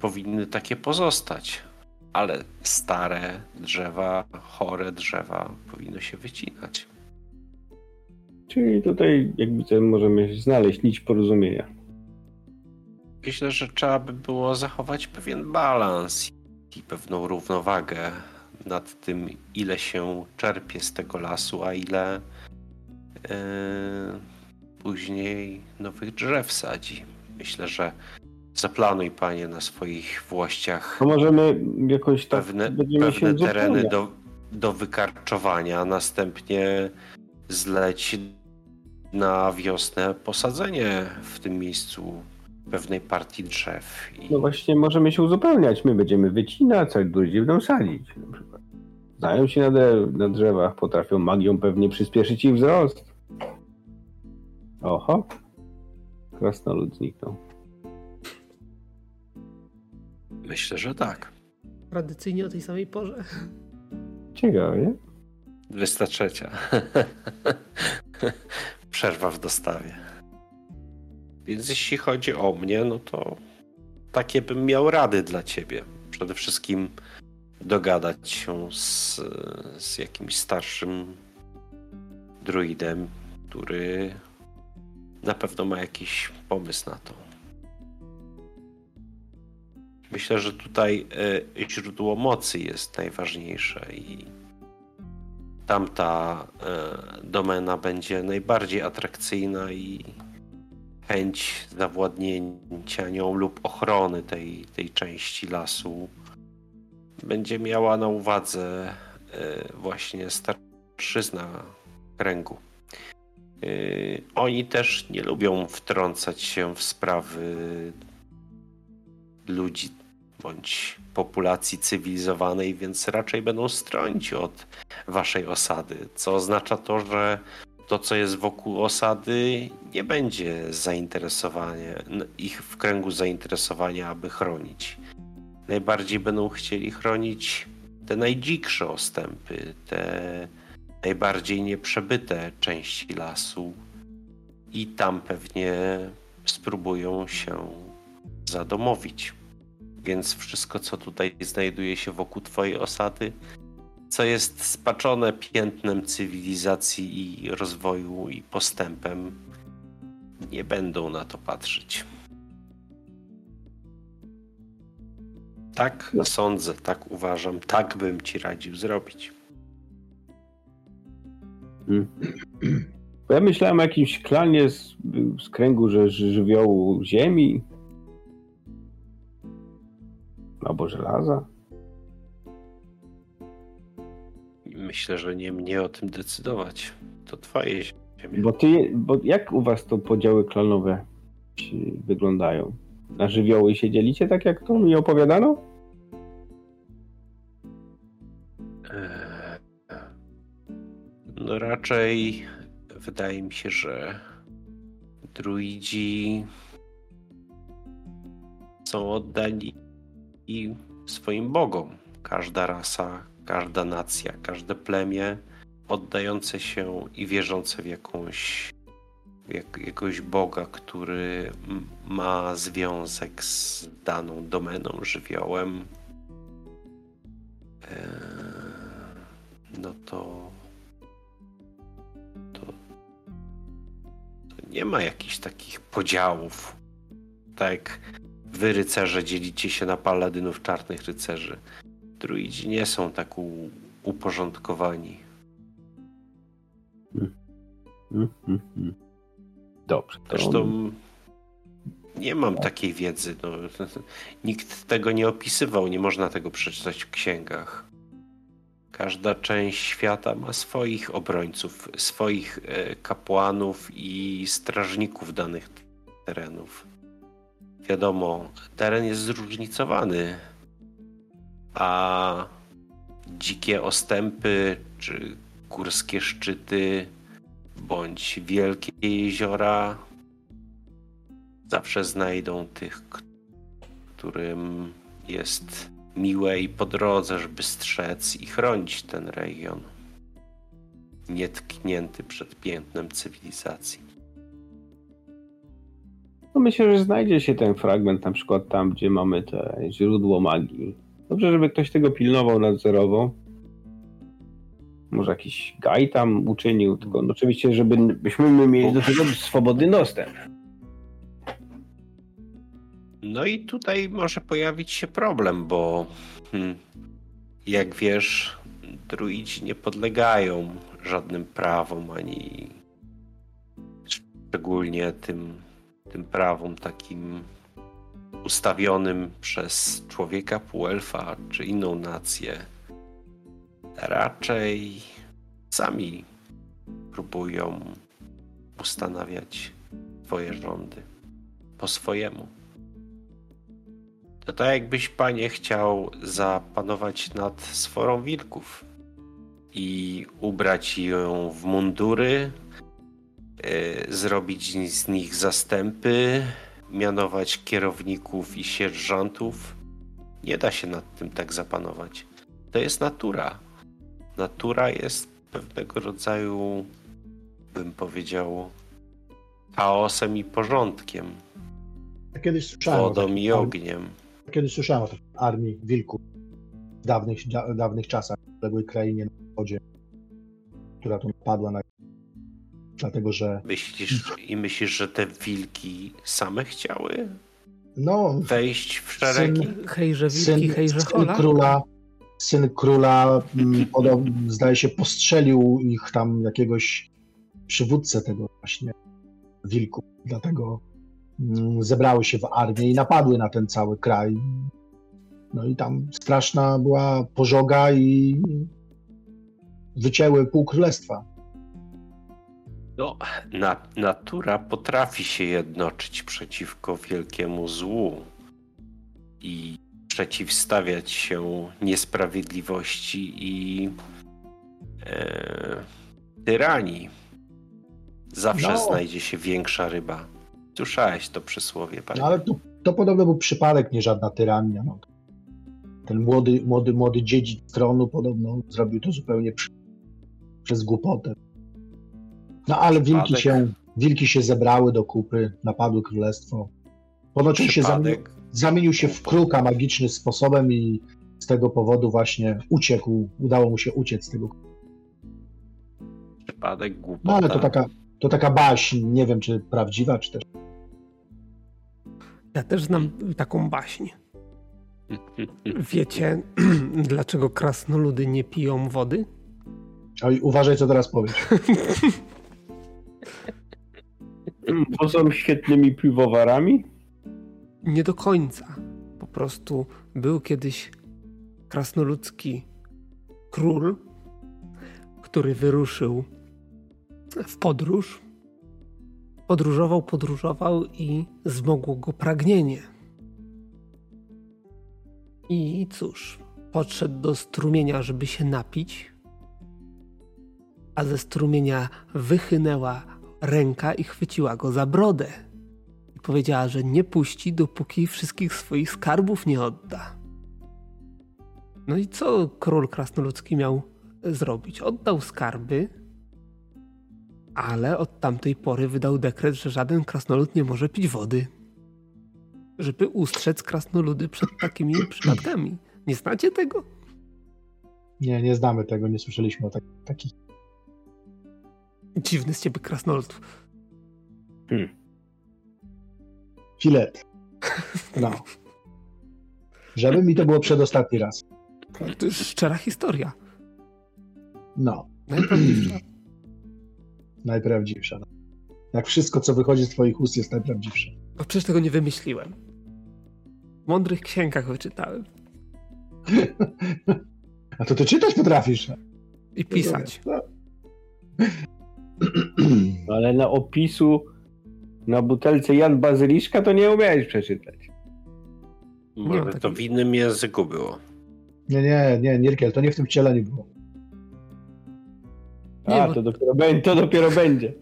powinny takie pozostać. Ale stare drzewa, chore drzewa powinno się wycinać. Czyli tutaj jakby to możemy znaleźć nić porozumienia. Myślę, że trzeba by było zachować pewien balans i pewną równowagę nad tym, ile się czerpie z tego lasu, a ile yy, później nowych drzew sadzi. Myślę, że zaplanuj panie na swoich włościach To możemy jakoś tak pewne, pewne tereny do, do wykarczowania, a następnie zleć na wiosnę posadzenie w tym miejscu pewnej partii drzew. I No właśnie możemy się uzupełniać. My będziemy wycinać, a ludzie będą sadzić na przykład. Znają się na, de- na drzewach, potrafią magią pewnie przyspieszyć ich wzrost. Oho. Krasnolud zniknął. Myślę, że tak. Tradycyjnie o tej samej porze. Ciekawe. 23. Przerwa w dostawie. Więc jeśli chodzi o mnie, no to takie bym miał rady dla ciebie. Przede wszystkim dogadać się z, z jakimś starszym druidem, który na pewno ma jakiś pomysł na to. Myślę, że tutaj e, źródło mocy jest najważniejsze i tamta e, domena będzie najbardziej atrakcyjna i chęć zawładnięcia nią lub ochrony tej, tej części lasu będzie miała na uwadze e, właśnie starszyzna kręgu. Oni też nie lubią wtrącać się w sprawy ludzi bądź populacji cywilizowanej, więc raczej będą stronić od waszej osady, co oznacza to, że to, co jest wokół osady, nie będzie zainteresowanie, ich w kręgu zainteresowania, aby chronić. Najbardziej będą chcieli chronić te najdziksze ostępy, te najbardziej nieprzebyte części lasu i tam pewnie spróbują się zadomowić. Więc wszystko, co tutaj znajduje się wokół Twojej osady, co jest spaczone piętnem cywilizacji i rozwoju i postępem, nie będą na to patrzeć. Tak sądzę, tak uważam, tak bym ci radził zrobić. Hmm. Ja myślałem o jakimś klanie z, z kręgu że żywiołu ziemi, Albo żelaza? Myślę, że nie mnie o tym decydować. To twoje ziemie. Bo ty, bo jak u was to podziały klanowe wyglądają? Na żywioły się dzielicie tak, jak to mi opowiadano? Eee, no raczej wydaje mi się, że druidzi są oddani i swoim bogom. Każda rasa, każda nacja, każde plemię oddające się i wierzące w jakąś jak, jakiegoś Boga, który ma związek z daną domeną, żywiołem, eee, no to, nie ma jakichś takich podziałów. Tak Wy, rycerze, dzielicie się na paladynów czarnych rycerzy. Druidzi nie są tak u, uporządkowani. Dobrze. Zresztą nie mam takiej wiedzy. No, nikt tego nie opisywał, nie można tego przeczytać w księgach. Każda część świata ma swoich obrońców, swoich e, kapłanów i strażników danych terenów. Wiadomo, teren jest zróżnicowany, a dzikie ostępy czy górskie szczyty bądź wielkie jeziora zawsze znajdą tych, którym jest miłe i po drodze, żeby strzec i chronić ten region, nietknięty przed piętnem cywilizacji. No myślę, że znajdzie się ten fragment na przykład tam, gdzie mamy te źródło magii. Dobrze, żeby ktoś tego pilnował, nadzorował. Może jakiś gaj tam uczynił, tylko no oczywiście, żebyśmy mieli do tego swobodny dostęp. No i tutaj może pojawić się problem, bo hmm, jak wiesz, druidzi nie podlegają żadnym prawom, ani szczególnie tym tym prawom takim ustawionym przez człowieka półelfa czy inną nację. Raczej sami próbują ustanawiać swoje rządy po swojemu. To tak jakbyś, panie, chciał zapanować nad sforą wilków i ubrać ją w mundury, E, zrobić z nich zastępy, mianować kierowników i sierżantów. Nie da się nad tym tak zapanować. To jest natura. Natura jest pewnego rodzaju, bym powiedział, chaosem i porządkiem. Kiedyś słyszałem wodą i ogniem. Kiedyś słyszałem o armii wilków w dawnych, dawnych czasach, w odległej krainie na wschodzie, która tu napadła na Dlatego, że. Myślisz, I myślisz, że te wilki same chciały No, wejść w szeregi. Syn- Hejże wilki, syn, hejże syn króla, syn króla mm, podob, zdaje się postrzelił ich tam jakiegoś przywódcę tego właśnie wilków, dlatego zebrały się w armię i napadły na ten cały kraj. No i tam straszna była pożoga i wycięły pół królestwa. No, na, natura potrafi się jednoczyć przeciwko wielkiemu złu i przeciwstawiać się niesprawiedliwości i e, tyranii. Zawsze No. znajdzie się większa ryba. Słyszałeś to przysłowie, panie? No, ale to, to podobno był przypadek, nie żadna tyrania. No. Ten młody, młody, młody dziedzic tronu podobno zrobił to zupełnie przy, przez głupotę. No ale wilki się, wilki się zebrały do kupy, napadły królestwo. Ponoć on się zamienił, zamienił się w kruka magicznym sposobem i z tego powodu właśnie uciekł, udało mu się uciec z tego. Przypadek głupota. No ale to taka, to taka baśń, nie wiem czy prawdziwa, czy też Ja też znam taką baśń. Wiecie, dlaczego krasnoludy nie piją wody? Oj, uważaj co teraz powiesz. Bo są świetnymi piwowarami? Nie do końca. Po prostu był kiedyś krasnoludzki król, który wyruszył w podróż. Podróżował, podróżował i zmogło go pragnienie. I cóż, podszedł do strumienia, żeby się napić, a ze strumienia wychynęła ręka i chwyciła go za brodę. I powiedziała, że nie puści, dopóki wszystkich swoich skarbów nie odda. No i co król krasnoludzki miał zrobić? Oddał skarby, ale od tamtej pory wydał dekret, że żaden krasnolud nie może pić wody. Żeby ustrzec krasnoludy przed takimi przypadkami. Nie znacie tego? Nie, nie znamy tego, nie słyszeliśmy o tak, takich. Dziwny z ciebie krasnolud. Filet. No. Żeby mi to było przedostatni raz. To jest szczera historia. No, Najprawdziwsza. Najprawdziwsza. No. Jak wszystko, co wychodzi z twoich ust, jest najprawdziwsze. Bo przecież tego nie wymyśliłem. W mądrych księgach wyczytałem. A to ty czytać potrafisz. I pisać. No. Ale na opisu na butelce Jan Bazyliszka to nie umiałeś przeczytać. Może Nie, to w innym języku było. Nie, nie, nie, Nierkiel, to nie w tym wcieleniu było. Nie, A, bo- to dopiero, będzie, to dopiero będzie.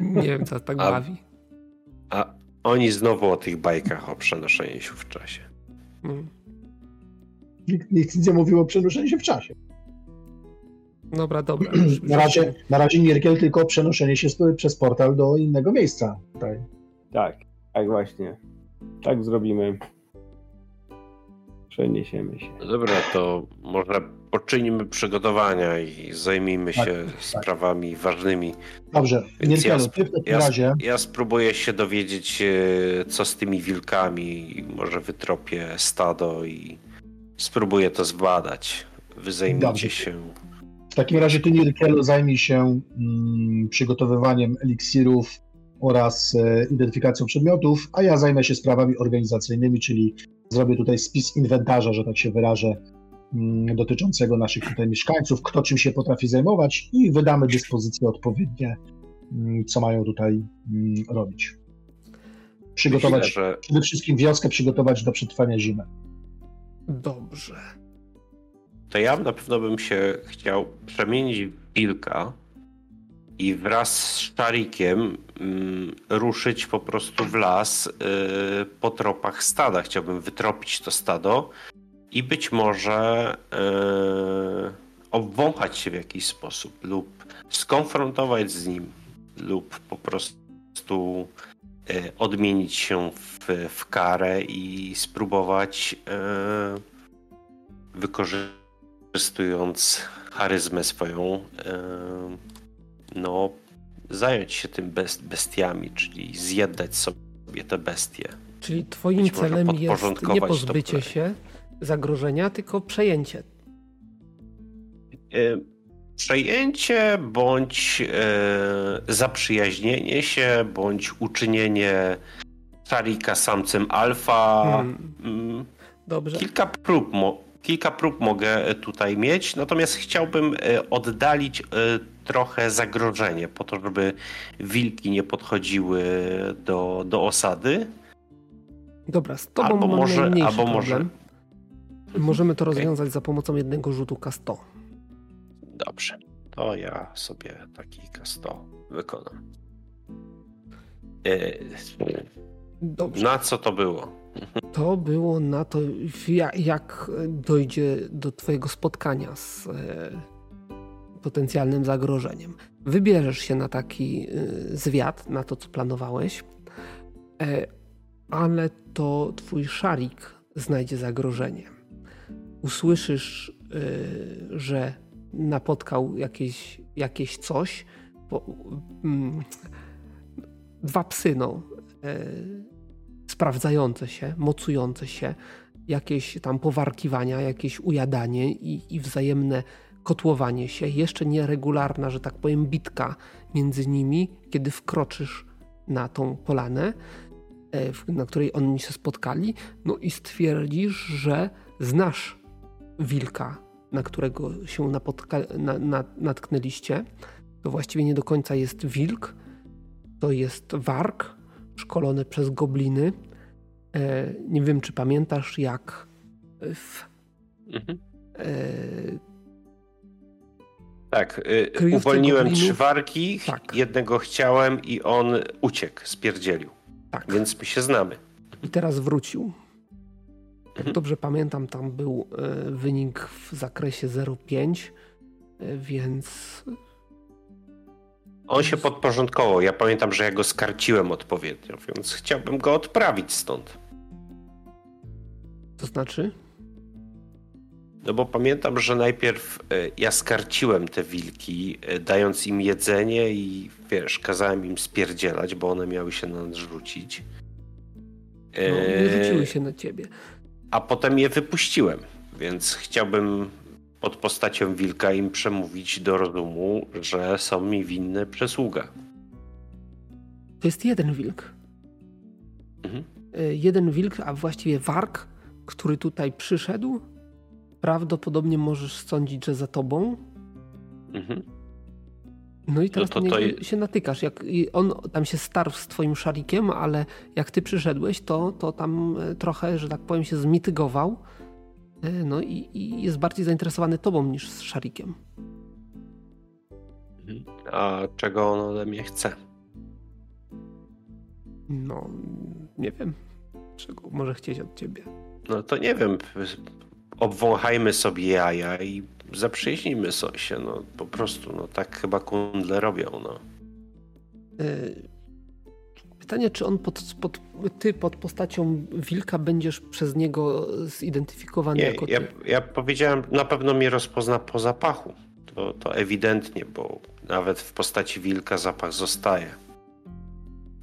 Nie wiem, co tak A- bawi. A oni znowu o tych bajkach o przenoszeniu się w czasie. Mm. Nikt, nikt nic nie mówił o przenoszeniu się w czasie. Dobra, dobra. już- Na razie, na razie Nierkiel tylko przenoszenie się przez portal do innego miejsca. Tutaj. Tak, tak właśnie. Tak zrobimy. Przeniesiemy się. Dobra, to może poczynimy przygotowania i zajmijmy Tak, się sprawami ważnymi. Dobrze, Więc ja ty w takim Ja, razie... ja spróbuję się dowiedzieć, e, co z tymi wilkami. Może wytropię stado i spróbuję to zbadać. Wy zajmijcie Dobrze. się. W takim razie ty, Nierkielu, zajmij się mm, przygotowywaniem eliksirów oraz e, identyfikacją przedmiotów, a ja zajmę się sprawami organizacyjnymi, czyli zrobię tutaj spis inwentarza, że tak się wyrażę, mm, dotyczącego naszych tutaj mieszkańców, kto czym się potrafi zajmować i wydamy dyspozycje odpowiednie, mm, co mają tutaj mm, robić. Przygotować, Myślę, że przede wszystkim wioskę przygotować do przetrwania zimy. Dobrze. to ja na pewno bym się chciał przemienić w wilka i wraz z Szarikiem ruszyć po prostu w las y, po tropach stada. Chciałbym wytropić to stado i być może y, obwąchać się w jakiś sposób lub skonfrontować z nim lub po prostu y, odmienić się w, w karę i spróbować wykorzystując charyzmę swoją, no, zająć się tym best, bestiami, czyli zjednać sobie te bestie. Czyli twoim celem jest nie pozbycie się zagrożenia, tylko przejęcie. E, przejęcie bądź e, zaprzyjaźnienie się, bądź uczynienie Szarika samcem alfa. Hmm. Mm, Dobrze. Kilka prób, mo kilka prób mogę tutaj mieć, natomiast chciałbym e, oddalić trochę zagrożenie po to, żeby wilki nie podchodziły do, do osady. Dobra, z tobą albo może, albo może. Możemy to rozwiązać za pomocą jednego rzutu K100. Dobrze, to ja sobie taki K100 wykonam. E, Dobrze. Na co to było? To było na to, jak dojdzie do Twojego spotkania z e, potencjalnym zagrożeniem. Wybierzesz się na taki e, zwiat, na to, co planowałeś, e, ale to Twój szarik znajdzie zagrożenie. Usłyszysz, że napotkał jakieś, jakieś coś. Mm, dwa psy, no sprawdzające się, mocujące się, jakieś tam powarkiwania, jakieś ujadanie i, i wzajemne kotłowanie się, jeszcze nieregularna, że tak powiem, bitka między nimi, kiedy wkroczysz na tą polanę, e, na której oni się spotkali, no i stwierdzisz, że znasz wilka, na którego się napotka- na, na, natknęliście. To właściwie nie do końca jest wilk, to jest wark, szkolony przez gobliny. E, nie wiem, czy pamiętasz, jak w. Mhm. Tak, y, uwolniłem goblinów. trzy warki, tak. jednego chciałem i on uciekł, spierdzielił. Tak. Więc my się znamy. I teraz wrócił. Jak mhm. dobrze pamiętam, tam był e, wynik w zakresie 0,5, e, więc on się podporządkował. Ja pamiętam, że ja go skarciłem odpowiednio, więc chciałbym go odprawić stąd. To znaczy? No bo pamiętam, że najpierw e, ja skarciłem te wilki, e, dając im jedzenie i wiesz, kazałem im spierdzielać, bo one miały się na nas rzucić. No, nie rzuciły się na ciebie. A potem je wypuściłem, więc chciałbym pod postacią wilka im przemówić do rozumu, że są mi winne przysługę. To jest jeden wilk. Mhm. E, jeden wilk, a właściwie wark, który tutaj przyszedł. Prawdopodobnie możesz sądzić, że za tobą. Mhm. No i teraz no to, to... się natykasz. Jak on tam się starł z twoim szarikiem, ale jak ty przyszedłeś, to, to tam e, trochę, że tak powiem, się zmitygował E, no i, i, jest bardziej zainteresowany tobą niż z Szarikiem. Mhm. A czego on ode mnie chce? No, nie wiem. Czego może chcieć od ciebie? No to nie wiem. Obwąchajmy sobie jaja i zaprzyjaźnijmy się. No po prostu, no tak chyba kundle robią, no. Y Pytanie, czy on pod, pod, ty pod postacią wilka będziesz przez niego zidentyfikowany Nie, jako ty? Ja, ja powiedziałem, na pewno mnie rozpozna po zapachu. To, to ewidentnie, bo nawet w postaci wilka zapach zostaje.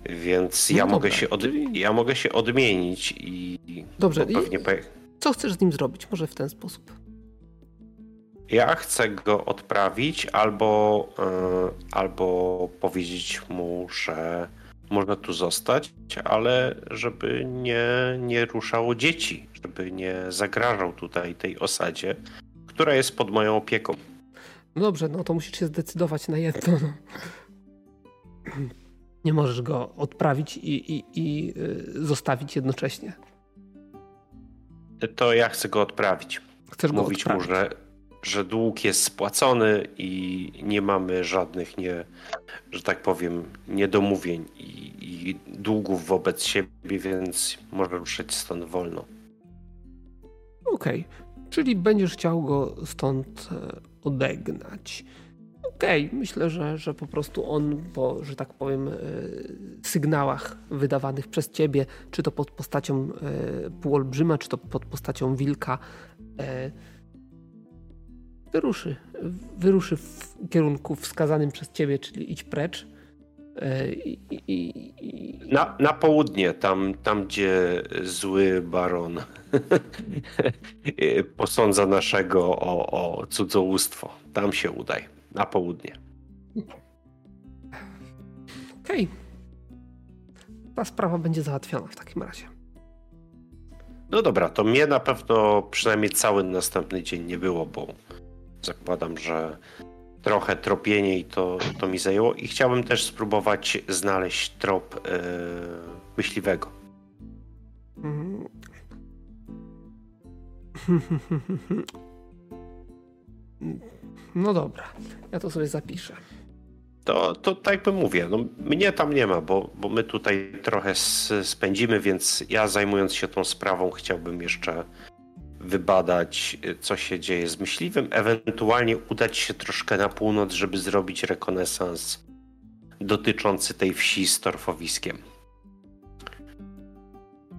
Więc no ja, mogę się od, ja mogę się odmienić i. Dobrze, pewnie... co chcesz z nim zrobić? Może w ten sposób. Ja chcę go odprawić albo, yy, albo powiedzieć mu, że można tu zostać, ale żeby nie, nie ruszało dzieci, żeby nie zagrażał tutaj tej osadzie, która jest pod moją opieką. No dobrze, no to musisz się zdecydować na jedno. No. Nie możesz go odprawić i, i, i y, zostawić jednocześnie. To ja chcę go odprawić. Chcesz Mówić go odprawić. mu, że że dług jest spłacony i nie mamy żadnych, nie, że tak powiem, niedomówień i, i długów wobec siebie, więc może ruszyć stąd wolno. Okej, okay. czyli będziesz chciał go stąd e, odegnać. Okej, okay. myślę, że, że po prostu on po, że tak powiem, e, sygnałach wydawanych przez ciebie, czy to pod postacią e, półolbrzyma, czy to pod postacią wilka, wyruszy. Wyruszy w kierunku wskazanym przez ciebie, czyli idź precz. E, I, i, i... Na, na południe, tam, tam gdzie zły baron posądza naszego o, o cudzołóstwo. Tam się udaj. Na południe. Okej. Okay. Ta sprawa będzie załatwiona w takim razie. No dobra, to mnie na pewno przynajmniej cały następny dzień nie było, bo zakładam, że trochę tropienie i to, to mi zajęło. I chciałbym też spróbować znaleźć trop yy, myśliwego. Mhm. No dobra, ja to sobie zapiszę. To, to tak jakby mówię, no mnie tam nie ma, bo, bo my tutaj trochę spędzimy, więc ja zajmując się tą sprawą chciałbym jeszcze wybadać, co się dzieje z myśliwym, ewentualnie udać się troszkę na północ, żeby zrobić rekonesans dotyczący tej wsi z torfowiskiem.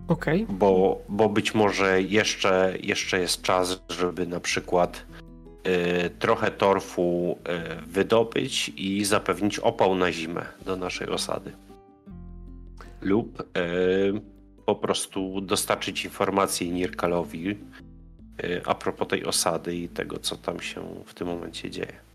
Okej. Okay. Bo, bo być może jeszcze, jeszcze jest czas, żeby na przykład y, trochę torfu y, wydobyć i zapewnić opał na zimę do naszej osady. Lub y, po prostu dostarczyć informacje Nirkalowi, Y, a propos tej osady i tego, co tam się w tym momencie dzieje.